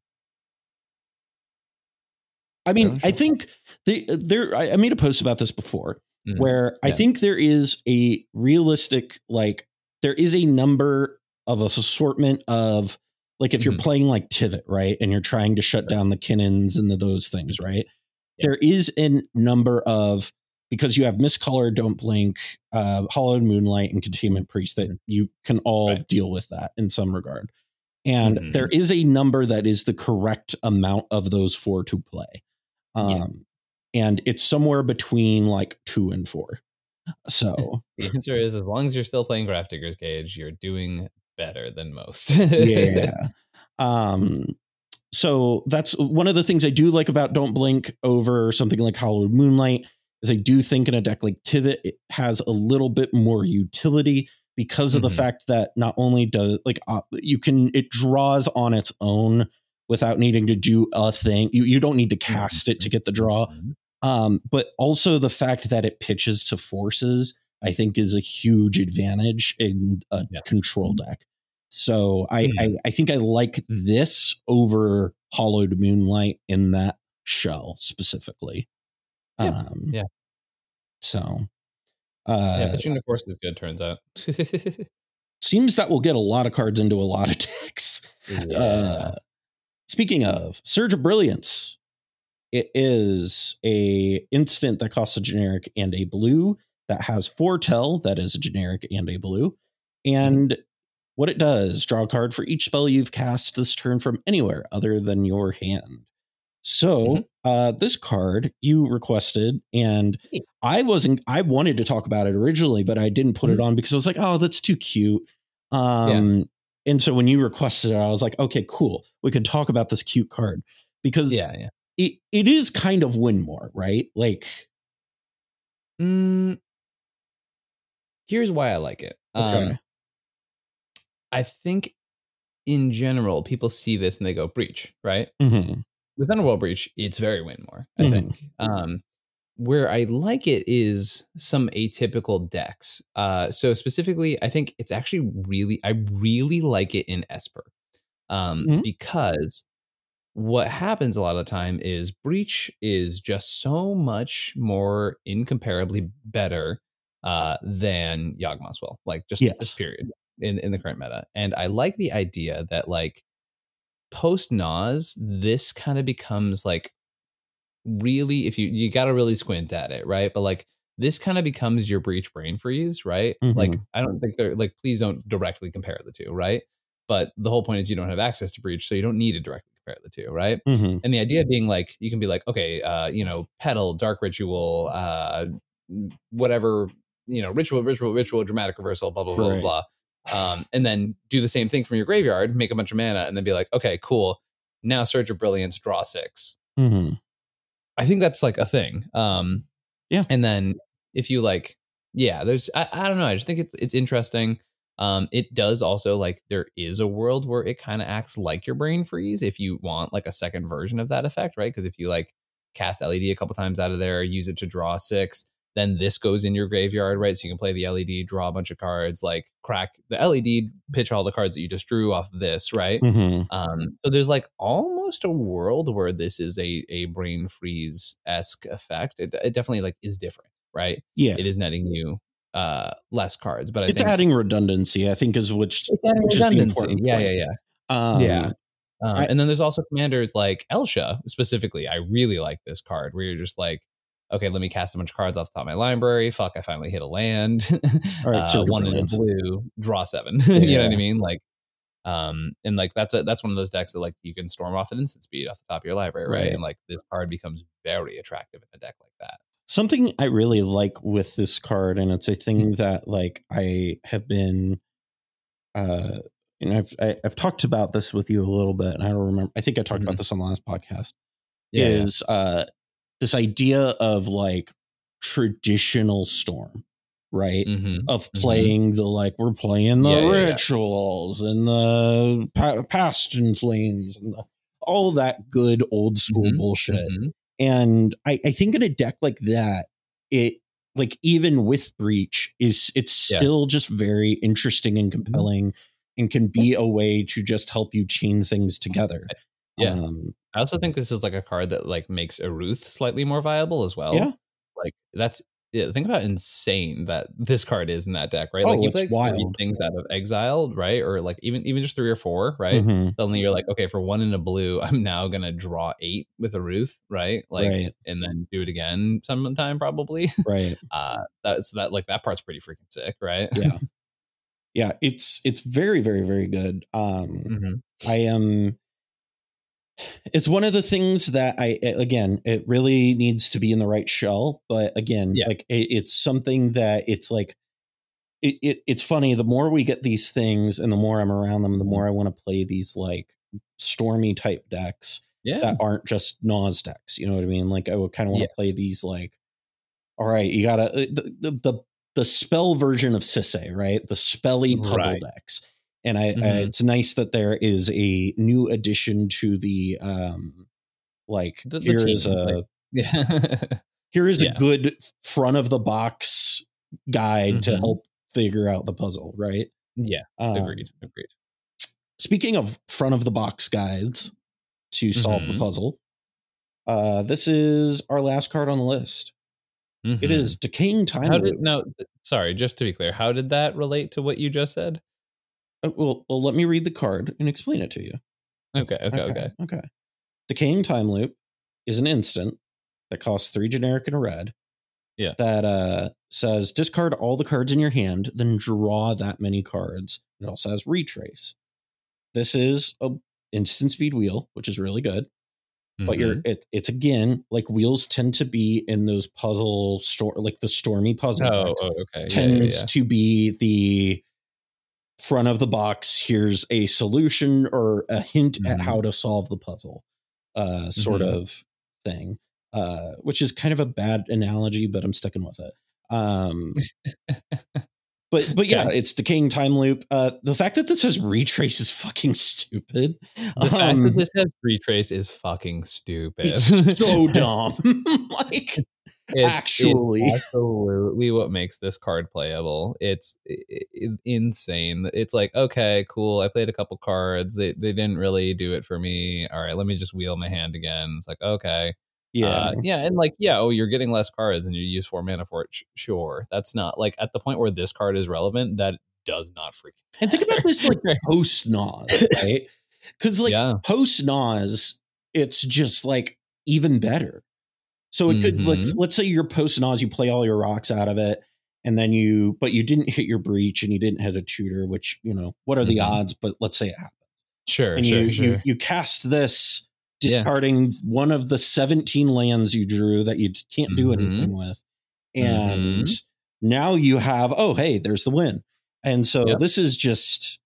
Speaker 1: I mean, I think the, there. I, I made a post about this before,
Speaker 2: Mhm.
Speaker 1: where I think there is a realistic, like, there is a number of a assortment of, like, if you're
Speaker 2: Mhm.
Speaker 1: playing like Tivit, right, and you're trying to shut down the Kinnans and the, those things, right.
Speaker 2: Yeah.
Speaker 1: There is a number of because you have Miscolor, Don't Blink, uh, Hallowed Moonlight, and Containment Priest that you can all
Speaker 2: Mm-hmm.
Speaker 1: Deal with that in some regard. And
Speaker 2: Mhm.
Speaker 1: there is a number that is the correct amount of those four to play. Um,
Speaker 2: Yeah.
Speaker 1: and it's somewhere between like two and four. So
Speaker 2: The answer is as long as you're still playing Grafdigger's Cage, you're doing better than most.
Speaker 1: yeah. Um, so that's one of the things I do like about Don't Blink over something like Hallowed Moonlight is I do think in a deck like Tivit, it has a little bit more utility because of the
Speaker 2: Mhm.
Speaker 1: fact that not only does like uh, you can it draws on its own without needing to do a thing. You you don't need to cast it to get the draw.
Speaker 2: Mhm.
Speaker 1: Um, but also the fact that it pitches to forces, I think, is a huge advantage in a
Speaker 2: Yeah.
Speaker 1: control deck. So I,
Speaker 2: Mhm.
Speaker 1: I I think I like this over Hallowed Moonlight in that shell specifically.
Speaker 2: Yeah.
Speaker 1: Um,
Speaker 2: Yeah.
Speaker 1: So Uh,
Speaker 2: yeah,
Speaker 1: uh,
Speaker 2: pitching to force is good, turns out.
Speaker 1: seems that will get a lot of cards into a lot of decks.
Speaker 2: yeah.
Speaker 1: Uh, speaking of Surge of Brilliance, it is a instant that costs a generic and a blue that has foretell that is a generic and a blue, and what it does draw a card for each spell you've cast this turn from anywhere other than your hand. So,
Speaker 2: Mhm.
Speaker 1: uh, this card you requested, and I wasn't, I wanted to talk about it originally, but I didn't put it
Speaker 2: Mhm.
Speaker 1: on because I was like, oh, that's too cute. Um, and so when you requested it, I was like, okay, cool. We could talk about this cute card because
Speaker 2: Yeah, yeah.
Speaker 1: it, it is kind of Winmore, right? Like,
Speaker 2: Mm, here's why I like it.
Speaker 1: okay.
Speaker 2: Um, I think in general, people see this and they go breach, right?
Speaker 1: Mhm.
Speaker 2: With Underworld Breach, it's very Winmore, I
Speaker 1: Mhm.
Speaker 2: think. Um, where I like it is some atypical decks. Uh, so specifically, I think it's actually really, I really like it in Esper. Um,
Speaker 1: Mhm.
Speaker 2: because what happens a lot of the time is Breach is just so much more incomparably better uh, than Yawgmoth's Will, like just
Speaker 1: Yes.
Speaker 2: this period in, in the current meta. And I like the idea that like post Naus, this kind of becomes like really, if you you got to really squint at it, right? But like this kind of becomes your Breach Brain Freeze, right? Like I don't think they're like please don't directly compare the two, right? But the whole point is you don't have access to Breach, so you don't need to directly compare the two, right?
Speaker 1: Mhm.
Speaker 2: and the idea being like you can be like okay uh you know pedal dark ritual uh whatever you know ritual ritual ritual dramatic reversal blah blah blah
Speaker 1: Right.
Speaker 2: blah blah um and then do the same thing from your graveyard make a bunch of mana and then be like okay cool now surge of brilliance draw six
Speaker 1: Mhm.
Speaker 2: i think that's like a thing um
Speaker 1: Yeah.
Speaker 2: and then if you like yeah there's i, I don't know i just think it's it's interesting um it does also like there is a world where it kind of acts like your brain freeze if you want like a second version of that effect right because if you like cast led a couple times out of there use it to draw six then this goes in your graveyard right so you can play the led draw a bunch of cards like crack the led pitch all the cards that you just drew off this right
Speaker 1: Mhm.
Speaker 2: um, so there's like almost a world where this is a a brain freeze esque effect. It, it definitely like is different, right?
Speaker 1: Yeah.
Speaker 2: It is netting you uh less cards, but I
Speaker 1: it's adding redundancy, I think, is which,
Speaker 2: it's adding
Speaker 1: which is the important
Speaker 2: Yeah, yeah, yeah,
Speaker 1: um,
Speaker 2: yeah. Um,
Speaker 1: I-
Speaker 2: and then there's also commanders like Elsha specifically. I really like this card where you're just like, okay, let me cast a bunch of cards off the top of my library. Fuck, I finally hit a land.
Speaker 1: All right,
Speaker 2: uh, one in blue, draw seven. you know what I mean? Like, um, and like that's a that's one of those decks that like you can storm off at instant speed off the top of your library, right?
Speaker 1: Right.
Speaker 2: And like this card becomes very attractive in a deck like that.
Speaker 1: Something I really like with this card, and it's a
Speaker 2: Mm-hmm.
Speaker 1: thing that like I have been, uh, and I've I, I've talked about this with you a little bit, and I don't remember. I think I talked
Speaker 2: Mhm.
Speaker 1: about this on the last podcast.
Speaker 2: Yeah, yeah.
Speaker 1: is uh this idea of like traditional storm, right?
Speaker 2: Mhm.
Speaker 1: Of
Speaker 2: Mhm.
Speaker 1: playing the like we're playing the
Speaker 2: Yeah, yeah, yeah.
Speaker 1: rituals and the pa- past in flames and the, all that good old school
Speaker 2: Mhm.
Speaker 1: bullshit.
Speaker 2: Mhm.
Speaker 1: And I, I think in a deck like that, it like even with breach is it's still just very interesting and compelling and can be a way to just help you chain things together.
Speaker 2: Yeah.
Speaker 1: Um,
Speaker 2: I also think this is like a card that like makes a Ruth slightly more viable as well.
Speaker 1: Yeah.
Speaker 2: Like that's yeah, think about insane that this card is in that deck, right?
Speaker 1: Oh,
Speaker 2: like you play
Speaker 1: wild.
Speaker 2: things out of exile, right? Or like even even just three or four, right?
Speaker 1: mhm.
Speaker 2: Suddenly you're like, okay, for one in a blue, I'm now gonna draw eight with a Ruth, right? Like
Speaker 1: Right.
Speaker 2: and then do it again sometime probably.
Speaker 1: right.
Speaker 2: uh that's that like that part's pretty freaking sick, right?
Speaker 1: Yeah. yeah it's it's very very very good um
Speaker 2: Mhm.
Speaker 1: i am it's one of the things that i again it really needs to be in the right shell but again
Speaker 2: Yeah.
Speaker 1: like it, it's something that it's like it, it it's funny the more we get these things and the more i'm around them the more i want to play these like stormy type decks
Speaker 2: Yeah.
Speaker 1: that aren't just Naus decks. You know what I mean? Like I would kind of want to
Speaker 2: Yeah.
Speaker 1: play these like, all right, you gotta uh, the the the, the spell version of Sisay, right? The spelly puzzle
Speaker 2: Right.
Speaker 1: decks. And I, I
Speaker 2: Mhm.
Speaker 1: it's nice that there is a new addition to the um like
Speaker 2: The- the
Speaker 1: here is a
Speaker 2: yeah.
Speaker 1: here is
Speaker 2: yeah.
Speaker 1: a good front of the box guide to
Speaker 2: Mhm.
Speaker 1: help figure out the puzzle, right?
Speaker 2: yeah.
Speaker 1: Um,
Speaker 2: agreed. Agreed.
Speaker 1: Speaking of front of the box guides to solve
Speaker 2: Mhm.
Speaker 1: the puzzle, uh, this is our last card on the list. It
Speaker 2: Mhm.
Speaker 1: is Decaying Time
Speaker 2: How did no? Sorry, just to be clear, how did that relate to what you just said?
Speaker 1: Uh, well, well, let me read the card and explain it to you.
Speaker 2: Okay, okay, okay.
Speaker 1: Okay. Decaying Time Loop is an instant that costs three generic and a red.
Speaker 2: Yeah.
Speaker 1: That uh says discard all the cards in your hand, then draw that many cards. It also has retrace. This is a instant speed wheel, which is really good. But you're
Speaker 2: Mhm.
Speaker 1: it, it's again like wheels tend to be in those puzzle store like the stormy puzzle
Speaker 2: oh, oh, okay. Yeah, yeah,
Speaker 1: tends
Speaker 2: yeah.
Speaker 1: to be the front of the box here's a solution or a hint at
Speaker 2: Mhm.
Speaker 1: how to solve the puzzle uh sort
Speaker 2: Mhm.
Speaker 1: of thing uh which is kind of a bad analogy but i'm sticking with it um but but yeah
Speaker 2: Okay.
Speaker 1: it's decaying time loop uh the fact that this has retrace is fucking stupid
Speaker 2: The fact
Speaker 1: Um,
Speaker 2: that this has retrace is fucking stupid.
Speaker 1: it's so dumb like
Speaker 2: It's-
Speaker 1: Actually.
Speaker 2: it's absolutely what makes this card playable. It's insane. It's like, okay, cool. I played a couple cards. They they didn't really do it for me. All right, let me just wheel my hand again. It's like, okay,
Speaker 1: yeah
Speaker 2: uh, yeah, and like, yeah, oh, you're getting less cards and you use four mana for it. Sure, that's not like at the point where this card is relevant. That does not freaking.
Speaker 1: And think about this like post Naus, right? Because like
Speaker 2: Yeah.
Speaker 1: post Naus, it's just like even better. So it could let's
Speaker 2: Mm-hmm.
Speaker 1: let's say you're post Naus, you play all your rocks out of it, and then you but you didn't hit your breach and you didn't hit a tutor, which you know what are the
Speaker 2: Mhm.
Speaker 1: odds? But let's say it happens,
Speaker 2: sure,
Speaker 1: and
Speaker 2: sure,
Speaker 1: you,
Speaker 2: sure.
Speaker 1: you you cast this
Speaker 2: Yeah.
Speaker 1: discarding one of the 17 lands you drew that you can't do
Speaker 2: Mhm.
Speaker 1: anything with, and
Speaker 2: Mhm.
Speaker 1: now you have oh hey there's the win, and so
Speaker 2: Yep.
Speaker 1: this is just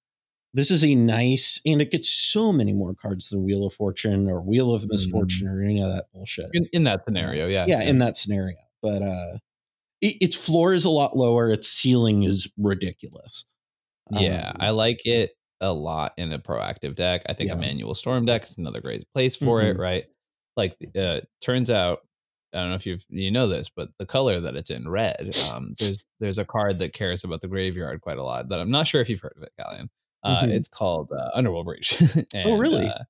Speaker 1: this is a nice and it gets so many more cards than Wheel of Fortune or Wheel of Misfortune or any of that bullshit.
Speaker 2: in, in that scenario, yeah,
Speaker 1: yeah, in that scenario. But uh it, its floor is a lot lower, its ceiling is ridiculous.
Speaker 2: Yeah,
Speaker 1: Um,
Speaker 2: I like it a lot in a proactive deck. I think
Speaker 1: Yeah.
Speaker 2: a manual storm deck is another great place for it,
Speaker 1: Mhm.
Speaker 2: right? Like, uh, turns out, I don't know if you you know this, but the color that it's in, red. Um, there's there's a card that cares about the graveyard quite a lot. That I'm not sure if you've heard of it, Galleon. Uh,
Speaker 1: Mhm.
Speaker 2: It's called uh, Underworld Breach.
Speaker 1: Oh, really?
Speaker 2: uh,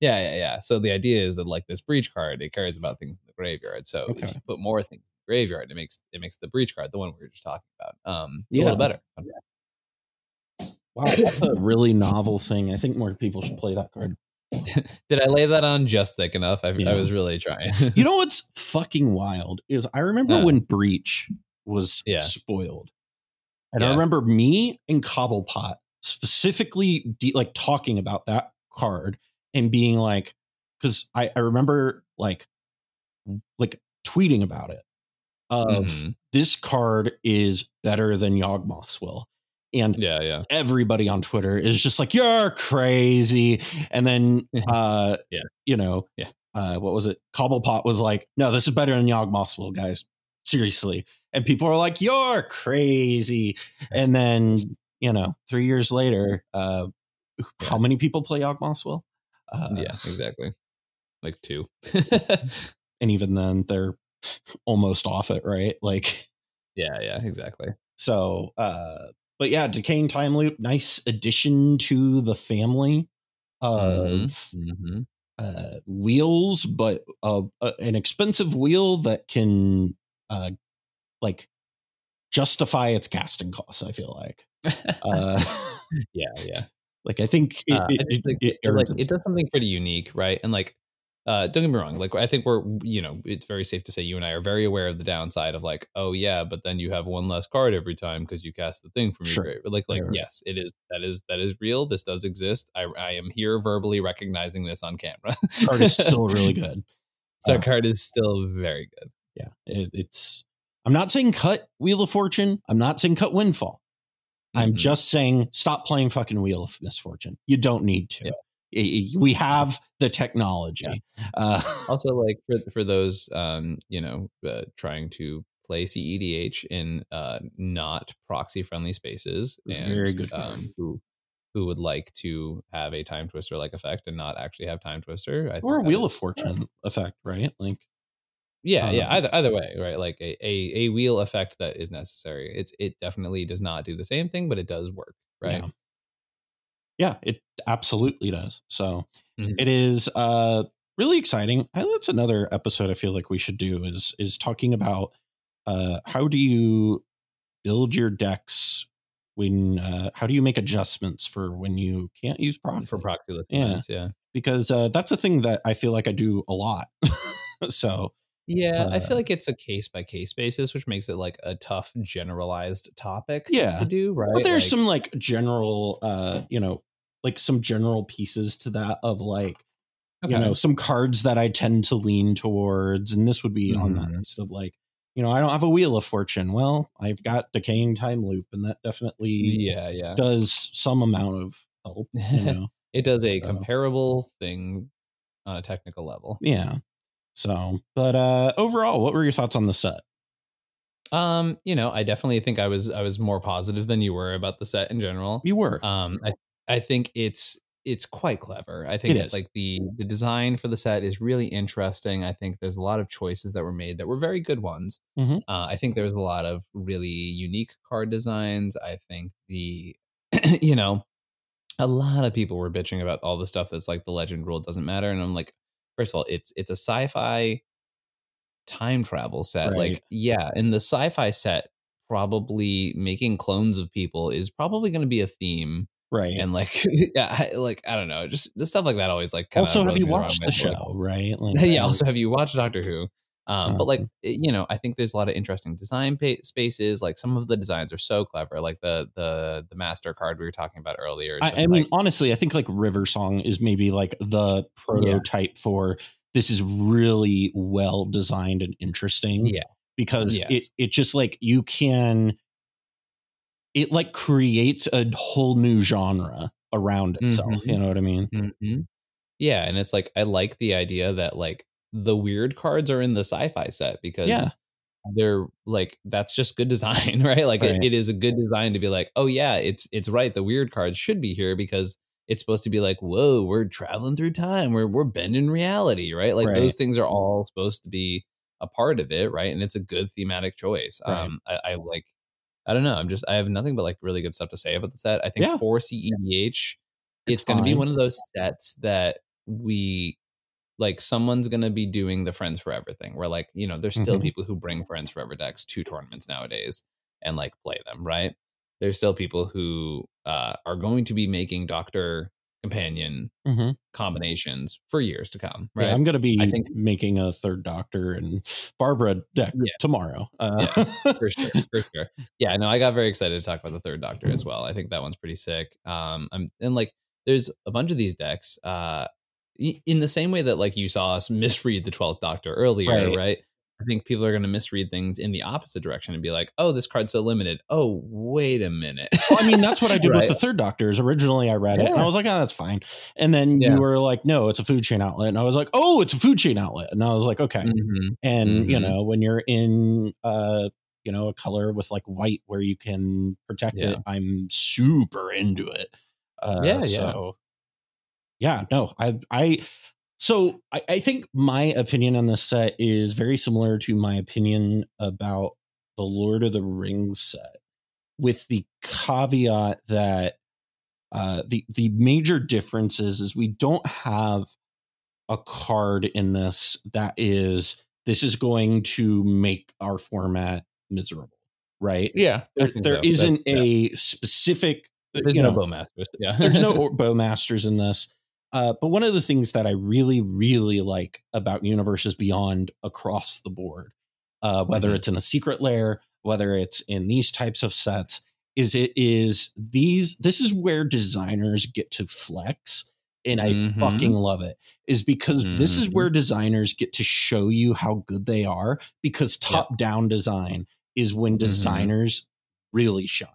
Speaker 2: yeah, yeah, yeah. So the idea is that like this breach card, it cares about things in the graveyard. So if you put more things in the graveyard, it makes it makes the breach card, the one we were just talking about, um,
Speaker 1: yeah.
Speaker 2: a little better.
Speaker 1: wow, that's a really novel thing. I think more people should play that card.
Speaker 2: Did I lay that on just thick enough? I,
Speaker 1: Yeah.
Speaker 2: I was really trying.
Speaker 1: You know what's fucking wild is I remember
Speaker 2: Uh.
Speaker 1: when Breach was
Speaker 2: Yeah.
Speaker 1: spoiled. And I remember me and Cobblepott specifically de- like talking about that card and being like, because I, I remember like like tweeting about it of
Speaker 2: Mhm.
Speaker 1: this card is better than Yawgmoth's will. And
Speaker 2: Yeah, yeah.
Speaker 1: everybody on Twitter is just like, you're crazy. And then, uh,
Speaker 2: Yeah.
Speaker 1: you know,
Speaker 2: Yeah.
Speaker 1: uh, what was it? Cobblepott was like, no, this is better than Yawgmoth's will, guys. Seriously. And people are like, you're crazy. And then, you know, three years later, uh, how many people play Yawgmoth's will? Uh,
Speaker 2: yeah, exactly. Like two.
Speaker 1: And even then, they're almost off it, right? Like,
Speaker 2: yeah, yeah, exactly.
Speaker 1: So, uh, but yeah, Decaying Time Loop, nice addition to the family of
Speaker 2: hmm
Speaker 1: uh, wheels, but uh, uh, an expensive wheel that can uh, like justify its casting costs. I feel like, uh,
Speaker 2: yeah, yeah.
Speaker 1: like I think it,
Speaker 2: Uh,
Speaker 1: it,
Speaker 2: I
Speaker 1: it,
Speaker 2: think
Speaker 1: it
Speaker 2: it, like it does something pretty unique, right? And like, uh, don't get me wrong. Like, I think we're, you know, it's very safe to say you and I are very aware of the downside of like, oh yeah, but then you have one less card every time because you cast the thing from your
Speaker 1: Sure.
Speaker 2: grave. Like, like
Speaker 1: right.
Speaker 2: yes, it is. That is that is real. This does exist. I, I am here verbally recognizing this on camera.
Speaker 1: card is still really good.
Speaker 2: so
Speaker 1: uh,
Speaker 2: card is still very good.
Speaker 1: Yeah, it, it's. I'm not saying cut Wheel of Fortune. I'm not saying cut Windfall. I'm
Speaker 2: Mhm.
Speaker 1: just saying stop playing fucking Wheel of Misfortune. You don't need to.
Speaker 2: Yeah.
Speaker 1: We have the technology. Uh,
Speaker 2: also like for for those um you know uh, trying to play CEDH in uh not proxy friendly spaces and
Speaker 1: very good
Speaker 2: um, who who would like to have a Timetwister like effect and not actually have Timetwister I think
Speaker 1: or a Wheel of
Speaker 2: uh,
Speaker 1: Fortune effect, right? Like,
Speaker 2: yeah yeah
Speaker 1: um,
Speaker 2: either either way right like a, a a wheel effect that is necessary it's it definitely does not do the same thing but it does work right
Speaker 1: Yeah. yeah, it absolutely does. So
Speaker 2: Mhm.
Speaker 1: it is uh, really exciting. And that's another episode I feel like we should do is is talking about uh, how do you build your decks when uh, how do you make adjustments for when you can't use proxy
Speaker 2: for proxyless
Speaker 1: Yeah.
Speaker 2: yeah
Speaker 1: because uh, that's a thing that I feel like I do a lot. so
Speaker 2: Yeah, I
Speaker 1: Uh,
Speaker 2: feel like it's a case by case basis, which makes it like a tough generalized topic
Speaker 1: Yeah.
Speaker 2: to do, right?
Speaker 1: But there's
Speaker 2: Like-
Speaker 1: some like general, uh, you know, like some general pieces to that of like, you know, some cards that I tend to lean towards, and this would be on that
Speaker 2: Mhm.
Speaker 1: list of like, you know, I don't have a wheel of fortune. Well, I've got decaying time loop, and that definitely
Speaker 2: yeah, yeah.
Speaker 1: does some amount of help. You know,
Speaker 2: it does a
Speaker 1: So-
Speaker 2: comparable thing on a technical level.
Speaker 1: yeah. So, but uh overall, what were your thoughts on the set?
Speaker 2: Um, you know, I definitely think I was I was more positive than you were about the set in general.
Speaker 1: You were,
Speaker 2: Um, I I think it's it's quite clever. I think like the the design for the set is really interesting. I think there's a lot of choices that were made that were very good ones.
Speaker 1: Mhm.
Speaker 2: Uh, I think there was a lot of really unique card designs. I think the you know a lot of people were bitching about all the stuff that's like the legend rule doesn't matter, and I'm like, first of all, it's it's a sci-fi time travel set.
Speaker 1: Right.
Speaker 2: Like, yeah, in the sci-fi set, probably making clones of people is probably going to be a theme
Speaker 1: right?
Speaker 2: and like yeah I, like i don't know just the stuff like that always like
Speaker 1: also, have you watched the
Speaker 2: but, like,
Speaker 1: show? Right? Like,
Speaker 2: yeah also have you watched doctor who um but like
Speaker 1: Um,
Speaker 2: you know i think there's a lot of interesting design pa- spaces like some of the designs are so clever like the the the Mastercard we were talking about earlier
Speaker 1: I, I mean,
Speaker 2: like-
Speaker 1: honestly, I think like River Song is maybe like the prototype for this is really well designed and interesting.
Speaker 2: Yeah.
Speaker 1: Because it,
Speaker 2: Yes.
Speaker 1: it just like you can it like creates a whole new genre around itself.
Speaker 2: Mhm.
Speaker 1: You know what I mean?
Speaker 2: Mhm. yeah and it's like i like the idea that like the weird cards are in the sci-fi set because
Speaker 1: Yeah.
Speaker 2: they're like that's just good design right like
Speaker 1: Right.
Speaker 2: it, it is a good design to be like oh yeah it's it's right the weird cards should be here because it's supposed to be like whoa we're traveling through time we're we're bending reality right like
Speaker 1: Right.
Speaker 2: those things are all supposed to be a part of it right and it's a good thematic choice
Speaker 1: Right.
Speaker 2: um I, I like i don't know i'm just i have nothing but like really good stuff to say about the set i think
Speaker 1: Yeah.
Speaker 2: for cedh
Speaker 1: It's
Speaker 2: it's going to be one of those sets that we like someone's going to be doing the friends forever thing where like you know there's still
Speaker 1: Mhm.
Speaker 2: people who bring friends forever decks to tournaments nowadays and like play them right there's still people who uh, are going to be making doctor companion
Speaker 1: Mhm.
Speaker 2: combinations for years to come
Speaker 1: Yeah,
Speaker 2: right
Speaker 1: I'm going to be
Speaker 2: I think-
Speaker 1: making a third Doctor and Barbara deck
Speaker 2: Yeah.
Speaker 1: tomorrow. Uh,
Speaker 2: for sure for sure yeah no i got very excited to talk about the third doctor as well i think that one's pretty sick um i'm and like there's a bunch of these decks uh in the same way that like you saw us misread the 12th doctor earlier
Speaker 1: Right.
Speaker 2: right, i think people are going to misread things in the opposite direction and be like oh this card's so limited oh wait a minute
Speaker 1: Well, I mean, that's what I did
Speaker 2: Right.
Speaker 1: with the third Doctors. Originally, I read it and I was like, "Oh, that's fine." And then
Speaker 2: Yeah.
Speaker 1: you were like, "No, it's a food chain outlet," and I was like, "Oh, it's a food chain outlet," and I was like, "Okay."
Speaker 2: Mhm.
Speaker 1: And you
Speaker 2: Mhm.
Speaker 1: know, when you're in, uh, you know, a color with like white where you can protect
Speaker 2: Yeah.
Speaker 1: it, I'm super into it. Uh,
Speaker 2: Yeah, yeah.
Speaker 1: So, yeah, no, I, I. So I, I think my opinion on this set is very similar to my opinion about the Lord of the Rings set, with the caveat that uh, the the major difference is is we don't have a card in this that is this is going to make our format miserable, right?
Speaker 2: yeah
Speaker 1: There, there
Speaker 2: so.
Speaker 1: isn't
Speaker 2: That- yeah.
Speaker 1: a specific,
Speaker 2: there's
Speaker 1: you
Speaker 2: no
Speaker 1: know,
Speaker 2: bowmasters yeah
Speaker 1: there's no or- bowmasters in this. Uh, but one of the things that I really, really like about universes beyond across the board, uh, whether
Speaker 2: Mhm.
Speaker 1: it's in a secret lair, whether it's in these types of sets, is it is these. This is where designers get to flex, and I
Speaker 2: Mhm.
Speaker 1: fucking love it. Is because this is
Speaker 2: Mhm.
Speaker 1: where designers get to show you how good they are. Because top down design is when
Speaker 2: Mhm.
Speaker 1: designers really shine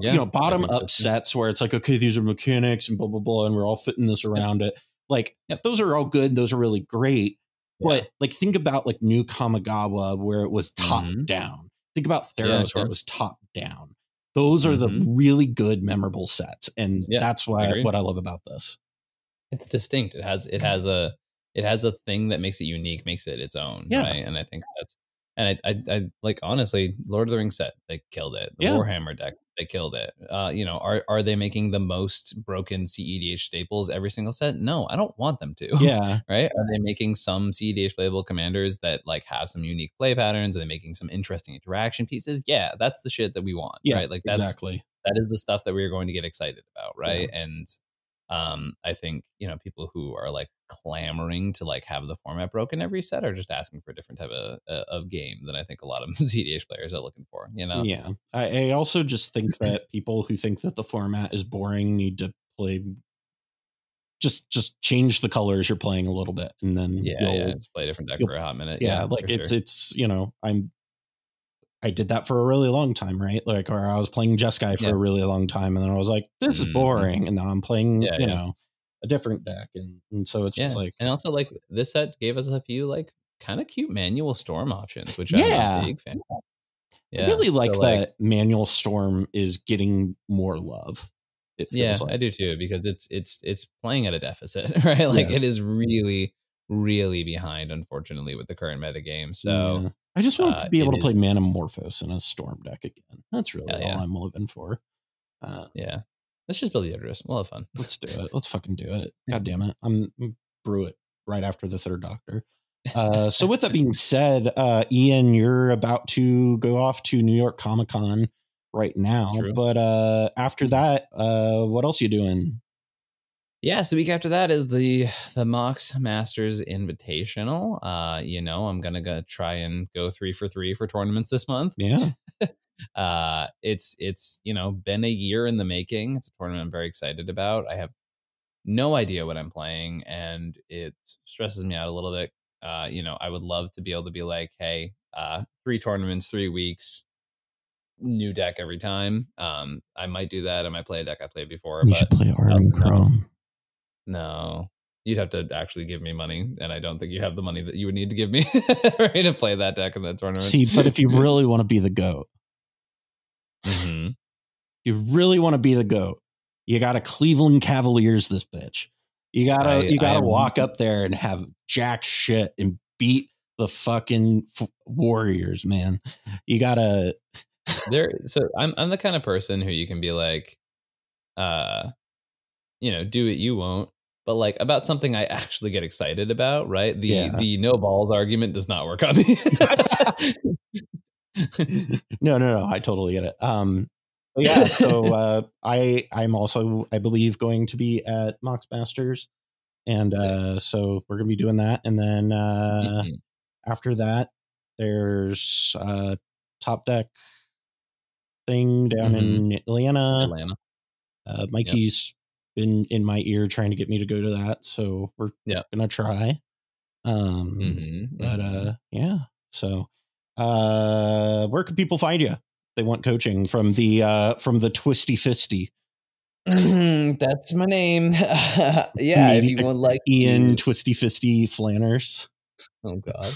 Speaker 2: Yeah,
Speaker 1: you know bottom up sets where it's like okay these are mechanics and blah blah blah and we're all fitting this around it like
Speaker 2: Yep.
Speaker 1: those are all good those are really great
Speaker 2: Yeah.
Speaker 1: but like think about like new kamigawa where it was top
Speaker 2: Mhm.
Speaker 1: down think about theros
Speaker 2: Yeah,
Speaker 1: where it was top down those are the
Speaker 2: Mhm.
Speaker 1: really good memorable sets and that's why
Speaker 2: agree.
Speaker 1: what i love about this
Speaker 2: it's distinct. It has it has a it has a thing that makes it unique, makes it its own,
Speaker 1: Yeah.
Speaker 2: right? And I think that's and I, I I like honestly, Lord of the Rings set they killed it. The
Speaker 1: Yeah.
Speaker 2: Warhammer deck they killed it. Uh, you know, are are they making the most broken CEDH staples every single set? No, I don't want them to.
Speaker 1: yeah
Speaker 2: right? Are they making some CEDH playable commanders that like have some unique play patterns? Are they making some interesting interaction pieces? Yeah, that's the shit that we want,
Speaker 1: yeah
Speaker 2: right? Like that's
Speaker 1: exactly
Speaker 2: that is the stuff that we're going to get excited about right and um i think you know people who are like clamoring to like have the format broken every set are just asking for a different type of uh, of game than I think a lot of CEDH players are looking for. You know?
Speaker 1: Yeah. I, I also just think that people who think that the format is boring need to play just just change the colors you're playing a little bit and then
Speaker 2: Yeah,
Speaker 1: you'll-
Speaker 2: yeah. Play a different deck for a hot minute.
Speaker 1: yeah,
Speaker 2: Yeah,
Speaker 1: like it's
Speaker 2: sure.
Speaker 1: it's you know i'm i did that for a really long time right like or i was playing jeskai for
Speaker 2: Yeah.
Speaker 1: a really long time and then i was like this is
Speaker 2: Mhm.
Speaker 1: boring and now i'm playing
Speaker 2: Yeah,
Speaker 1: you
Speaker 2: yeah.
Speaker 1: know a different deck and, and so it's
Speaker 2: yeah.
Speaker 1: just like
Speaker 2: and also like this set gave us a few like kind of cute manual storm options, which
Speaker 1: Yeah.
Speaker 2: I'm a big fan. of.
Speaker 1: i really
Speaker 2: so,
Speaker 1: like that manual storm is getting more love
Speaker 2: Yeah,
Speaker 1: like.
Speaker 2: I do too because it's it's it's playing at a deficit, right? Like
Speaker 1: Yeah.
Speaker 2: it is really really behind, unfortunately, with the current meta game. So
Speaker 1: Yeah. i just want
Speaker 2: uh,
Speaker 1: to be able to play manamorphose in a storm deck again that's really
Speaker 2: yeah.
Speaker 1: all i'm living for uh,
Speaker 2: yeah, let's just build the Yggdrasil. We'll have fun.
Speaker 1: let's do it let's fucking do it god damn it i'm I'm brew it right after the third doctor uh, so with that being said, uh, Ian, you're about to go off to New York Comic Con right now. But uh, after that, uh, what else are you doing?
Speaker 2: Yeah, so the week after that is the the Mox Masters Invitational. Uh, you know, I'm gonna go try and go three for three for tournaments this month.
Speaker 1: Yeah,
Speaker 2: uh it's it's you know been a year in the making. It's a tournament i'm very excited about. I have no idea what i'm playing and it stresses me out a little bit. Uh you know i would love to be able to be like hey uh three tournaments three weeks new deck every time. Um i might do that. I might play a deck i played before
Speaker 1: you
Speaker 2: but
Speaker 1: should play Ardenn.
Speaker 2: Kraum. no. You'd have to actually give me money and i don't think you have the money that you would need to give me right to play that deck in that tournament.
Speaker 1: See, but if you really want to be the goat,
Speaker 2: Mhm.
Speaker 1: you really want to be the goat, you got to Cleveland Cavaliers this bitch. You gotta
Speaker 2: I-
Speaker 1: you gotta
Speaker 2: am-
Speaker 1: walk up there and have jack shit and beat the fucking f- Warriors, man. You gotta
Speaker 2: there so I'm I'm the kind of person who you can be like uh you know, do it you won't. But like about something I actually get excited about, right? The
Speaker 1: Yeah.
Speaker 2: the no balls argument does not work on me.
Speaker 1: no, no, no. I totally get it. Um, yeah. So uh, I, I'm also, I believe, going to be at Mox Masters, and uh, so we're gonna be doing that. And then uh,
Speaker 2: Mhm.
Speaker 1: after that, there's uh, Top Deck thing down in Atlanta.
Speaker 2: Atlanta.
Speaker 1: Uh, Mikey's been in my ear trying to get me to go to that, so we're
Speaker 2: Yeah.
Speaker 1: gonna try. Um,
Speaker 2: Mhm.
Speaker 1: but
Speaker 2: Mhm.
Speaker 1: uh yeah so uh where can people find you they want coaching from the uh from the twisty fisty
Speaker 2: Mhm, that's my name. yeah, if you would like
Speaker 1: ian
Speaker 2: to-
Speaker 1: twisty fisty flanners
Speaker 2: Oh God.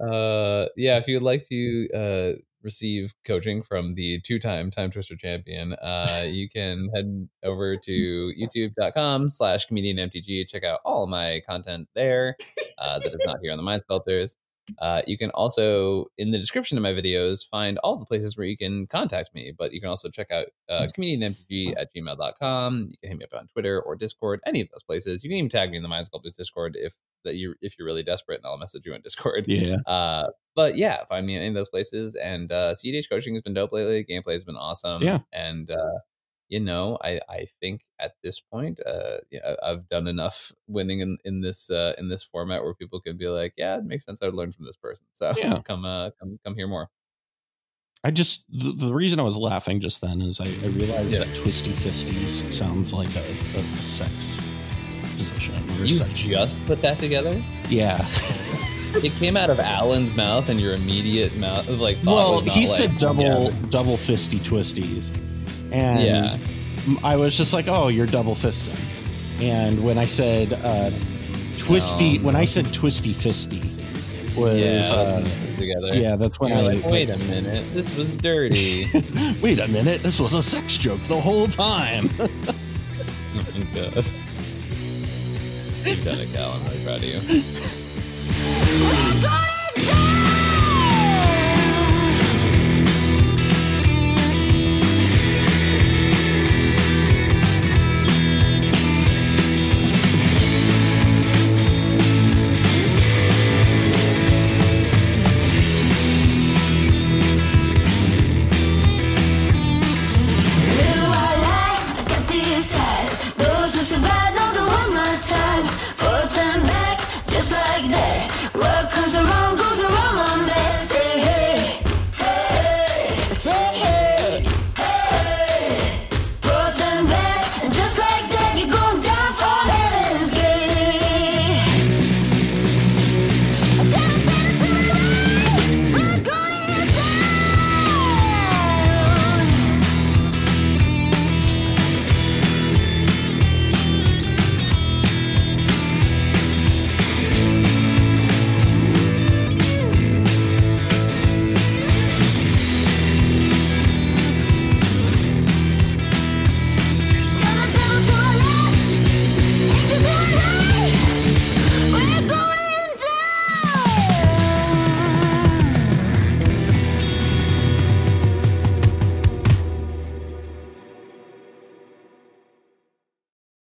Speaker 2: Uh, yeah, if you would like to uh, receive coaching from the two-time Timetwister champion, uh, you can head over to youtube.com slash comedian mtg. Check out all my content there uh, that is not here on the Mind Sculptors. Uh, you can also, in the description of my videos, find all the places where you can contact me. But you can also check out uh, comedianmtg at gmail.com. You can hit me up on Twitter or Discord, any of those places. You can even tag me in the Mind Sculptors Discord if that you if you're really desperate, and I'll message you on Discord.
Speaker 1: yeah
Speaker 2: Uh, but yeah, find me in any of those places. And uh, CDH coaching has been dope lately. Gameplay has been awesome.
Speaker 1: Yeah.
Speaker 2: And uh, you know, I I think at this point, uh, yeah, I've done enough winning in in this uh, in this format where people can be like, yeah, it makes sense. I would learn from this person. So
Speaker 1: Yeah.
Speaker 2: come uh come come hear more.
Speaker 1: i just the, the reason i was laughing just then is i, I realized
Speaker 2: Yeah.
Speaker 1: that twisty fisties sounds like a, a, a sex position
Speaker 2: You
Speaker 1: sex-
Speaker 2: just put that together.
Speaker 1: yeah
Speaker 2: It came out of Alan's mouth, and your immediate mouth like.
Speaker 1: well he
Speaker 2: like,
Speaker 1: said double
Speaker 2: yeah,
Speaker 1: double fisty twisties and
Speaker 2: Yeah.
Speaker 1: I was just like, "Oh, you're double fisting." And when I said uh, twisty,
Speaker 2: Um,
Speaker 1: when I said twisty fisty, was
Speaker 2: yeah,
Speaker 1: uh,
Speaker 2: when we put it together.
Speaker 1: yeah, that's when
Speaker 2: You're
Speaker 1: I
Speaker 2: like, wait a minute, this was dirty.
Speaker 1: wait a minute, this was a sex joke the whole time.
Speaker 2: oh my god. You've done it, Cal. I'm really proud of you.
Speaker 4: We're gonna die!